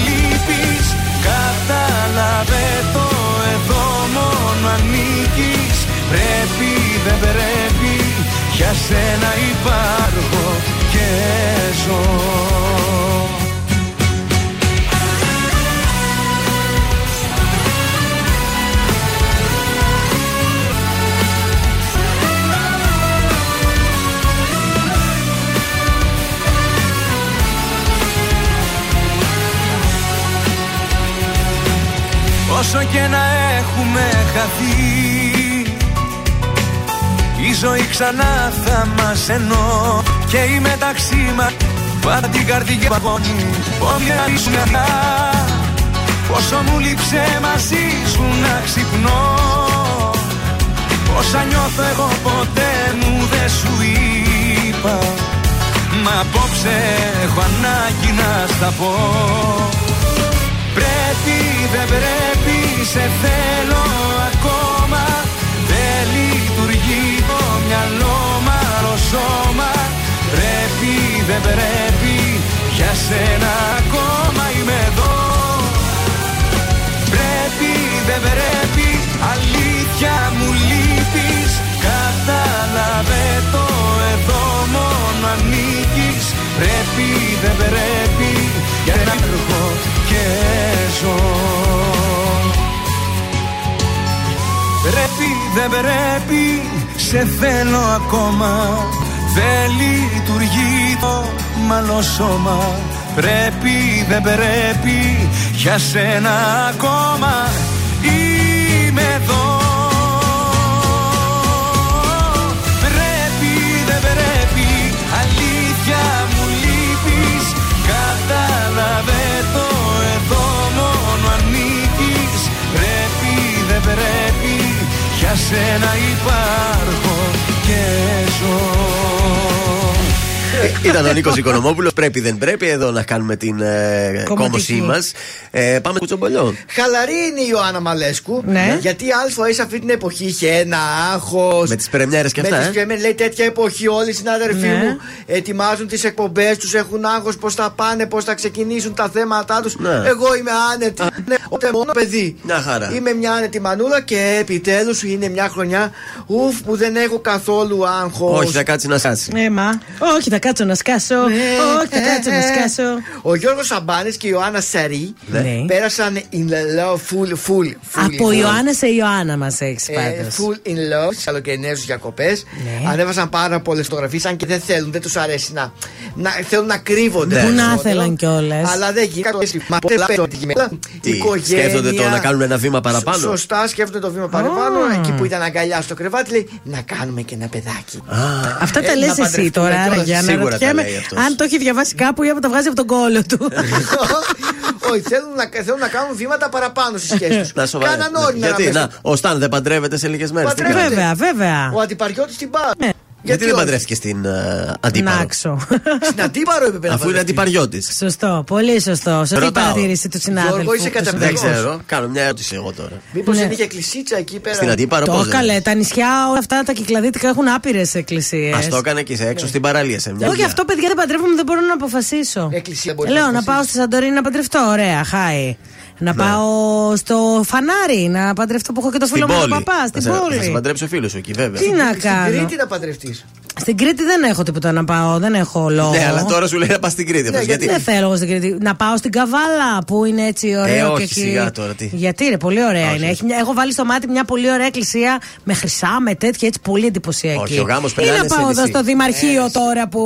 Κατάλαβε το εδώ μόνο ανήκεις Πρέπει δεν πρέπει. Για σένα υπάρχω και ζω Όσο και να έχουμε χαθεί Η ζωή ξανά θα μας ενώ. Και η μεταξύ μας Πάντα την καρδιά παγώνει Όποια ήσουν Πόσο μου λείψε μαζί σου να ξυπνώ. Όσα νιώθω εγώ ποτέ μου δεν σου είπα. Μα απόψε έχω ανάγκη να στα πω. Πρέπει δεν πρέπει σε θέλω ακόμα. Δεν λειτουργεί το μυαλό μας το σώμα. Πρέπει δεν πρέπει για σένα ακόμα είμαι εδώ. Πρέπει δεν πρέπει αλήθεια μου λείπεις. Κατάλαβε το εδώ μόνο ανήκεις Πρέπει δεν πρέπει για να έρχω και ζω. Πρέπει δεν πρέπει σε θέλω ακόμα. Δεν λειτουργεί το μαλό σώμα. Πρέπει δεν πρέπει για σένα ακόμα σένα υπάρχω και ζω. Ε, Ήταν ο Νίκος Οικονομόπουλος. Πρέπει δεν πρέπει εδώ να κάνουμε την ε, κόμωσή μας. Ε, πάμε κουτσομπολιό. Χαλαρή είναι η Ιωάννα Μαλέσκου. Ναι. Γιατί η ΑΕ σε αυτή την εποχή είχε ένα άγχος. Με τις πρεμιέρες και αυτά, Με ε. τις πρεμιέρες, λέει τέτοια εποχή. Όλοι οι συνάδελφοί Ναι. μου ετοιμάζουν τις εκπομπές τους, έχουν άγχος πώς θα πάνε, πώς θα ξεκινήσουν τα θέματα τους. Ναι. Εγώ είμαι άνετη. Ναι, ούτε μόνο παιδί. Μια χαρά. Είμαι μια άνετη μανούλα και επιτέλους είναι μια χρονιά ουφ που δεν έχω καθόλου άγχος. Όχι, θα κάτσει να σκάσει. Ε, μα. Όχι, θα κάτσω να σκάσω. Όχι, θα κάτσω να σκάσω. Ο Γιώργος Σαμπάνης και η Ιωάννα Σαρή Ναι. πέρασαν in love full, full, full Από in love. Ιωάννα σε Ιωάννα μας έχεις Ε, πάντως. full in love στι καλοκαιρινέ του διακοπές. Ναι. Ανέβασαν πάρα πολλές φωτογραφίες, αν και δεν θέλουν, δεν τους αρέσει να, να. θέλουν να κρύβονται. Πού να περισσότερο. ήθελαν κιόλας. Αλλά δεν γίνεται. Μα ποτέ πέρα ότι γίνεται. Τι, Οικογένεια. σκέφτονται το να κάνουν ένα βήμα παραπάνω; Σωστά, σκέφτονται το βήμα παραπάνω. Α. Εκεί που ήταν αγκαλιά στο κρεβάτι, λέει να κάνουμε και ένα παιδάκι. Αυτά Ε, τα να λε εσύ παντρευτούμε τώρα, κιόλας. για να Σίγουρα τα ρωτιέμαι λέει αυτός. αν το έχει διαβάσει κάπου ή από τα βγάζει από τον κόλο του. Όχι, θέλουν να, θέλουν να κάνουν βήματα παραπάνω στις σχέσεις τους. Να σοβαρά. Κάναν όλοι να Γιατί, πέσουν. να, ο Σταν δεν παντρεύεται σε λίγες μέρες. Παντρεύεται. Βέβαια, βέβαια. Ο αντιπαριώτη την πάρα. Γιατί δεν όχι; παντρεύτηκες στην ε, αντίπαρο; Νάξο. Στην αντίπαρο έπρεπε να Αφού είναι παντρευτείς. αντιπαριώτης. Σωστό, πολύ σωστό. Σωστή Ρωτάω. παρατήρηση τους συνάδελφους; Γιώργο, είσαι τους Δεν καταπληκτικός. συναδέλφου. ξέρω. Κάνω μια ερώτηση εγώ τώρα. Μήπως Ναι. δεν είχε εκκλησίτσα εκεί πέρα; Στην αντίπαρο Το πώς. καλέ, τα νησιά όλα αυτά τα κυκλαδίτικα έχουν άπειρες εκκλησίες. Α το έκανε εκεί σε έξω στην παραλία σε μια. Όχι, μια. αυτό παιδιά δεν παντρεύομαι, δεν μπορώ να αποφασίσω. Εκκλησία μπορεί Λέω να να πάω στη Σαντορίνη να παντρευτώ. Ωραία, χάι. Να Ναι. πάω στο φανάρι να παντρευτώ που έχω και το φίλο Στην μου τον πόλη. παπά. Θα Στην σε- Θα σε πόλη. παντρέψει ο φίλος σου εκεί, βέβαια. Τι να Στην κάνω; Κρήτη να παντρευτείς. Στην Κρήτη δεν έχω τίποτα να πάω, δεν έχω λόγο. Ναι, αλλά τώρα σου λέει να πας στην Κρήτη. αυτός, γιατί. Δεν θέλω εγώ στην Κρήτη. Να πάω στην Καβάλα που είναι έτσι ωραίο Ε, και όχι, εκεί. σιγά τώρα, τι; Γιατί είναι πολύ ωραία Όχι. είναι. Έχει μια- έχω βάλει στο μάτι μια πολύ ωραία εκκλησία με χρυσά, με τέτοια έτσι πολύ εντυπωσιακή. Όχι, ο γάμος Ή περνάνε να σε πάω εδώ νησί. στο Δημαρχείο τώρα που.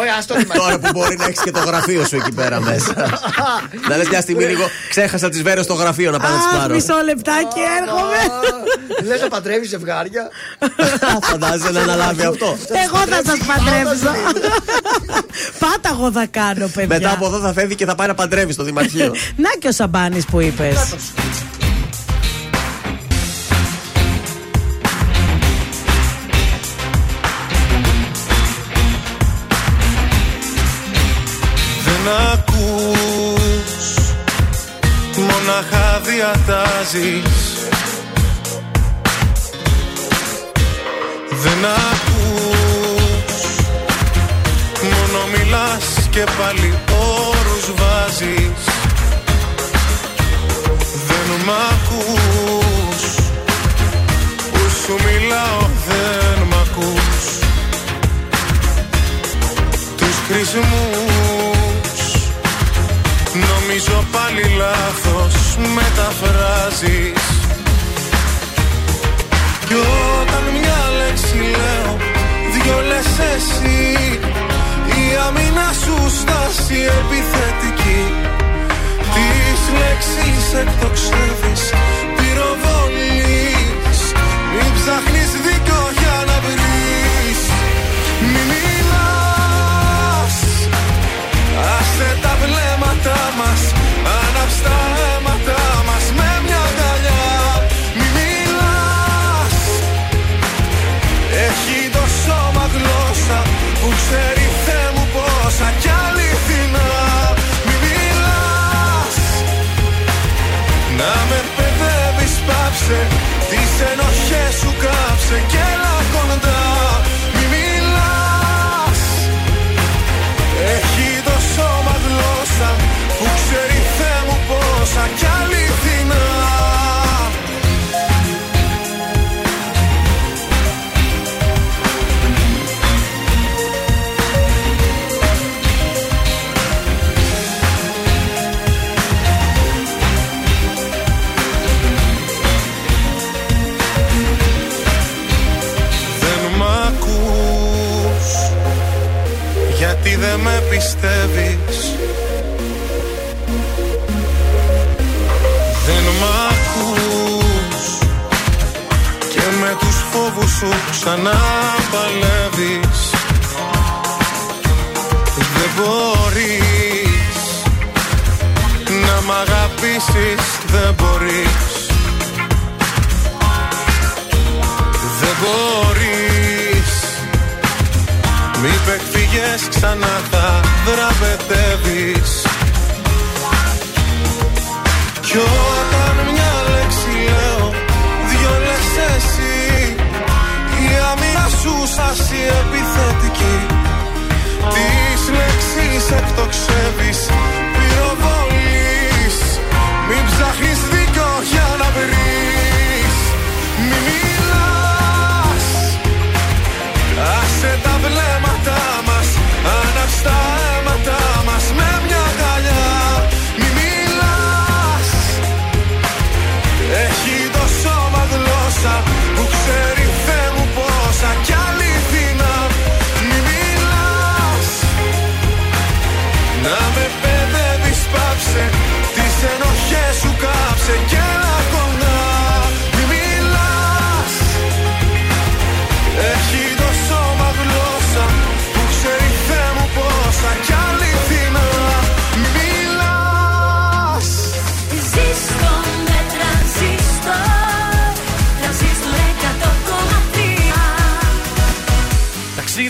Όχι, ας το δούμε. Τώρα που μπορεί να έχεις και το γραφείο σου εκεί πέρα μέσα. να λες μια στιγμή λίγο, ξέχασα τις βέρες στο γραφείο να πάω να τις Α, πάρω. μισό λεπτάκι έρχομαι. Λες να παντρεύεις ζευγάρια. Φαντάζεσαι να αναλάβει αυτό. Εγώ θα σας παντρέψω. Πάταγο θα κάνω, παιδιά. Μετά από εδώ θα φεύγει και θα πάει να παντρεύει στο Δημαρχείο. Να και ο Σαμπάνης που είπες. Δεν ακούς Μονάχα διατάζεις Δεν ακούς Μόνο μιλάς και πάλι όρους βάζεις. Δεν μ' ακούς. Που σου μιλάω δεν μ' ακούς. Τους χρησμούς. Νομίζω πάλι λάθος μεταφράζεις. Κι όταν μια λέξη λέω Δυο λες εσύ Η άμυνα σου στάση επιθετική. Τις λέξεις εκτοξεύεις Πυροβολείς Μην ψάχνεις δίκιο για να βρεις. Μη μιλάς. Άσε τα βλέμματα μας Άναψε πιστεύεις. Δεν μ' ακούς. Και με τους φόβους σου ξανά παλεύεις Δεν μπορείς Να μ' αγαπήσεις Δεν μπορείς πληγές ξανά θα δραπετεύεις Κι όταν μια λέξη λέω δυο λες εσύ. Η άμυνα σου στάση επιθετική. Τις λέξεις εκτοξεύεις stars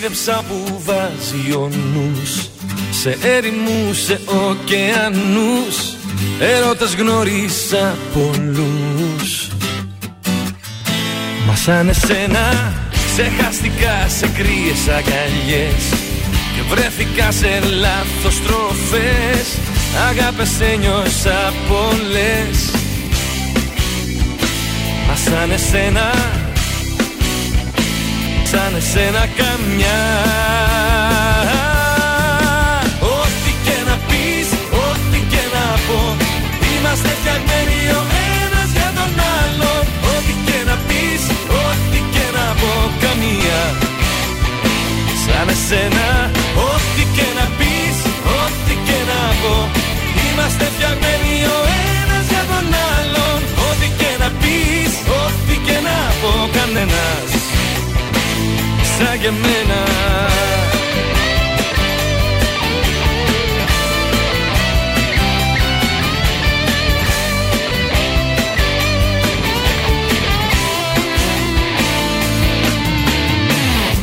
Ταξίδεψα που βάζει ο νους. Σε έρημους, σε ωκεανούς. Έρωτας γνώρισα πολλούς Μα σαν εσένα Ξεχαστικά σε κρύες αγκαλιές. Και βρέθηκα σε λάθος τροφές. Αγάπες ένιωσα πολλές. Μα σαν εσένα σαν εσένα καμιά. Ό,τι και να πεις, ό,τι και να πω Είμαστε φτιαγμένοι ο ένας για τον άλλον. Ό,τι και να πεις, ό,τι και να πω καμία. Σαν εσένα, ό,τι και να πεις, ό,τι και να πω Είμαστε φτιαγμένοι ο ένας για τον άλλον. Ό,τι και να πεις, ό,τι και να πω κανένας σαν και εμένα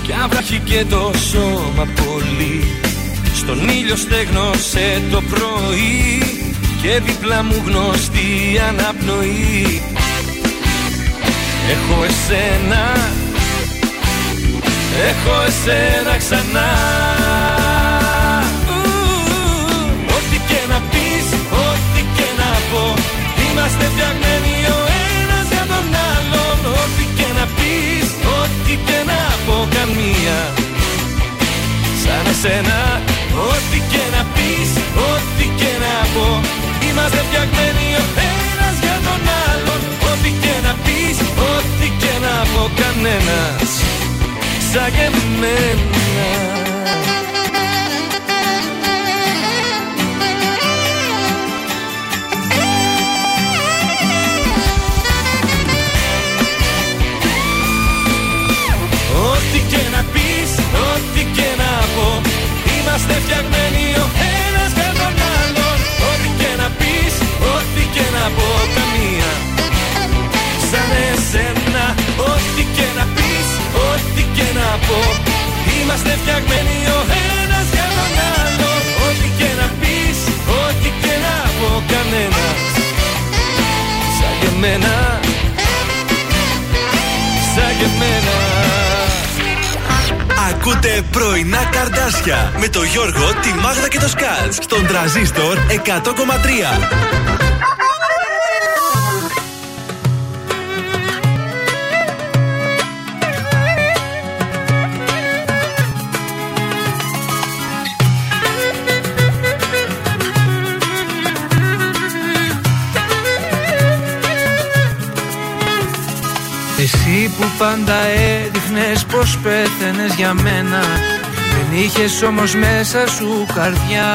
Κι αν βράχει και το σώμα πολύ Στον ήλιο στέγνωσε το πρωί Και δίπλα μου γνωστή αναπνοή. Έχω εσένα Έχω εσένα ξανά. Ου, Ό,τι και να πεις, ό,τι και να πω Είμαστε φτιαγμένοι ο ένας για τον άλλον. Ό,τι και να πεις, ό,τι και να πω καμία. Σαν εσένα, ό,τι και να πεις, ό,τι και να πω Είμαστε φτιαγμένοι ο ένας για τον άλλον. Ό,τι και να πεις, ό,τι και να πω κανένας σαν και εμένα Ό,τι και να πεις, ό,τι και να πω Είμαστε φτιαγμένοι ο ένας για τον άλλον. Ό,τι και να πεις, ό,τι και να πω καμία. Σαν εσένα, ό,τι και να πεις, ό,τι και να πω. Είμαστε φτιαγμένοι ο ένας για τον άλλον. Ό,τι και να πεις, ό,τι και να πω κανένας. Σαν και εμένα. Σαν και εμένα. Ακούτε πρωινά καρδάσια με το Γιώργο, τη Μάγδα και το Σκάτ στον τραζίστορ 100,3. Πάντα έδειχνες πως πέθαινες για μένα. Δεν είχες όμως μέσα σου καρδιά.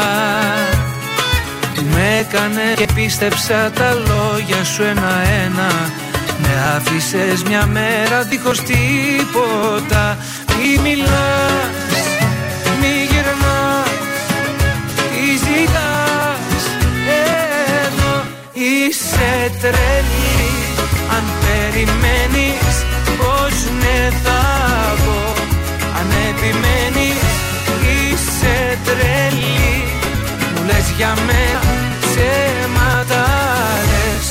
Με έκανε και πίστεψα τα λόγια σου ένα-ένα. Με άφησες μια μέρα δίχως τίποτα. Μη μιλάς, μη γυρνάς, τι ζητάς. Εδώ είσαι τρελή αν περιμένεις. πως ναι θα πω Αν επιμένεις είσαι τρελή. Μου λες για μένα ψέματα λες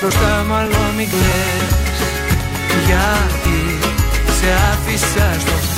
Μπροστά μου άλλο μην κλαις. Γιατί σε άφησα στο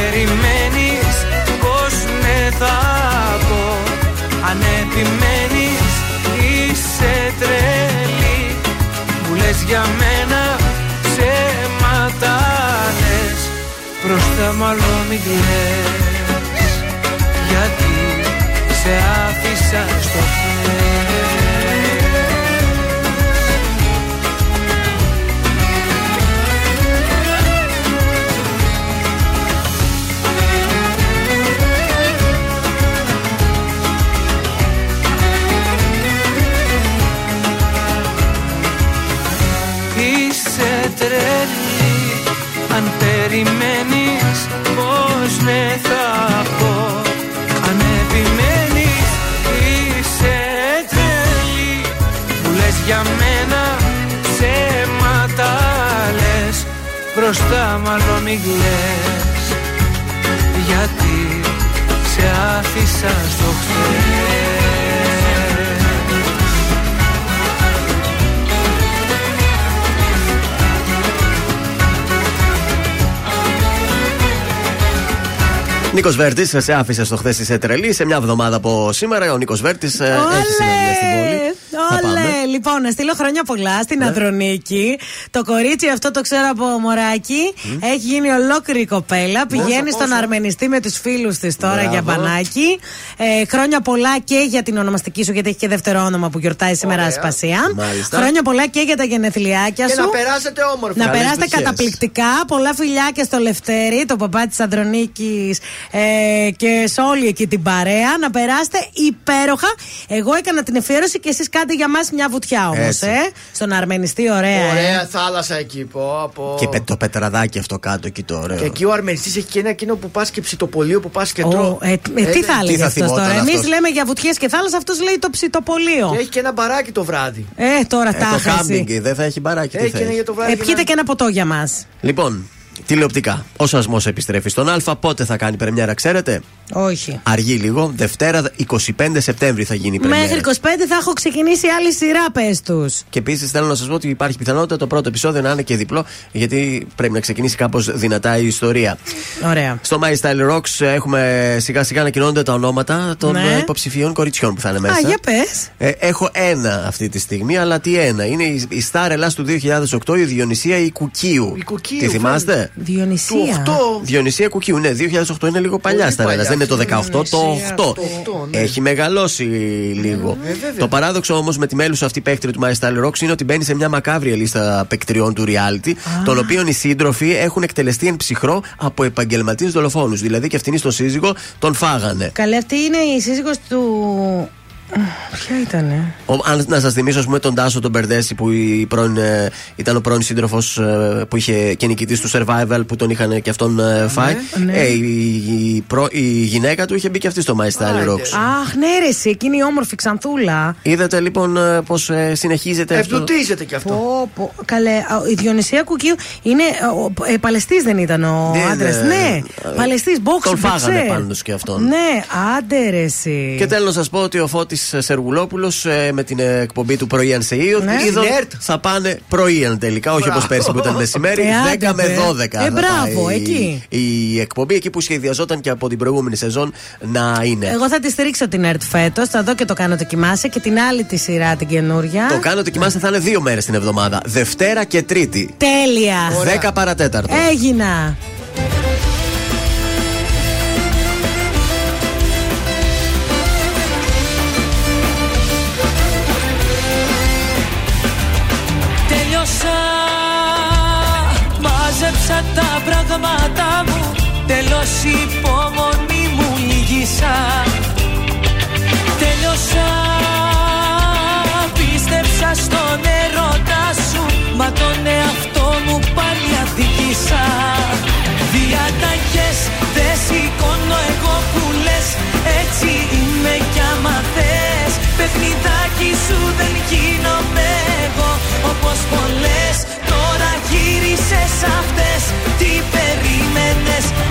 περιμένεις πως ναι θα πω. Αν επιμένεις είσαι τρελή. Μου λες για μένα ψέματα λες Μπροστά μου άλλο μην κλαις. Γιατί σε άφησα στο χέρι περιμένεις πως ναι θα πω. Αν επιμένεις είσαι τρελή Μου λες για μένα ψέματα λες. Μπροστά μου άλλο μην κλαις. Γιατί σε άφησα στο χθες Νίκος Βέρτης, σε άφησες στο χθες είσαι τρελή. Σε μια εβδομάδα από σήμερα ο Νίκος Βέρτης έχει συναντήσει στην πόλη. Θα πάμε. Όλε! Λοιπόν, να στείλω χρόνια πολλά στην Ναι. Ανδρονίκη. Το κορίτσι αυτό το ξέρω από μωράκι. Έχει γίνει ολόκληρη κοπέλα. Πηγαίνει στον Αρμενιστή με τους φίλους της τώρα Μπράβο. για μπανάκι. Ε, χρόνια πολλά και για την ονομαστική σου, γιατί έχει και δεύτερο όνομα που γιορτάει σήμερα Ωραία. Ασπασία. Μάλιστα. Χρόνια πολλά και για τα γενεθλιάκια Και σου. να περάσετε όμορφα. Να Καλές περάσετε ευχές. καταπληκτικά. Πολλά φιλιά και στο Λευτέρη, το παπά της Ανδρονίκη ε, και σε όλη εκεί την παρέα. Να περάσετε υπέροχα. Εγώ έκανα την αφιέρωση και εσείς κάντε για μας μια βουτιά όμως. Έτσι. Ε, στον Αρμενιστή, ωραία. ε. Ωραία θάλασσα εκεί. Πω, πω. Και πε- το πετραδάκι αυτό κάτω εκεί το ωραίο. Και εκεί ο Αρμενιστής έχει και ένα εκείνο που πας και ψητοπολείο που πας και Ω, τρώω. ε, ε, τι θα έλεγε θα αυτός θυμόταν τώρα. Εμείς αυτός; λέμε για βουτιές και θάλασσα, αυτός λέει το ψητοπολείο. Και έχει και ένα μπαράκι το βράδυ. Ε, τώρα Ε, τα το έχασε. κάμπινγκ δεν θα έχει μπαράκι. τι Έχει θα και ένα έχει; για το βράδυ. Ε, για πιείτε να- και ένα ποτό για μας. Λοιπόν, τηλεοπτικά. Ο σασμός επιστρέφει στον Α. Πότε θα κάνει πρεμιέρα, ξέρετε; Όχι. Αργεί λίγο. Δευτέρα 25 Σεπτέμβρη θα γίνει η πρεμιέρα. Μέχρι 25 θα έχω ξεκινήσει άλλη σειρά, πες τους. Και επίσης θέλω να σας πω ότι υπάρχει πιθανότητα το πρώτο επεισόδιο να είναι και διπλό, γιατί πρέπει να ξεκινήσει κάπως δυνατά η ιστορία. Ωραία. Στο My Style Rocks έχουμε σιγά σιγά ανακοινώνονται τα ονόματα των Ναι. ε, υποψηφίων κοριτσιών που θα είναι μέσα. Α, για πες. Ε, έχω ένα αυτή τη στιγμή, αλλά τι ένα. Είναι η, η Star Ελλάς του 2008, η Διονυσία η Κουκίου. Η Κουκίου, Τη θυμάστε; Διονυσία. Του 8. Διονυσία Κουκίου, ναι, 2008 είναι λίγο παλιά Πολύ Star Ελλάς. παλιά, Δεν είναι το αυτή η 18, το 8. Διονυσία, το 8, ναι. Έχει μεγαλώσει λίγο. Ε, βέβαια. το παράδοξο όμως με τη μέλουσα αυτή παίκτρια του My Style Rocks είναι ότι μπαίνει σε μια μακάβρια λίστα παικτριών του reality, των οποίων οι σύντροφοι έχουν εκτελεστεί εν ψυχρό από επαγγελματίες δολοφόνους. Δηλαδή και αυτήν στον σύζυγο τον φάγανε. Καλέ, αυτή είναι η σύζυγος του. Ποια ήτανε; Ο, αν να σας θυμίσω, ας πούμε, τον Τάσο τον Μπερδέση που η πρώην, ε, ήταν ο πρώην σύντροφος που είχε και νικητής του survival που τον είχαν και αυτόν ε, φάει. ναι. Ε, η, η, προ- η γυναίκα του είχε μπει και αυτή στο My Style Άιντε. Rocks. Αχ, ναι, ρε, εσύ, εκείνη η όμορφη ξανθούλα. Είδατε λοιπόν πώς συνεχίζεται αυτό; Εμπλουτίζεται κι αυτό. Πω, πω. Καλέ, α, η Διονυσία Κουκίου είναι. Ε, Παλαιστής δεν ήταν ο Ναι, άντρας. ναι. Ναι, Παλαιστής, box Τον φάγανε boxer. πάντως και αυτόν. Ναι, άντε ρε, εσύ. Και θέλω να σας πω ότι ο Φώτης Σεργουλόπουλος ε, με την ε, εκπομπή του πρωί σε ήλιο. Ναι. Είδων Στην ΕΡΤ. θα πάνε πρωί τελικά, όχι Μπράβο. όπω πέρσι που ήταν μεσημέρι. Ε, 10 άντε, με δε. 12. Ε, θα μπράβο, πάει εκεί. Η εκπομπή εκεί που σχεδιαζόταν και από την προηγούμενη σεζόν να είναι. Εγώ θα τη στηρίξω την ΕΡΤ φέτος. Θα δω και το κάνω το κοιμάσαι και την άλλη τη σειρά την καινούρια. Το κάνω ότι κοιμάστε θα είναι δύο μέρες την εβδομάδα. Δευτέρα και Τρίτη. Τέλεια. 10 παρατέταρτο. Έγινα.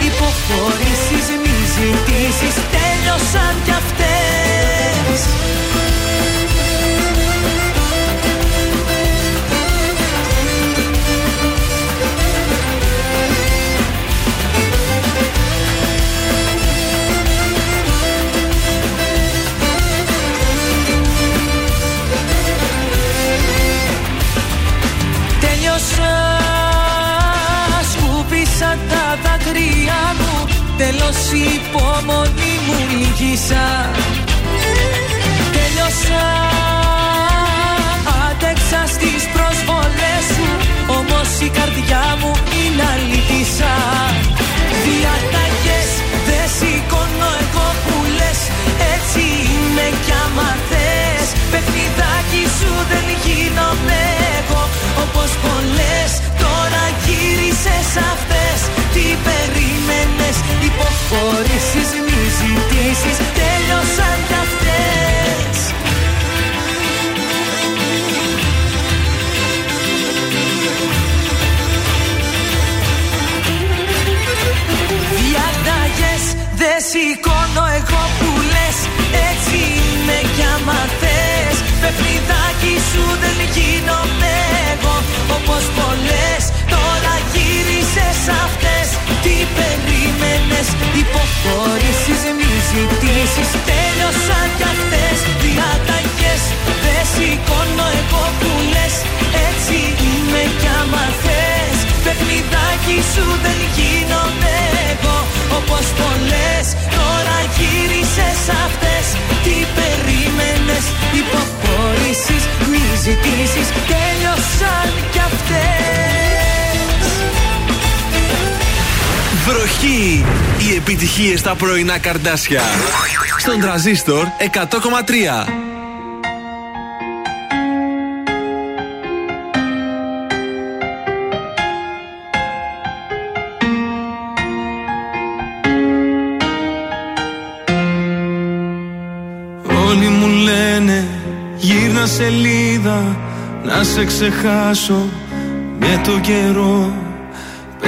Υποχωρήσεις μη ζητήσεις. Τέλειωσαν κι αυτές δάκρυα μου Τέλος η υπομονή μου λυγίσα Τέλειωσα Άντεξα στις προσβολές σου Όμως η καρδιά μου είναι αλήτησα. Διαταγές δεν σηκώνω εγώ που λες Έτσι είμαι κι άμα θες. Παιχνιδάκι σου δεν γίνομαι εγώ Όπως πολλές τώρα γύρισες αυτές Τι περίμενες Υποχωρήσεις μη ζητήσεις Τέλειωσαν κι αυτές. Διαταγές δεν σηκώνω εγώ που λες Έτσι είμαι κι άμα θες. Παιχνιδάκι σου δεν γίνομαι εγώ Όπως πολλές τώρα γύρισες αυτές Τι περίμενες υποχωρήσεις μη ζητήσεις Τέλειωσαν κι αυτές Διαταγές. Δεν σηκώνω εγώ που λες Έτσι είμαι κι άμα θες. Παιχνιδάκι σου δεν γίνομαι εγώ Όπως πολλές. Τώρα γύρισες αυτές Τι περίμενες υποχωρήσεις Μη ζητήσεις τέλειωσαν κι αυτές Βροχή! Οι επιτυχίες στα πρωινά καρδάσια. Στον τραζίστορ 100,3. Όλοι μου λένε γύρνα σελίδα να σε ξεχάσω με το καιρό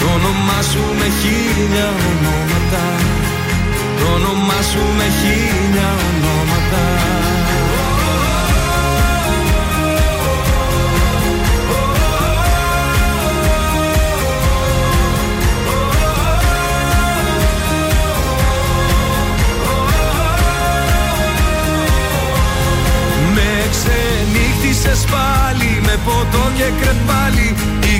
Το όνομά σου με χίλια ονόματα. Το όνομά σου με χίλια ονόματα. Με ξενύχτησες πάλι με ποτό και κρεπάλι Η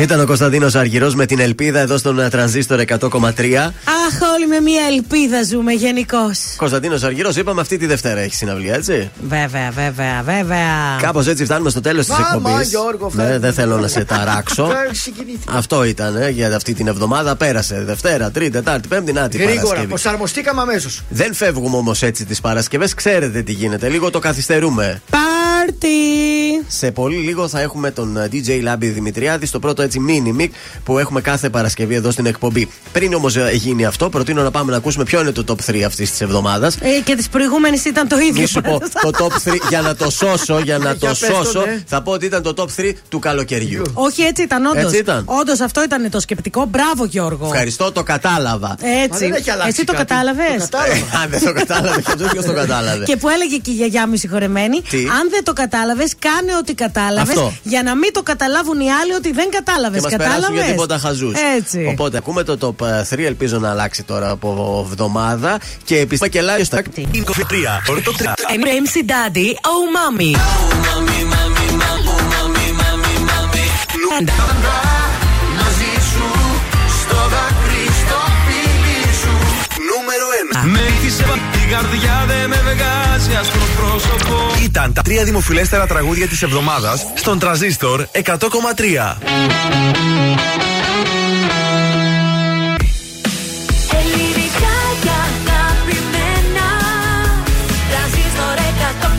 Ήταν ο Κωνσταντίνος Αργυρός με την ελπίδα εδώ στον ε, τρανζίστορ 100,3. Αχ, όλοι με μια ελπίδα ζούμε γενικώς. Κωνσταντίνος Αργυρός, είπαμε αυτή τη Δευτέρα έχει συναυλία, έτσι; Βέβαια, βέβαια, βέβαια. Κάπως έτσι φτάνουμε στο τέλος της Μάμα, εκπομπής. Γιώργο, Ναι, φεύγει. δεν θέλω να σε ταράξω. Φεύγει, συγκινήθηκα. Αυτό ήταν ε, για αυτή την εβδομάδα. Πέρασε Δευτέρα, Τρίτη, Τετάρτη, Πέμπτη, να την Γρήγορα, Παρασκευή. προσαρμοστήκαμε αμέσως. Δεν φεύγουμε όμως έτσι τις Παρασκευές. Ξέρετε τι γίνεται. Λίγο το καθυστερούμε. Πάρτι! Σε πολύ λίγο θα έχουμε τον ε, DJ Λάμπη Δημητριάδη στο πρώτο έτσι mini mic που έχουμε κάθε Παρασκευή εδώ στην εκπομπή. Πριν όμως γίνει αυτό, προτείνω να πάμε να ακούσουμε ποιο είναι το top 3 αυτής της εβδομάδας. Ε, και τη προηγούμενη ήταν το ίδιο. Μη σου πω το top 3 για να το σώσω, για να το Για πες το, σώσω, ναι. θα πω ότι ήταν το top 3 του καλοκαιριού. Όχι, έτσι ήταν, όντως. Έτσι ήταν. Όντως αυτό ήταν το σκεπτικό. Μπράβο, Γιώργο. Ευχαριστώ, το κατάλαβα. Έτσι. Εσύ το κατάλαβες; Ε, Αν δεν το κατάλαβε, ποιο το κατάλαβε. Και που έλεγε και η γιαγιά μου η συγχωρεμένη, Τι; αν δεν το κατάλαβες, κάνε ότι κατάλαβες Αυτό. για να μην το καταλάβουν οι άλλοι ότι δεν κατάλαβες. Και μας περάσουν για Κατάλαβες; τίποτα χαζούς. Έτσι. Οπότε ακούμε το top 3, ελπίζω να αλλάξει τώρα από εβδομάδα. Και επίση και live στα. MC Daddy, oh mommy. Μαζί σου στο δάκρυ, στο φίλι σου. Νούμερο 1. Με έχεις η καρδιά δεν με βγάζει άσπρο πρόσωπο Ήταν τα τρία δημοφιλέστερα τραγούδια της εβδομάδας στον Τραζίστορ 100,3. Ελληνικά και αγαπημένα Τρανζίστορ 100,3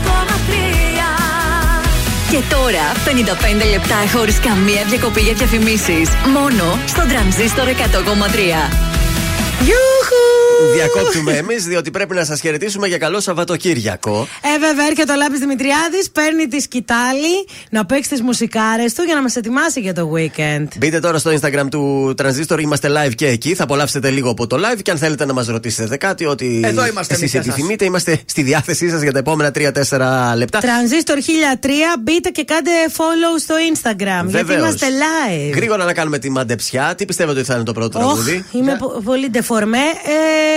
Και τώρα 55 λεπτά χωρίς καμία διακοπή για διαφημίσεις. Μόνο στον τρανζίστορ 100,3. Γιούχου! Διακόπτουμε εμείς, διότι πρέπει να σας χαιρετήσουμε για καλό Σαββατοκύριακο. Ε, βέβαια, έρχεται ο Λάμπης Δημητριάδης, παίρνει τη σκητάλη να παίξει τις μουσικάρες του για να μας ετοιμάσει για το weekend. Μπείτε τώρα στο Instagram του Transistor, είμαστε live και εκεί. Θα απολαύσετε λίγο από το live και αν θέλετε να μας ρωτήσετε κάτι, ότι Εδώ είμαστε εμείς εσείς για σας. επιθυμείτε, είμαστε στη διάθεσή σας για τα επόμενα 3-4 λεπτά. Τρανζίστορ 1003, μπείτε και κάντε follow στο Instagram. Γιατί Βεβαίως. είμαστε live. Γρήγορα να κάνουμε τη μαντεψιά. Τι πιστεύετε ότι θα είναι το πρώτο Οχ, τραγούδι; είμαι πο- πολύ ντεφορμέ. Ε,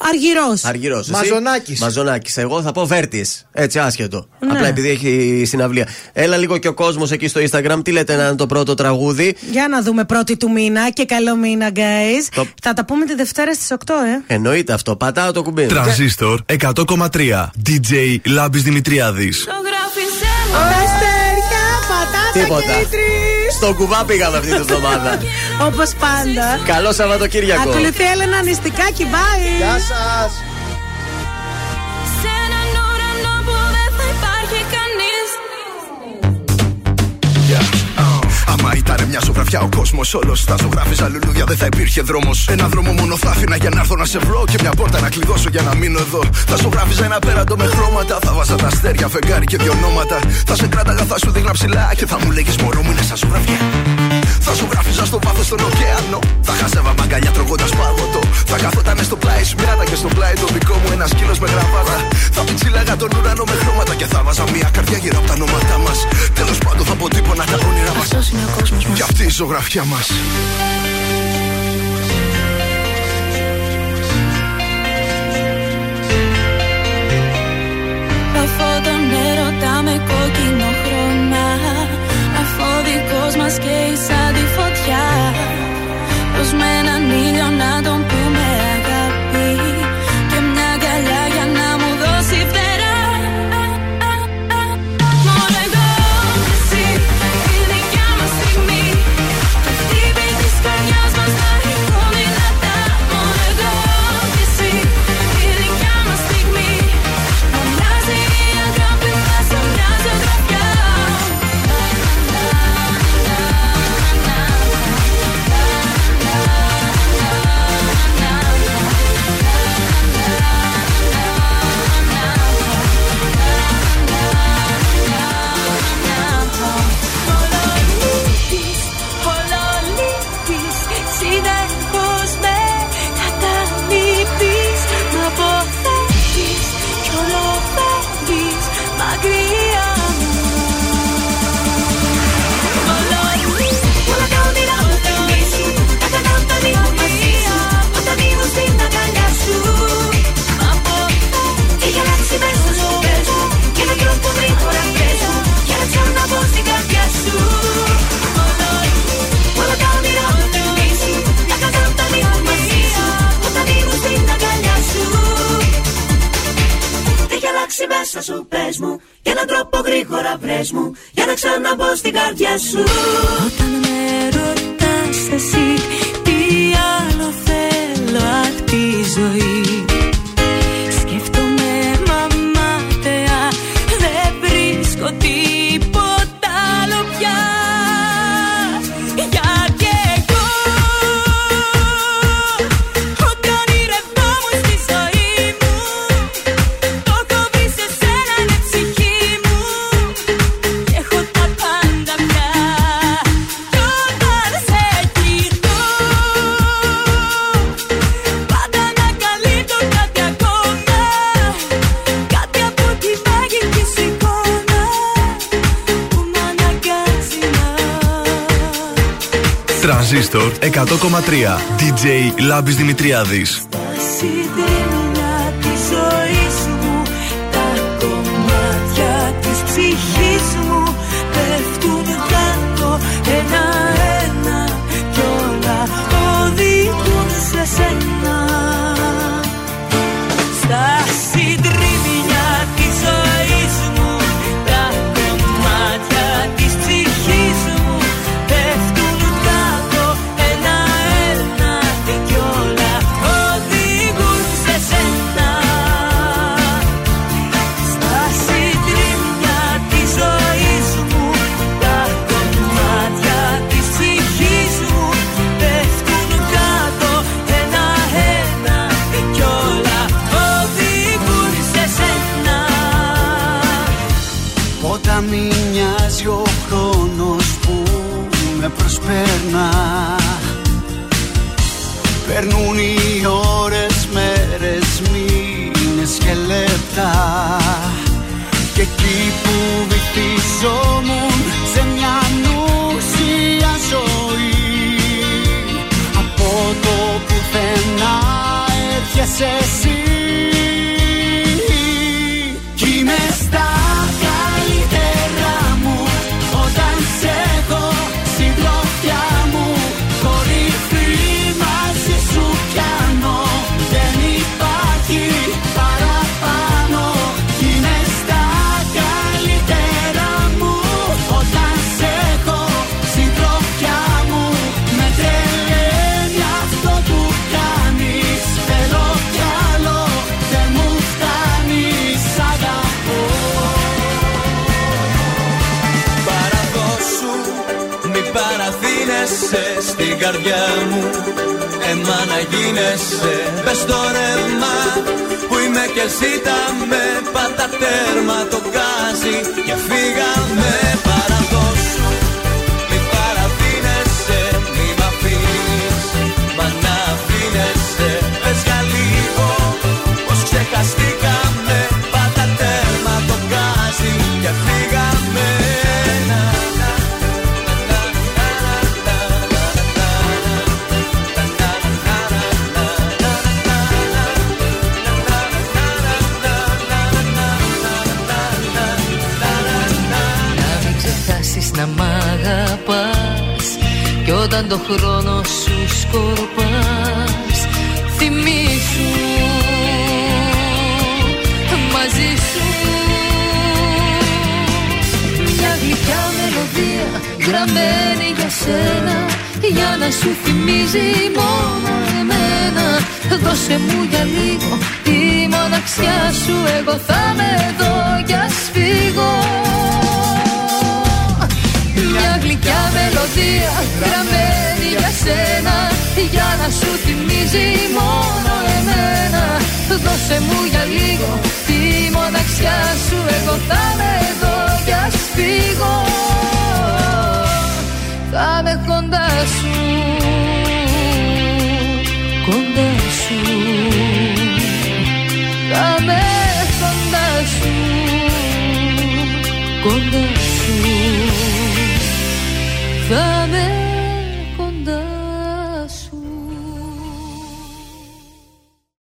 Αργυρός. Αργυρός. Μαζονάκης. Μαζονάκης. Εγώ θα πω Βέρτης. Έτσι, άσχετο. Ναι. Απλά επειδή έχει συναυλία. Έλα λίγο και ο κόσμος εκεί στο Instagram. Τι λέτε να είναι το πρώτο τραγούδι; Για να δούμε πρώτη του μήνα και καλό μήνα, guys. Το- Θα τα πούμε τη Δευτέρα στις 8, ε. Εννοείται αυτό. Πατάω το κουμπί. Τρανζίστορ 100,3. DJ Λάμπης Δημητριάδης. Ζωγράφιζέ μου Αστέρια, πατάτα Τίποτα. Και οι τρεις. Στο κουβά πήγαμε αυτή τη εβδομάδα. Όπως πάντα. Καλό Σαββατοκύριακο. Ακολουθεί η Έλενα νηστικάκι, bye. Γεια σας. Άμα ήταν μια ζωγραφιά ο κόσμος όλος θα ζωγράφιζα λουλούδια, δεν θα υπήρχε δρόμος. Ένα δρόμο μόνο θα άφηνα για να έρθω να σε βρω και μια πόρτα να κλειδώσω για να μείνω εδώ. Θα ζωγράφιζα ένα πέραντο με χρώματα. Θα βάζα τα αστέρια, φεγγάρι και δυο ονόματα. Θα σε κράταγα, θα σου δείχνα ψηλά και θα μου λέγεις Μωρό μου είναι σαν ζωγραφιά. Θα ζωγράφιζα στο βάθο στον ωκεανό. Θα χάζευα μαγκαλιά τρώγοντας πάγωτο. Θα καθόταν στο πλάι σμιράτα και στο πλάι το δικό μου ένα σκύλος με γραβάτα. Θα πιτσίλαγα τον ουρανό με χρώματα και θα βάζα μια καρδιά γύρω από τα ονόματά μας. Τέλος πάντων θα αποτύπωνα τα όνειρά μας. Αυτός είναι ο κόσμος μας Και αυτή η ζωγραφιά μας. Αφού τον έρωτα με κόκκινο χρώμα Αφού ο δικός μας καίει σαν τη φωτιά Πως με έναν ήλιο βρες μου Για να ξαναμπω στην καρδιά σου. Όταν με ρωτάς εσύ Τρανζίστορ 100,3 DJ Λάμπης Δημητριάδης